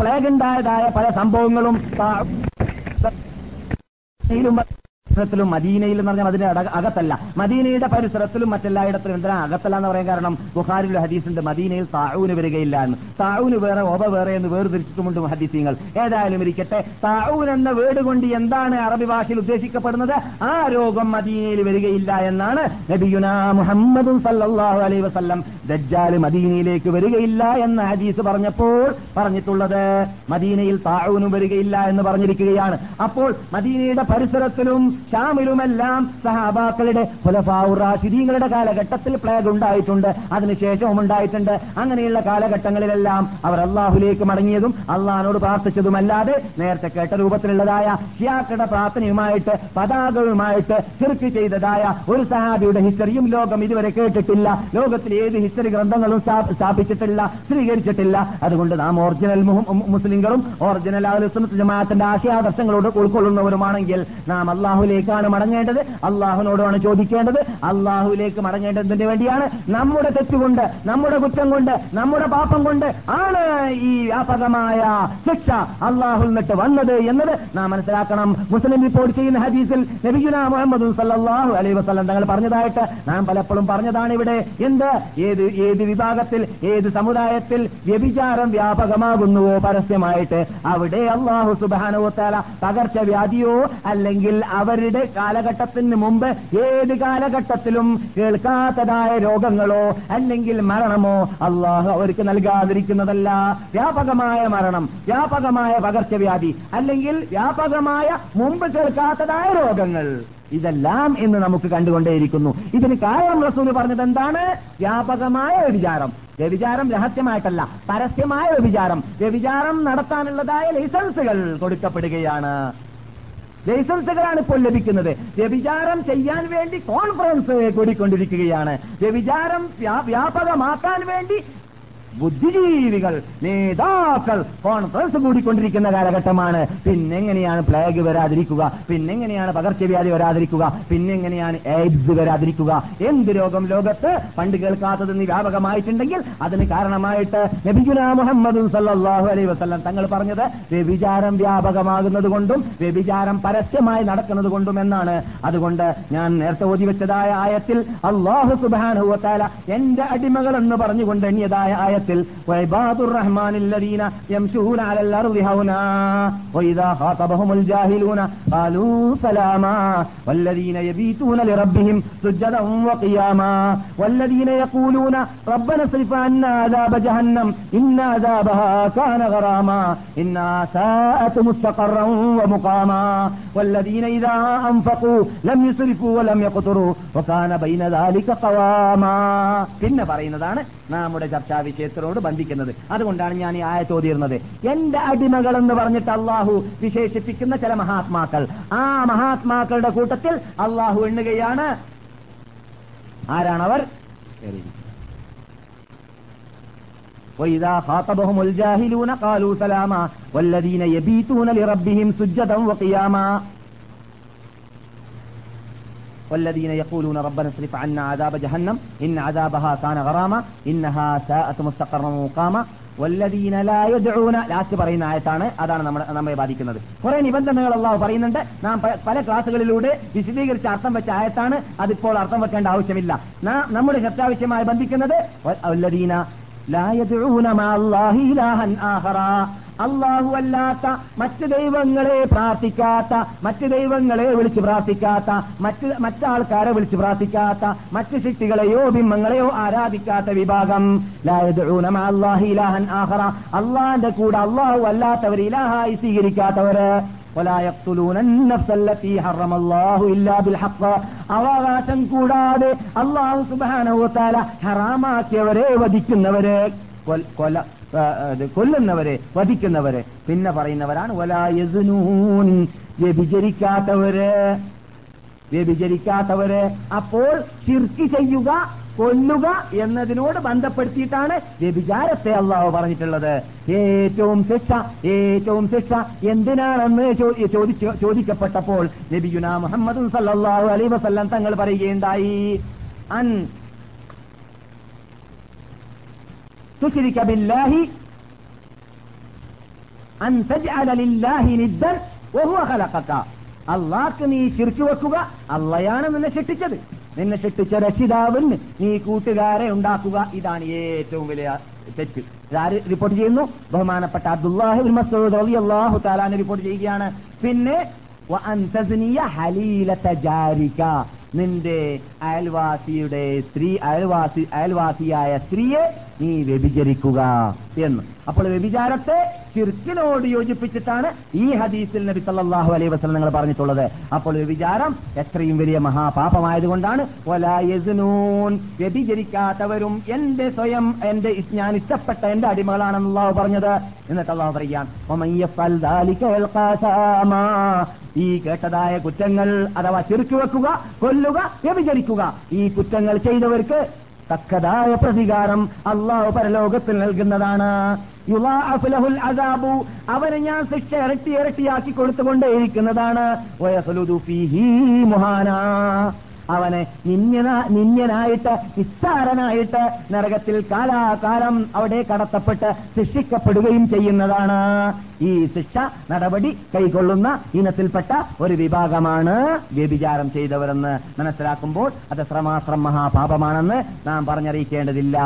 പ്ലേഗ് ഉണ്ടായതായ പല സംഭവങ്ങളും പരിസരത്തിലും മദീനയിൽ എന്ന് പറഞ്ഞാൽ അതിന്റെ അകത്തല്ല. മദീനയുടെ പരിസരത്തിലും മറ്റെല്ലായിടത്തിലും എന്തിനാ അകത്തല്ല എന്ന് പറയാൻ കാരണം? ബുഖാരിൽ ഹദീസുണ്ട് മദീനയിൽ താഴൂന് വരികയില്ല എന്ന്. താഴൂന് വേറെ ഒബ വേറെ എന്ന് വേർതിരിച്ചിട്ടുമുണ്ട് ഹദീസിങ്ങൾ ഏതായാലും ഇരിക്കട്ടെ. താഴൂൻ എന്ന വേർഡ് കൊണ്ട് എന്താണ് അറബി ഭാഷയിൽ ഉദ്ദേശിക്കപ്പെടുന്നത്? ആ രോഗം മദീനയിൽ വരികയില്ല എന്നാണ് നബിയുന മുഹമ്മദും സല്ലാഹു അലൈ വസല്ലം ദജ്ജാൽ മദീനയിലേക്ക് വരികയില്ല എന്ന ഹദീസ് പറഞ്ഞപ്പോൾ പറഞ്ഞിട്ടുള്ളത് മദീനയിൽ താഴൂനും വരികയില്ല എന്ന് പറഞ്ഞിരിക്കുകയാണ്. അപ്പോൾ മദീനയുടെ പരിസരത്തിലും ഷാമിലുമെല്ലാം സഹാബാക്കളുടെ റാഷിദീങ്ങളുടെ കാലഘട്ടത്തിൽ പ്ലേഗ് ഉണ്ടായിട്ടുണ്ട്. അതിനുശേഷവും ഉണ്ടായിട്ടുണ്ട്. അങ്ങനെയുള്ള കാലഘട്ടങ്ങളിലെല്ലാം അവർ അള്ളാഹുലേക്ക് മടങ്ങിയതും അള്ളഹാനോട് പ്രാർത്ഥിച്ചതുമല്ലാതെ നേരത്തെ കേട്ട രൂപത്തിലുള്ളതായ ഷിയാക്കളുടെ പ്രാർത്ഥനയുമായിട്ട് പതാകവുമായിട്ട് ചെറുക്ക് ചെയ്തതായ ഒരു സഹാബിയുടെ ഹിസ്റ്ററിയും ലോകം ഇതുവരെ കേട്ടിട്ടില്ല. ലോകത്തിൽ ഏത് ഹിസ്റ്ററി ഗ്രന്ഥങ്ങളും സ്ഥാപിച്ചിട്ടില്ല സ്ഥിരീകരിച്ചിട്ടില്ല അതുകൊണ്ട് നാം ഒറിജിനൽ മുസ്ലിങ്ങളും ഒറിജിനൽ ജമാഅത്തിന്റെ ആശയാദർശങ്ങളോട് ഉൾക്കൊള്ളുന്നവരുമാണെങ്കിൽ നാം അള്ളാഹുലേക്കാണ് മടങ്ങേണ്ടത്. അള്ളാഹുനോടാണ് ചോദിക്കേണ്ടത്. അള്ളാഹുവിലേക്ക് മടങ്ങേണ്ടതിന് വേണ്ടിയാണ് നമ്മുടെ തെറ്റുകൊണ്ട് നമ്മുടെ കുറ്റം കൊണ്ട് നമ്മുടെ പാപം കൊണ്ട് ആണ് ഈ വ്യാപകമായ ശിക്ഷ അള്ളാഹുൽ നിട്ട് വന്നത് എന്നത് നാം മനസ്സിലാക്കണം. മുസ്ലിം റിപ്പോർട്ട് ചെയ്യുന്ന ഹദീസിൽ നബിഗുന മുഹമ്മദ് സല്ലാഹു അലൈ വസ്ലം തങ്ങൾ പറഞ്ഞതായിട്ട് നാം പലപ്പോഴും പറഞ്ഞതാണ് ഇവിടെ. എന്ത്? ഏത് ഏത് വിഭാഗത്തിൽ ഏത് സമുദായത്തിൽ വ്യഭിചാരം വ്യാപകമാകുന്നുവോ പരസ്യമായിട്ട് അവിടെ അള്ളാഹു സുബാനുവത്താല പകർച്ചവ്യാധിയോ അല്ലെങ്കിൽ അവരുടെ കാലഘട്ടത്തിന് മുമ്പ് ഏത് കാലഘട്ടത്തിലും കേൾക്കാത്തതായ രോഗങ്ങളോ അല്ലെങ്കിൽ മരണമോ അള്ളാഹു അവർക്ക് നൽകാതിരിക്കുന്നതല്ല. വ്യാപകമായ മരണം വ്യാപകമായ പകർച്ചവ്യാധി അല്ലെങ്കിൽ വ്യാപകമായ മുമ്പ് കേൾക്കാത്തതായ രോഗങ്ങൾ. ഇതെല്ലാം എന്ന് നമുക്ക് കണ്ടുകൊണ്ടേയിരിക്കുന്നു. ഇതിന് കാരണം റസൂൽ പറഞ്ഞത് എന്താണ്? വ്യാപകമായ വ്യഭിചാരം വ്യഭിചാരം രഹസ്യമായിട്ടല്ല പരസ്യമായ വ്യഭിചാരം വ്യഭിചാരം നടത്താനുള്ളതായ ലൈസൻസുകൾ കൊടുക്കപ്പെടുകയാണ്. ലൈസൻസുകളാണ് ഇപ്പോൾ ലഭിക്കുന്നത്. വ്യഭിചാരം ചെയ്യാൻ വേണ്ടി കോൺഫറൻസ് കൂടിക്കൊണ്ടിരിക്കുകയാണ്. വ്യഭിചാരം വ്യാപകമാക്കാൻ വേണ്ടി ബുദ്ധിജീവികൾ നേതാക്കൾ കോൺഫറൻസ് കൂടിക്കൊണ്ടിരിക്കുന്ന കാലഘട്ടമാണ്. പിന്നെങ്ങനെയാണ് പ്ലേഗ് വരാതിരിക്കുക? പിന്നെങ്ങനെയാണ് പകർച്ചവ്യാധി വരാതിരിക്കുക? പിന്നെങ്ങനെയാണ് എയ്ഡ്സ് വരാതിരിക്കുക? എന്ത് രോഗം ലോകത്ത്? പണ്ട് കേൾക്കാത്തത് നീ വ്യാപകമായിട്ടുണ്ടെങ്കിൽ അതിന് കാരണമായിട്ട് നബിഗുല മുഹമ്മദ് സല്ലാഹു അലൈ വസ്ലം തങ്ങൾ പറഞ്ഞത് വ്യഭിചാരം വ്യാപകമാകുന്നത് കൊണ്ടും വ്യഭിചാരം പരസ്യമായി നടക്കുന്നത് കൊണ്ടും എന്നാണ്. അതുകൊണ്ട് ഞാൻ നേരത്തെ ഓതി വെച്ചതായ ആയത്തിൽ അള്ളാഹു സുബാനുവത്താല എന്റെ അടിമകൾ എന്ന് പറഞ്ഞുകൊണ്ട് എണ്ണിയതായ ആയത്തിൽ വൈബാദുർ റഹ്മാനില്ലദീന യംശൂന അലൽ അർദി ഹൗനാ വഇദാ ഖാതബഹുമുൽ ജാഹിലൂന ഖാലൂ സലാമാ والذين يبيتون لربهم سجدا وقياما والذين يقولون ربنا اصرف عنا عذاب جهنم إن عذابها كان غراما إنها ساءت مستقرا ومقاما والذين إذا أنفقوا لم يسرفوا ولم يقتروا وكان بين ذلك قواما പിന്നെ പറയുന്നതാണ് നമ്മുടെ ചർച്ചാ വിഷയത്തിനോട് ബന്ധിക്കുന്നത് അതുകൊണ്ടാണ് ഞാൻ ഈ ആയത്ത് ഓതിയിരുന്നത് എന്റെ അടിമകൾ എന്ന് പറഞ്ഞിട്ട് അള്ളാഹു വിശേഷിപ്പിക്കുന്ന ചില മഹാത്മാക്കൾ ആ മഹാത്മാക്കളുടെ കൂട്ടത്തിൽ അള്ളാഹു എണ്ണുകയാണ് ആരാണവർ وإذا خاطبهم الجاهلون قالوا سلاما والذين يبيتون لربهم سجدا وقياما والذين يقولون ربنا اصرف عنا عذاب جهنم إن عذابها كان غراما إنها ساءت مستقرا ومقاما വല്ലദീന ലാ യദ്ഊന ലാസ്റ്റ് പറയുന്ന ആയത്താണ് അതാണ് നമ്മൾ നമ്മെ ബാധിക്കുന്നത് കുറെ നിബന്ധനകൾ അള്ളാഹു പറയുന്നുണ്ട് നാം പ- പല ക്ലാസ്സുകളിലൂടെ വിശദീകരിച്ച് അർത്ഥം വെച്ച ആയത്താണ് അതിപ്പോൾ അർത്ഥം വെക്കേണ്ട ആവശ്യമില്ല നാം നമ്മുടെ ചർച്ചാവിഷയമായി ബന്ധിക്കുന്നത് വല്ലദീന ലാ അള്ളാഹുവല്ലാത്ത മറ്റ് ദൈവങ്ങളെ പ്രാർത്ഥിക്കാത്ത മറ്റ് ദൈവങ്ങളെ വിളിച്ച് പ്രാർത്ഥിക്കാത്ത മറ്റ് മറ്റാൾക്കാരെ വിളിച്ച് പ്രാർത്ഥിക്കാത്ത മറ്റ് ശക്തികളെയോ ബിംബങ്ങളെയോ ആരാധിക്കാത്ത വിഭാഗം. അള്ളാഹിന്റെ ഇലാഹൻ കൂടെ അള്ളാഹു അല്ലാത്തവർ ഇലാഹായി സ്വീകരിക്കാത്തവര്. അവകാശം കൂടാതെ അള്ളാഹു സുബാനോ ഹറാമാക്കിയവരെ വധിക്കുന്നവര്. കൊല കൊല്ലുന്നവരെ വധിക്കുന്നവരെ. പിന്നെ പറയുന്നവരാണ് വലായസുനൂൻ വ്യഭിചരിക്കാത്തവര്. വ്യഭിചരിക്കാത്തവര്. അപ്പോൾ ചിർക്കി ചെയ്യുക കൊല്ലുക എന്നതിനോട് ബന്ധപ്പെടുത്തിയിട്ടാണ് വ്യഭിചാരത്തെ അള്ളാഹു പറഞ്ഞിട്ടുള്ളത്. ഏറ്റവും ശിക്ഷ ഏറ്റവും ശിക്ഷ എന്തിനാണെന്ന് ചോദിക്കപ്പെട്ടപ്പോൾ നബിയുന മുഹമ്മദ് സല്ലാഹു അലൈഹി വസല്ലം തങ്ങൾ പറയുകയുണ്ടായി. അൻ തുശ്രിക ബില്ലാഹി അൻ تجعل ലില്ലാഹി ندا وهو ഖലഖക അള്ളാഹ്ക്ക് നീ ചിരിച്ചു വെക്കുക. അള്ളയാണ് നിന്നെ ശിക്ഷിച്ചത്. നിന്നെ ശിക്ഷിച്ച രക്ഷിതാവിന് നീ കൂട്ടുകാരെ ഉണ്ടാക്കുക. ഇതാണ് ഏറ്റവും വലിയ തെറ്റ്. ഇതാര് റിപ്പോർട്ട് ചെയ്യുന്നു? ബഹുമാനപ്പെട്ട അബ്ദുല്ലാഹു മസൂദ് റളിയല്ലാഹു തആല റിപ്പോർട്ട് ചെയ്യുകയാണ്. പിന്നെ നിന്റെ അയൽവാസിയുടെ സ്ത്രീ അയൽവാസി അയൽവാസിയായ സ്ത്രീയെ നീ വ്യഭിചരിക്കുക എന്ന്. അപ്പോൾ വ്യഭിചാരത്തെ ചിർക്കിനോട് യോജിപ്പിച്ചിട്ടാണ് ഈ ഹദീസിൽ നബി സല്ലാഹു അലൈ വസ്ലം നിങ്ങൾ പറഞ്ഞിട്ടുള്ളത്. അപ്പോൾ വ്യഭിചാരം എത്രയും വലിയ മഹാപാപമായതുകൊണ്ടാണ്. വ്യഭിചരിക്കാത്തവരും എന്റെ സ്വയം എന്റെ ഞാൻ ഇഷ്ടപ്പെട്ട എന്റെ അടിമകളാണെന്ന് അള്ളാഹു പറഞ്ഞത്. എന്നിട്ട് അള്ളാഹു പറയാം "വമൻ യഫ്അൽ ദാലിക ഈ കേട്ടതായ കുറ്റങ്ങൾ അഥവാ ചെറുക്കി വെക്കുക കൊല്ലുക വ്യഭിചരിക്കുക. ഈ കുറ്റങ്ങൾ ചെയ്തവർക്ക് തക്കതായ പ്രതികാരം അള്ളാഹു പരലോകത്തിൽ നൽകുന്നതാണ്. യുവാ ലഹുൽ അസാബു അവന് ഞാൻ ശിക്ഷ ഇരട്ടി ഇരട്ടിയാക്കി കൊടുത്തുകൊണ്ടേയിരിക്കുന്നതാണ്. അവനെ നിന്യന നിന്യനായിട്ട് നിസ്സാരനായിട്ട് നരകത്തിൽ കാലാകാലം അവിടെ കടത്തപ്പെട്ട് ശിക്ഷിക്കപ്പെടുകയും ചെയ്യുന്നതാണ്. ഈ ശിക്ഷ നടപടി കൈക്കൊള്ളുന്ന ഇനത്തിൽപ്പെട്ട ഒരു വിഭാഗമാണ് വ്യഭിചാരം ചെയ്തവരെന്ന് മനസ്സിലാക്കുമ്പോൾ അത് ശ്രമാശ്രം മഹാപാപമാണെന്ന് നാം പറഞ്ഞറിയിക്കേണ്ടതില്ല.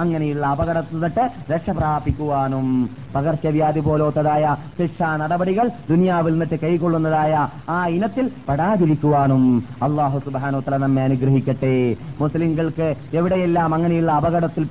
അങ്ങനെയുള്ള അപകടത്തിൽ നിന്നിട്ട് രക്ഷപ്രാപിക്കുവാനും പകർച്ചവ്യാധി പോലത്തതായ ശിക്ഷാ നടപടികൾ ദുനിയാവിൽ നിന്നിട്ട് കൈക്കൊള്ളുന്നതായ ആ ഇനത്തിൽ പെടാതിരിക്കുവാനും അള്ളാഹു സുബാനോത്തല നമ്മെ അനുഗ്രഹിക്കട്ടെ. മുസ്ലിംകൾക്ക് എവിടെയെല്ലാം അങ്ങനെയുള്ള അപകടത്തിൽ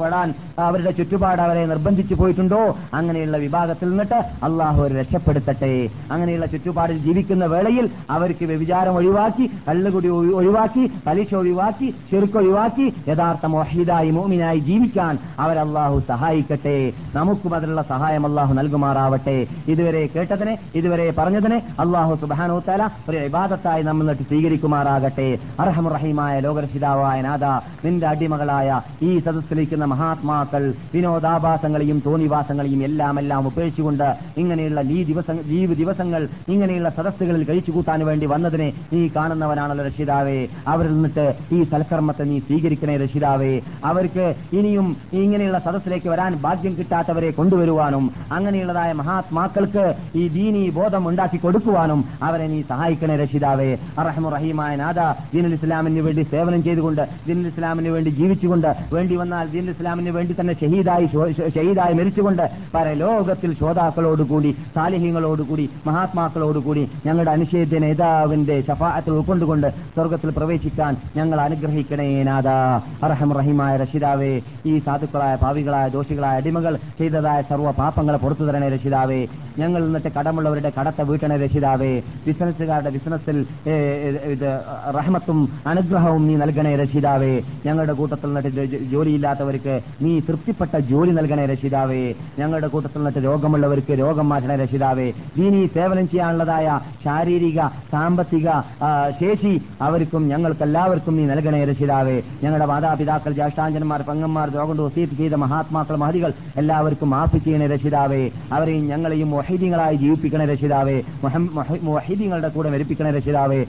പെടാൻ അവരുടെ ചുറ്റുപാട് അവരെ നിർബന്ധിച്ചു പോയിട്ടുണ്ടോ? അങ്ങനെയുള്ള വിഭാഗത്തിൽ നിന്നിട്ട് അള്ളാഹു അവരെ രക്ഷപ്പെടുത്തട്ടെ. അങ്ങനെയുള്ള ചുറ്റുപാടിൽ ജീവിക്കുന്ന വേളയിൽ അവർക്ക് വ്യഭിചാരം ഒഴിവാക്കി കള്ളുകുടി ഒഴി- ഒഴിവാക്കി പലിശ ഒഴിവാക്കി ചെറുക്ക് ഒഴിവാക്കി യഥാർത്ഥ മൊഹീദായി മോമിനായി ജീവിക്കാൻ അവരല്ലാഹു സഹായിക്കട്ടെ. നമുക്കും അതിനുള്ള സഹായം അള്ളാഹു നൽകുമാറാവട്ടെ. ഇതുവരെ കേട്ടതിനെ ഇതുവരെ പറഞ്ഞതിനെ അള്ളാഹു സുബാനോത്തല ഒരു ഇബാദത്തായി നമ്മൾ നിട്ട് സ്വീകരിക്കുമാറാകട്ടെ. അർഹമുറഹീമായ ലോകരക്ഷിതാവായ നാഥ നിന്റെ അടിമകളായ ഈ സദസ്സിലിരിക്കുന്ന മഹാത്മാക്കൾ വിനോദാഭാസങ്ങളെയും തോന്നിവാസങ്ങളെയും എല്ലാം എല്ലാം ഉപേക്ഷിച്ചുകൊണ്ട് ഇങ്ങനെയുള്ള ഈ ദിവസ ലീവ് ദിവസങ്ങൾ ഇങ്ങനെയുള്ള സദസ്സുകളിൽ കഴിച്ചു കൂട്ടാൻ വേണ്ടി വന്നതിനെ നീ കാണുന്നവനാണല്ലോ രക്ഷിതാവേ. അവരിൽ നിന്നിട്ട് ഈ സൽക്കർമ്മത്തെ നീ സ്വീകരിക്കണേ രക്ഷിതാവേ. അവർക്ക് ഇനിയും ഇങ്ങനെയുള്ള സദസ്സിലേക്ക് വരാൻ ഭാഗ്യം കിട്ടാത്തവരെ കൊണ്ടുവരുവാനും അങ്ങനെയുള്ളതായ മഹാത്മാക്കൾക്ക് ഈ ദീനി ബോധം ഉണ്ടാക്കി കൊടുക്കുവാനും അവരെ നീ സഹായിക്കണേ രക്ഷിതാവേ. അറഹമുറഹീമായ നാഥ ദീനുൽ ഇസ്ലാമിന് വേണ്ടി സേവനം ചെയ്തുകൊണ്ട് ദീനുൽ ഇസ്ലാമിന് വേണ്ടി ജീവിച്ചുകൊണ്ട് വേണ്ടി വന്നാൽ ദീനുൽ ഇസ്ലാമിന് വേണ്ടി തന്നെ ഷഹീദായി ഷഹീദായി മരിച്ചുകൊണ്ട് പരലോകത്തിൽ ശ്രോതാക്കളോടുകൂടി സാലിഹ്യങ്ങളോടുകൂടി മഹാത്മാക്കളോടുകൂടി ഞങ്ങളുടെ അനുശേദ്യ നേതാവിന്റെ ശഫാത്തിൽ ഉൾക്കൊണ്ടുകൊണ്ട് സ്വർഗത്തിൽ പ്രവേശിക്കാൻ ഞങ്ങൾ അനുഗ്രഹിക്കണേ നാഥ. അർഹം റഹിമായ രക്ഷിതാവേ ഈ സാധുക്കളായ ഭാവികളായ ദോഷികളായ അടിമകൾ ചെയ്തതായ സർവ പാപങ്ങളെ പുറത്തു തരണേ രക്ഷിതാവേ ഞങ്ങൾ നിന്നിട്ട് കടമുള്ളവരുടെ കടത്തെ വീട്ടണേ രക്ഷിതാവേ ബിസിനസ്സുകാരുടെ ബിസിനസ്സിൽ ഇത് റഹ്മത്തും അനുഗ്രഹവും നീ നൽകണേ രക്ഷിതാവേ ഞങ്ങളുടെ കൂട്ടത്തിൽ നിന്നിട്ട് ജോലിയില്ലാത്തവർക്ക് നീ തൃപ്തിപ്പെട്ട ജോലി നൽകണേ രക്ഷിതാവേ ഞങ്ങളുടെ കൂട്ടത്തിൽ നിന്നിട്ട് രോഗമുള്ളവർക്ക് രോഗം മാറ്റണ രക്ഷിതാവേ ദീനീ സേവനം ചെയ്യാനുള്ളതായ ശാരീരിക സാമ്പത്തിക ശേഷി അവർക്കും ഞങ്ങൾക്കെല്ലാവർക്കും നീ നൽകണേ രക്ഷിതാവേ. ഞങ്ങളുടെ മാതാപിതാക്കൾ ജ്യേഷ്ഠാഞ്ചന്മാർ പങ്കന്മാർ രോഗം വസീത്ത് ചെയ്ത മഹാത്മാക്കൾ മഹതികൾ എല്ലാവർക്കും മാഫി ചെയ്യണേ രക്ഷിതാവേ. അവരെയും ഞങ്ങളെയും മൊഹീദിങ്ങളായി ജീവിപ്പിക്കണേ രക്ഷിതാവേ. മൊഹീദിങ്ങളുടെ കൂടെ മരിപ്പിക്കണേ രക്ഷിതാവേ.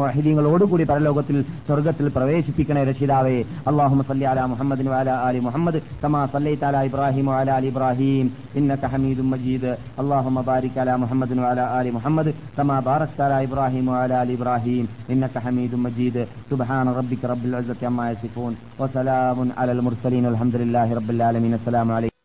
മൊഹീദിങ്ങളോടുകൂടി പരലോകത്തിൽ സ്വർഗത്തിൽ പ്രവേശിപ്പിക്കണേ രക്ഷിതാവേ. അള്ളാഹു സല്ലി അല മുഹമ്മദിൻ വാല ആലി മുഹമ്മദ് കമാ സല്ലൈത അല ഇബ്രാഹിം അലാ ആലി ഇബ്രാഹിം. ഇന്നക حميد مجيد. اللهم بارك على محمد وعلى آل محمد كما باركت على إبراهيم وعلى آل إبراهيم. إنك حميد مجيد. سبحان ربك رب العزة عما يصفون. وسلام على المرسلين والحمد لله رب العالمين. السلام عليكم.